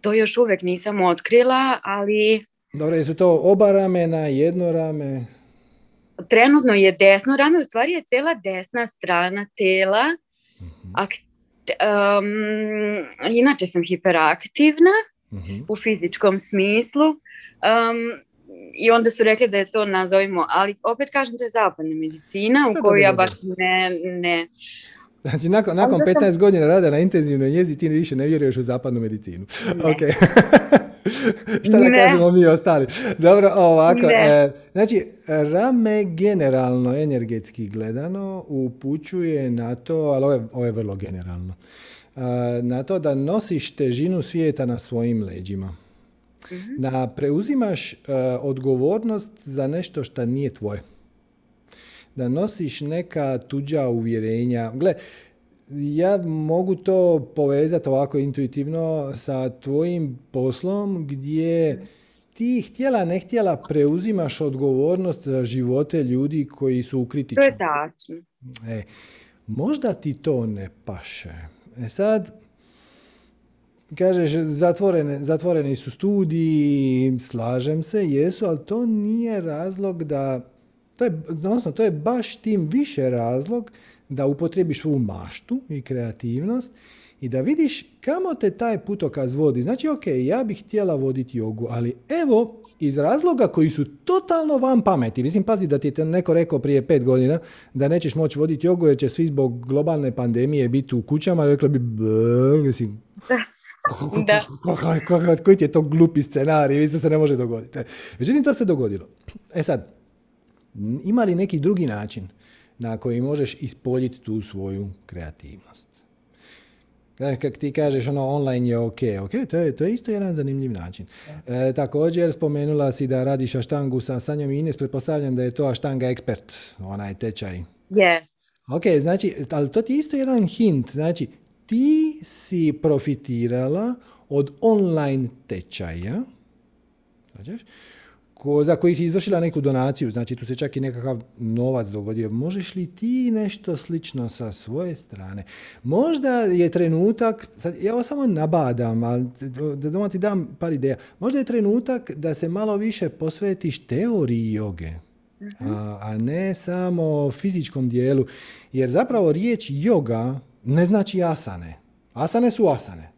To još uvijek nisam otkrila, ali... Dobro, jesu to oba ramena, jedno rame? Trenutno je desno rame, u stvari je cijela desna strana tela uh um, inače sam hiperaktivna uh u fizičkom smislu. Um, i onda su rekli da je to nazovimo, ali opet kažem to je zapadna medicina u kojoj ja baš ne, ne Znači, nakon, nakon 15 godina rada na intenzivnoj njezi ti više ne vjeruješ u zapadnu medicinu. Ne. Ok. <laughs> Šta da kažemo mi ostali? Dobro, ovako. E, znači, rame generalno, energetski gledano, upućuje na to, ali ovo je, ovo je vrlo generalno, e, na to da nosiš težinu svijeta na svojim leđima. Mhm. Da preuzimaš e, odgovornost za nešto što nije tvoje da nosiš neka tuđa uvjerenja. Gle, ja mogu to povezati ovako intuitivno sa tvojim poslom gdje ti htjela ne htjela preuzimaš odgovornost za živote ljudi koji su u kritičnom. To je tačno. E, možda ti to ne paše. E sad, kažeš, zatvorene, zatvoreni su studiji, slažem se, jesu, ali to nije razlog da to je, odnosno, to je baš tim više razlog da upotrebiš svu maštu i kreativnost i da vidiš kamo te taj putokaz vodi. Znači, ok, ja bih htjela voditi jogu, ali evo, iz razloga koji su totalno vam pameti. Mislim, pazi da ti je neko rekao prije pet godina da nećeš moći voditi jogu jer će svi zbog globalne pandemije biti u kućama, rekla bi, mislim, da. Koji ti je to glupi scenarij, mislim se ne može dogoditi. Međutim, to se dogodilo. E sad, ima li neki drugi način na koji možeš ispoljiti tu svoju kreativnost? Kako ti kažeš, ono, online je ok. Ok, to je, to je isto jedan zanimljiv način. E, također, spomenula si da radiš aštangu sa Sanjom Ines, pretpostavljam da je to aštanga ekspert, onaj tečaj. Yes. Ok, znači, ali to ti je isto jedan hint. Znači, ti si profitirala od online tečaja, znači, ko, za koji si izvršila neku donaciju, znači tu se čak i nekakav novac dogodio. Možeš li ti nešto slično sa svoje strane? Možda je trenutak, sad ja ovo samo nabadam, ali da doma ti dam par ideja. Možda je trenutak da se malo više posvetiš teoriji joge. Mhm. A, a ne samo fizičkom dijelu. Jer zapravo riječ yoga ne znači asane. Asane su asane.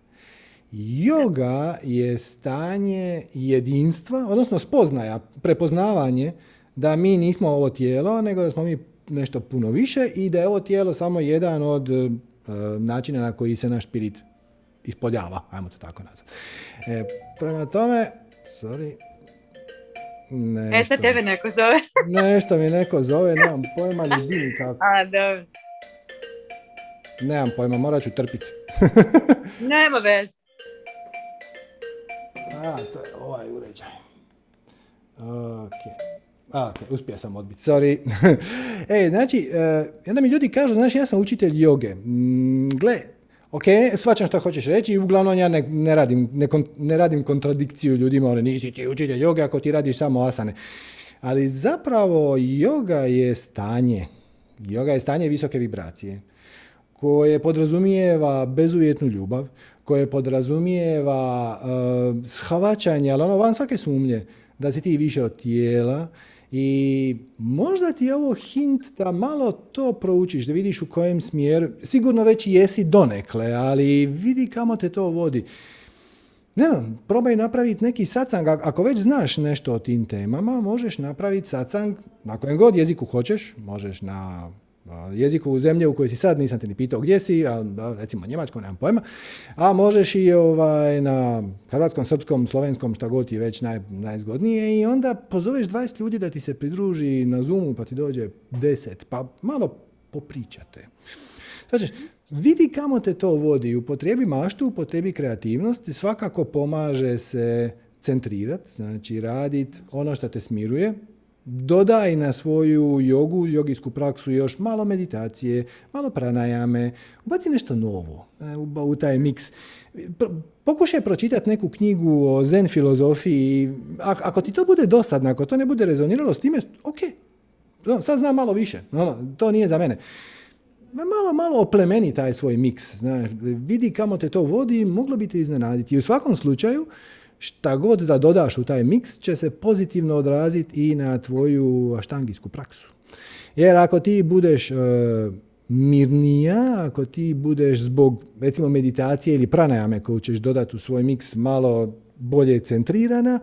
Yoga je stanje jedinstva, odnosno spoznaja, prepoznavanje da mi nismo ovo tijelo, nego da smo mi nešto puno više i da je ovo tijelo samo jedan od uh, načina na koji se naš spirit ispoljava, ajmo to tako nazvati. E, prema tome, sorry, nešto, e, tebe neko zove. <laughs> nešto mi neko zove, nemam pojma ni kako. A, dobro. Nemam pojma, morat ću trpiti. Nema već. A, to je ovaj uređaj. Ok. A, ok, uspio sam odbiti, sorry. <laughs> e, znači, uh, onda mi ljudi kažu, znaš, ja sam učitelj joge. Mm, gle, Ok, svačam što hoćeš reći i uglavnom ja ne, radim, ne, ne, radim kontradikciju ljudima, oni nisi ti učitelj joge ako ti radiš samo asane. Ali zapravo yoga je stanje. Yoga je stanje visoke vibracije koje podrazumijeva bezuvjetnu ljubav, koje podrazumijeva uh, shvaćanje, ali ono van svake sumnje, da si ti više od tijela, i možda ti je ovo hint da malo to proučiš, da vidiš u kojem smjeru, sigurno već jesi donekle, ali vidi kamo te to vodi. Ne znam, probaj napraviti neki sacang, ako već znaš nešto o tim temama, možeš napraviti sacang na kojem god jeziku hoćeš, možeš na jeziku u zemlje u kojoj si sad, nisam te ni pitao gdje si, a, recimo njemačkom, nemam pojma, a možeš i ovaj, na hrvatskom, srpskom, slovenskom, šta god ti već naj, najzgodnije i onda pozoveš 20 ljudi da ti se pridruži na Zoomu pa ti dođe 10, pa malo popričate. Znači, vidi kamo te to vodi, upotrebi maštu, upotrebi kreativnost, svakako pomaže se centrirati, znači raditi ono što te smiruje, Dodaj na svoju jogu, jogijsku praksu još malo meditacije, malo pranajame, ubaci nešto novo e, u taj miks. Pokušaj pročitati neku knjigu o zen filozofiji. Ako ti to bude dosadno, ako to ne bude rezoniralo s time, ok, sad znam malo više, to nije za mene. Malo, malo oplemeni taj svoj miks. Znaš, vidi kamo te to vodi, moglo bi te iznenaditi. I u svakom slučaju, šta god da dodaš u taj miks će se pozitivno odraziti i na tvoju aštangijsku praksu. Jer ako ti budeš e, mirnija, ako ti budeš zbog recimo meditacije ili pranajame koju ćeš dodati u svoj miks malo bolje centrirana,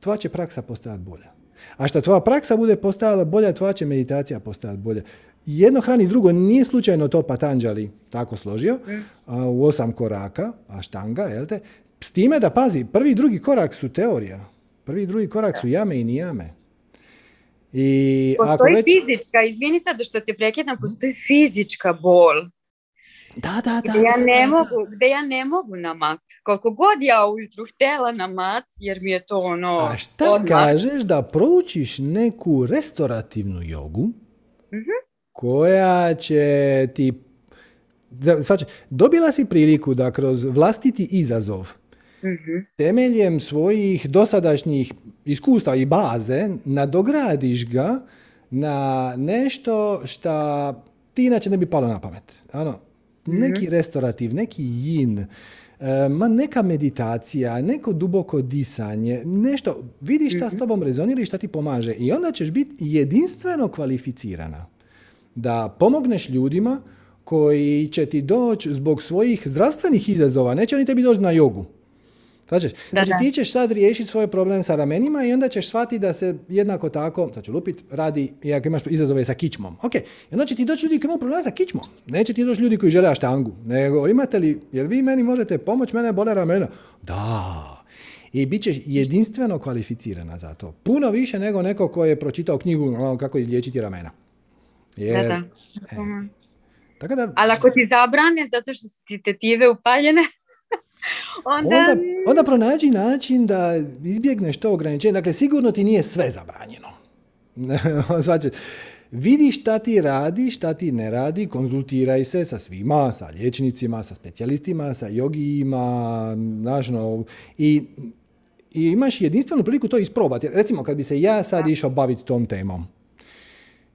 tvoja će praksa postajati bolja. A što tvoja praksa bude postajala bolja, tvoja će meditacija postajati bolja. Jedno hrani drugo, nije slučajno to Patanđali tako složio, u osam koraka, aštanga, jel te? S time da pazi, prvi i drugi korak su teorija. Prvi i drugi korak su jame i nijame. I postoji ako već... fizička, izvini sad što te prekidam, postoji fizička bol. Da, da, da. Gdje ja, ne mogu, gdje ja ne mogu na mat. Koliko god ja ujutru htjela na mat, jer mi je to ono... A šta kažeš da proučiš neku restorativnu jogu mm koja će ti... Svače, dobila si priliku da kroz vlastiti izazov Mhm. temeljem svojih dosadašnjih iskustva i baze nadogradiš ga na nešto što ti inače ne bi palo na pamet. Ano, neki mhm. restorativ, neki jin, e, ma neka meditacija, neko duboko disanje, nešto, vidiš šta s mhm. tobom rezonira i šta ti pomaže. I onda ćeš biti jedinstveno kvalificirana da pomogneš ljudima koji će ti doći zbog svojih zdravstvenih izazova, neće oni tebi doći na jogu. Znači, znači ti ćeš sad riješiti svoj problem sa ramenima i onda ćeš shvatiti da se jednako tako, znači lupit, radi, i ako imaš izazove sa kičmom. Ok, i onda će ti doći ljudi koji imaju problem sa kičmom. Neće ti doći ljudi koji žele štangu. Nego imate li, jel vi meni možete pomoći, mene bole ramena? Da. I bit ćeš jedinstveno kvalificirana za to. Puno više nego neko ko je pročitao knjigu ono, kako izliječiti ramena. Jer, da, da. E, tako da... Ali ako ti zabrane zato što su ti tetive upaljene, <laughs> onda... onda... Onda pronađi način da izbjegneš to ograničenje. Dakle, sigurno ti nije sve zabranjeno. <laughs> Znači, vidi šta ti radi, šta ti ne radi, konzultiraj se sa svima, sa liječnicima, sa specijalistima, sa jogijima, nažno, i, i imaš jedinstvenu priliku to isprobati. Recimo, kad bi se ja sad išao baviti tom temom,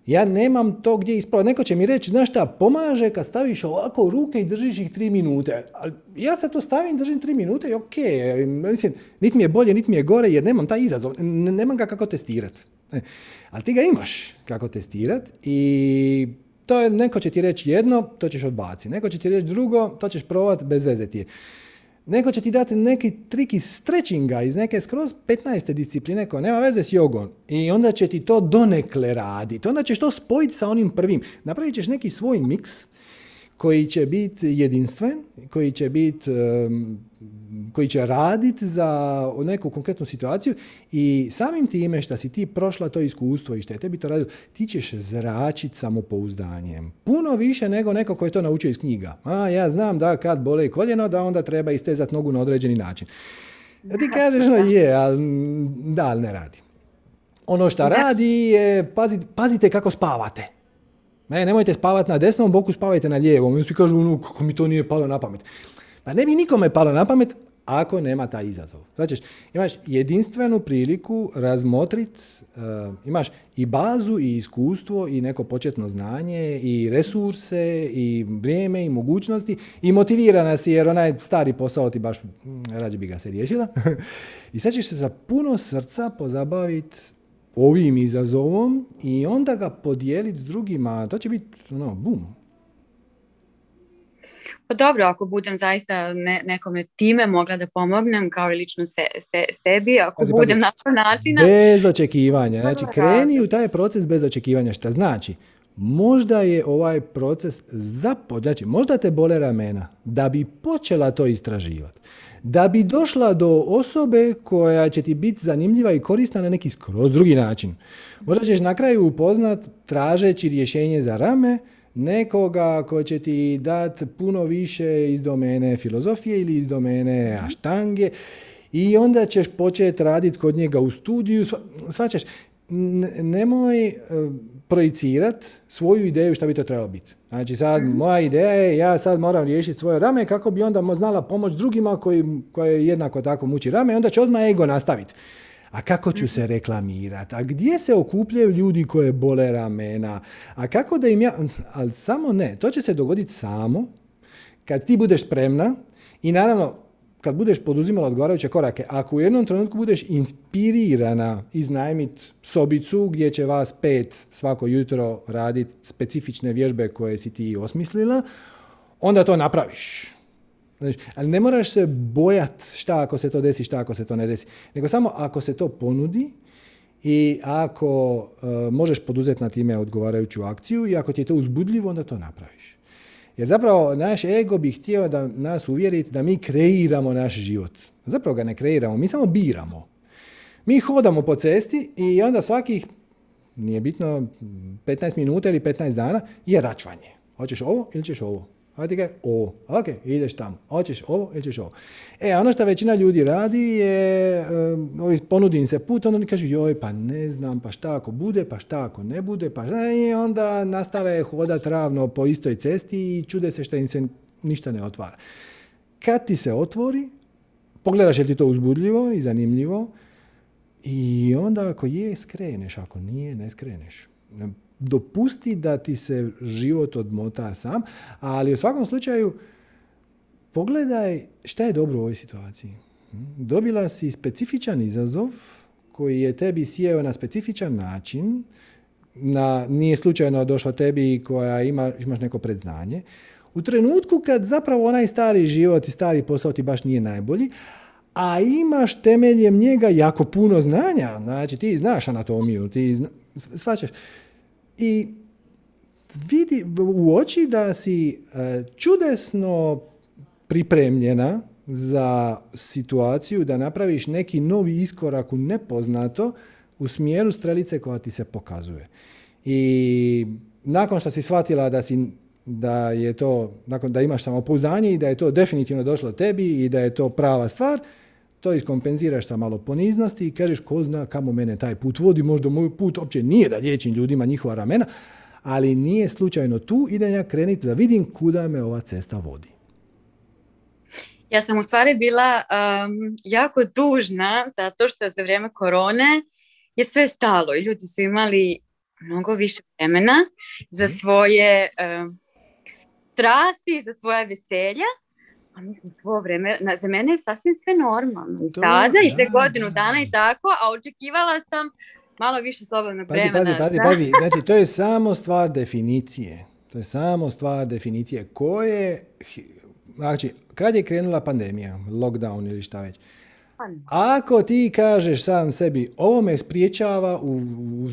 ja nemam to gdje ispraviti. Neko će mi reći, znaš šta, pomaže kad staviš ovako ruke i držiš ih tri minute. Ali ja sad to stavim, držim tri minute i ok. Mislim, niti mi je bolje, niti mi je gore jer nemam taj izazov. Nemam ga kako testirati. E, ali ti ga imaš kako testirati i to je, neko će ti reći jedno, to ćeš odbaciti. Neko će ti reći drugo, to ćeš probati, bez veze ti je. Neko će ti dati neki trik iz stretchinga, iz neke skroz 15. discipline koja nema veze s jogom. I onda će ti to donekle raditi. Onda ćeš to spojiti sa onim prvim. Napravit ćeš neki svoj miks koji će biti jedinstven, koji će biti koji će raditi za neku konkretnu situaciju i samim time što si ti prošla to iskustvo i što je tebi to radilo, ti ćeš zračiti samopouzdanjem. Puno više nego neko koji je to naučio iz knjiga. A ja znam da kad bole koljeno, da onda treba istezati nogu na određeni način. A ti kažeš, no je, ali da, ali ne radi. Ono što radi je, pazite, pazite kako spavate. Ne, nemojte spavati na desnom boku, spavajte na lijevom. I svi kažu, ono, kako mi to nije palo na pamet. Pa ne bi nikome palo na pamet ako nema taj izazov. Znači, imaš jedinstvenu priliku razmotriti, uh, imaš i bazu i iskustvo i neko početno znanje i resurse i vrijeme i mogućnosti i motivirana si jer onaj stari posao ti baš mm, rađe bi ga se riješila. <laughs> I sad ćeš se za puno srca pozabaviti ovim izazovom i onda ga podijeliti s drugima. To će biti ono, bum, pa dobro, ako budem zaista ne, nekome time mogla da pomognem kao i lično se, se, sebi, ako pazi, budem pazi. na to načina... Bez očekivanja. Znači, kreni u taj proces bez očekivanja. Šta znači? Možda je ovaj proces zapo... Znači, možda te bole ramena da bi počela to istraživati. Da bi došla do osobe koja će ti biti zanimljiva i korisna na neki skroz drugi način. Možda ćeš na kraju upoznat tražeći rješenje za rame, nekoga ko će ti dati puno više iz domene filozofije ili iz domene mhm. aštange i onda ćeš početi raditi kod njega u studiju. Svačaš, nemoj e, projicirat svoju ideju šta bi to trebalo biti. Znači sad mhm. moja ideja je ja sad moram riješiti svoje rame kako bi onda znala pomoć drugima koji, koje jednako tako muči rame i onda će odmah ego nastaviti. A kako ću se reklamirati? A gdje se okupljaju ljudi koje bole ramena? A kako da im ja... Ali samo ne, to će se dogoditi samo kad ti budeš spremna i naravno kad budeš poduzimala odgovarajuće korake, ako u jednom trenutku budeš inspirirana iznajmiti sobicu gdje će vas pet svako jutro raditi specifične vježbe koje si ti osmislila, onda to napraviš. Znači, ali ne moraš se bojat šta ako se to desi, šta ako se to ne desi. Nego samo ako se to ponudi i ako uh, možeš poduzeti na time odgovarajuću akciju i ako ti je to uzbudljivo, onda to napraviš. Jer zapravo naš ego bi htio da nas uvjeriti da mi kreiramo naš život. Zapravo ga ne kreiramo, mi samo biramo. Mi hodamo po cesti i onda svakih, nije bitno, 15 minuta ili 15 dana je račvanje. Hoćeš ovo ili ćeš ovo? A ti kaže, ok, ideš tamo. Hoćeš ovo ili ćeš ovo. E, ono što većina ljudi radi je, um, ponudi im se put, onda oni kažu, joj, pa ne znam, pa šta ako bude, pa šta ako ne bude, pa šta, i onda nastave hodat ravno po istoj cesti i čude se što im se ništa ne otvara. Kad ti se otvori, pogledaš je ti to uzbudljivo i zanimljivo i onda ako je, skreneš, ako nije, ne skreneš dopusti da ti se život odmota sam, ali u svakom slučaju pogledaj šta je dobro u ovoj situaciji. Dobila si specifičan izazov koji je tebi sjeo na specifičan način, na, nije slučajno došao tebi koja ima, imaš neko predznanje, u trenutku kad zapravo onaj stari život i stari posao ti baš nije najbolji, a imaš temeljem njega jako puno znanja. Znači, ti znaš anatomiju, ti zna, svačaš. I vidi u oči da si e, čudesno pripremljena za situaciju da napraviš neki novi iskorak u nepoznato u smjeru strelice koja ti se pokazuje. I nakon što si shvatila da si da je to, nakon da imaš samopouzdanje i da je to definitivno došlo tebi i da je to prava stvar, to iskompenziraš sa malo poniznosti i kažeš ko zna kamo mene taj put vodi, možda moj put uopće nije da liječim ljudima njihova ramena, ali nije slučajno tu, idem ja kreniti da vidim kuda me ova cesta vodi. Ja sam u stvari bila um, jako dužna zato što za vrijeme korone je sve stalo i ljudi su imali mnogo više vremena za mhm. svoje um, strasti, za svoje veselja a mislim svo vreme, na, za mene je sasvim sve normalno. I sada i te godinu dana i tako, a očekivala sam malo više slobodnog vremena. Pazi, pazi, pazi, <laughs> znači to je samo stvar definicije. To je samo stvar definicije. Koje, znači, kad je krenula pandemija, lockdown ili šta već, pa ako ti kažeš sam sebi, ovo me spriječava u, u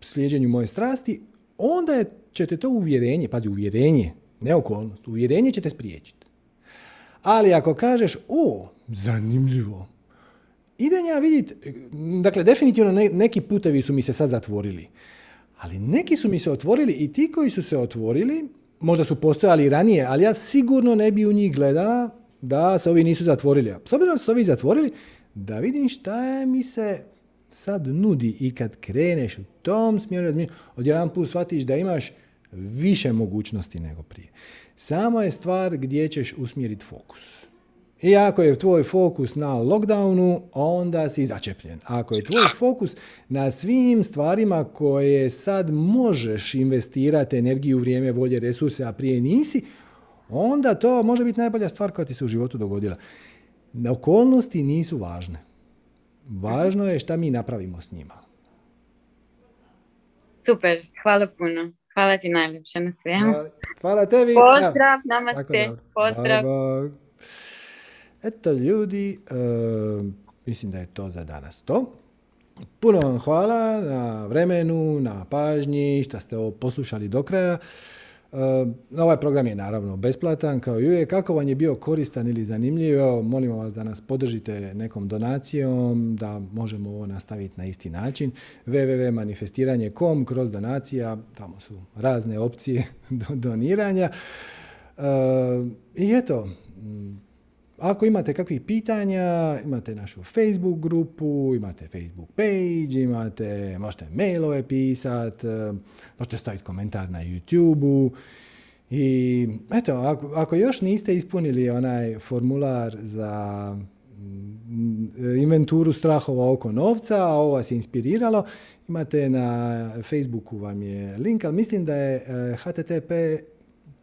slijeđenju moje strasti, onda je, će te to uvjerenje, pazi, uvjerenje, ne okolnost, uvjerenje će te spriječiti. Ali ako kažeš, o, zanimljivo, idem ja vidjeti, dakle, definitivno neki putevi su mi se sad zatvorili, ali neki su mi se otvorili i ti koji su se otvorili, možda su postojali ranije, ali ja sigurno ne bi u njih gledala da se ovi nisu zatvorili. S obzirom da su ovi zatvorili, da vidim šta mi se sad nudi i kad kreneš u tom smjeru, odjedan put shvatiš da imaš više mogućnosti nego prije. Samo je stvar gdje ćeš usmjeriti fokus. I ako je tvoj fokus na lockdownu, onda si začepljen. Ako je tvoj fokus na svim stvarima koje sad možeš investirati energiju, vrijeme, volje, resurse, a prije nisi, onda to može biti najbolja stvar koja ti se u životu dogodila. Na okolnosti nisu važne. Važno je šta mi napravimo s njima. Super, hvala puno. Hvala ti najljepše na svemu. Hvala, tebi. Pozdrav, namaste. Pozdrav. Eto ljudi, e, mislim da je to za danas to. Puno vam hvala na vremenu, na pažnji, što ste ovo poslušali do kraja. E, ovaj program je naravno besplatan kao i uvijek. Kako vam je bio koristan ili zanimljiv, evo, molimo vas da nas podržite nekom donacijom, da možemo ovo nastaviti na isti način. www.manifestiranje.com kroz donacija, tamo su razne opcije <laughs> do doniranja. E, I eto, ako imate kakvih pitanja, imate našu Facebook grupu, imate Facebook page, imate, možete mailove pisati, e, možete staviti komentar na YouTube-u. I eto, ako, ako još niste ispunili onaj formular za mm, inventuru strahova oko novca, a ovo vas je inspiriralo, imate na Facebooku vam je link, ali mislim da je e, http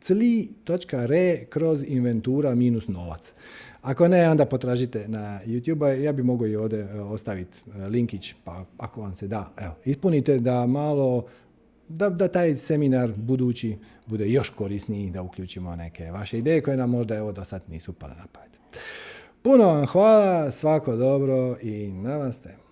cli.re kroz inventura minus novac. Ako ne, onda potražite na YouTube. Ja bi mogao i ovdje e, ostaviti e, linkić, pa ako vam se da, evo, ispunite da malo, da, da taj seminar budući bude još korisniji, da uključimo neke vaše ideje koje nam možda evo do sad nisu pale na pamet. Puno vam hvala, svako dobro i namaste.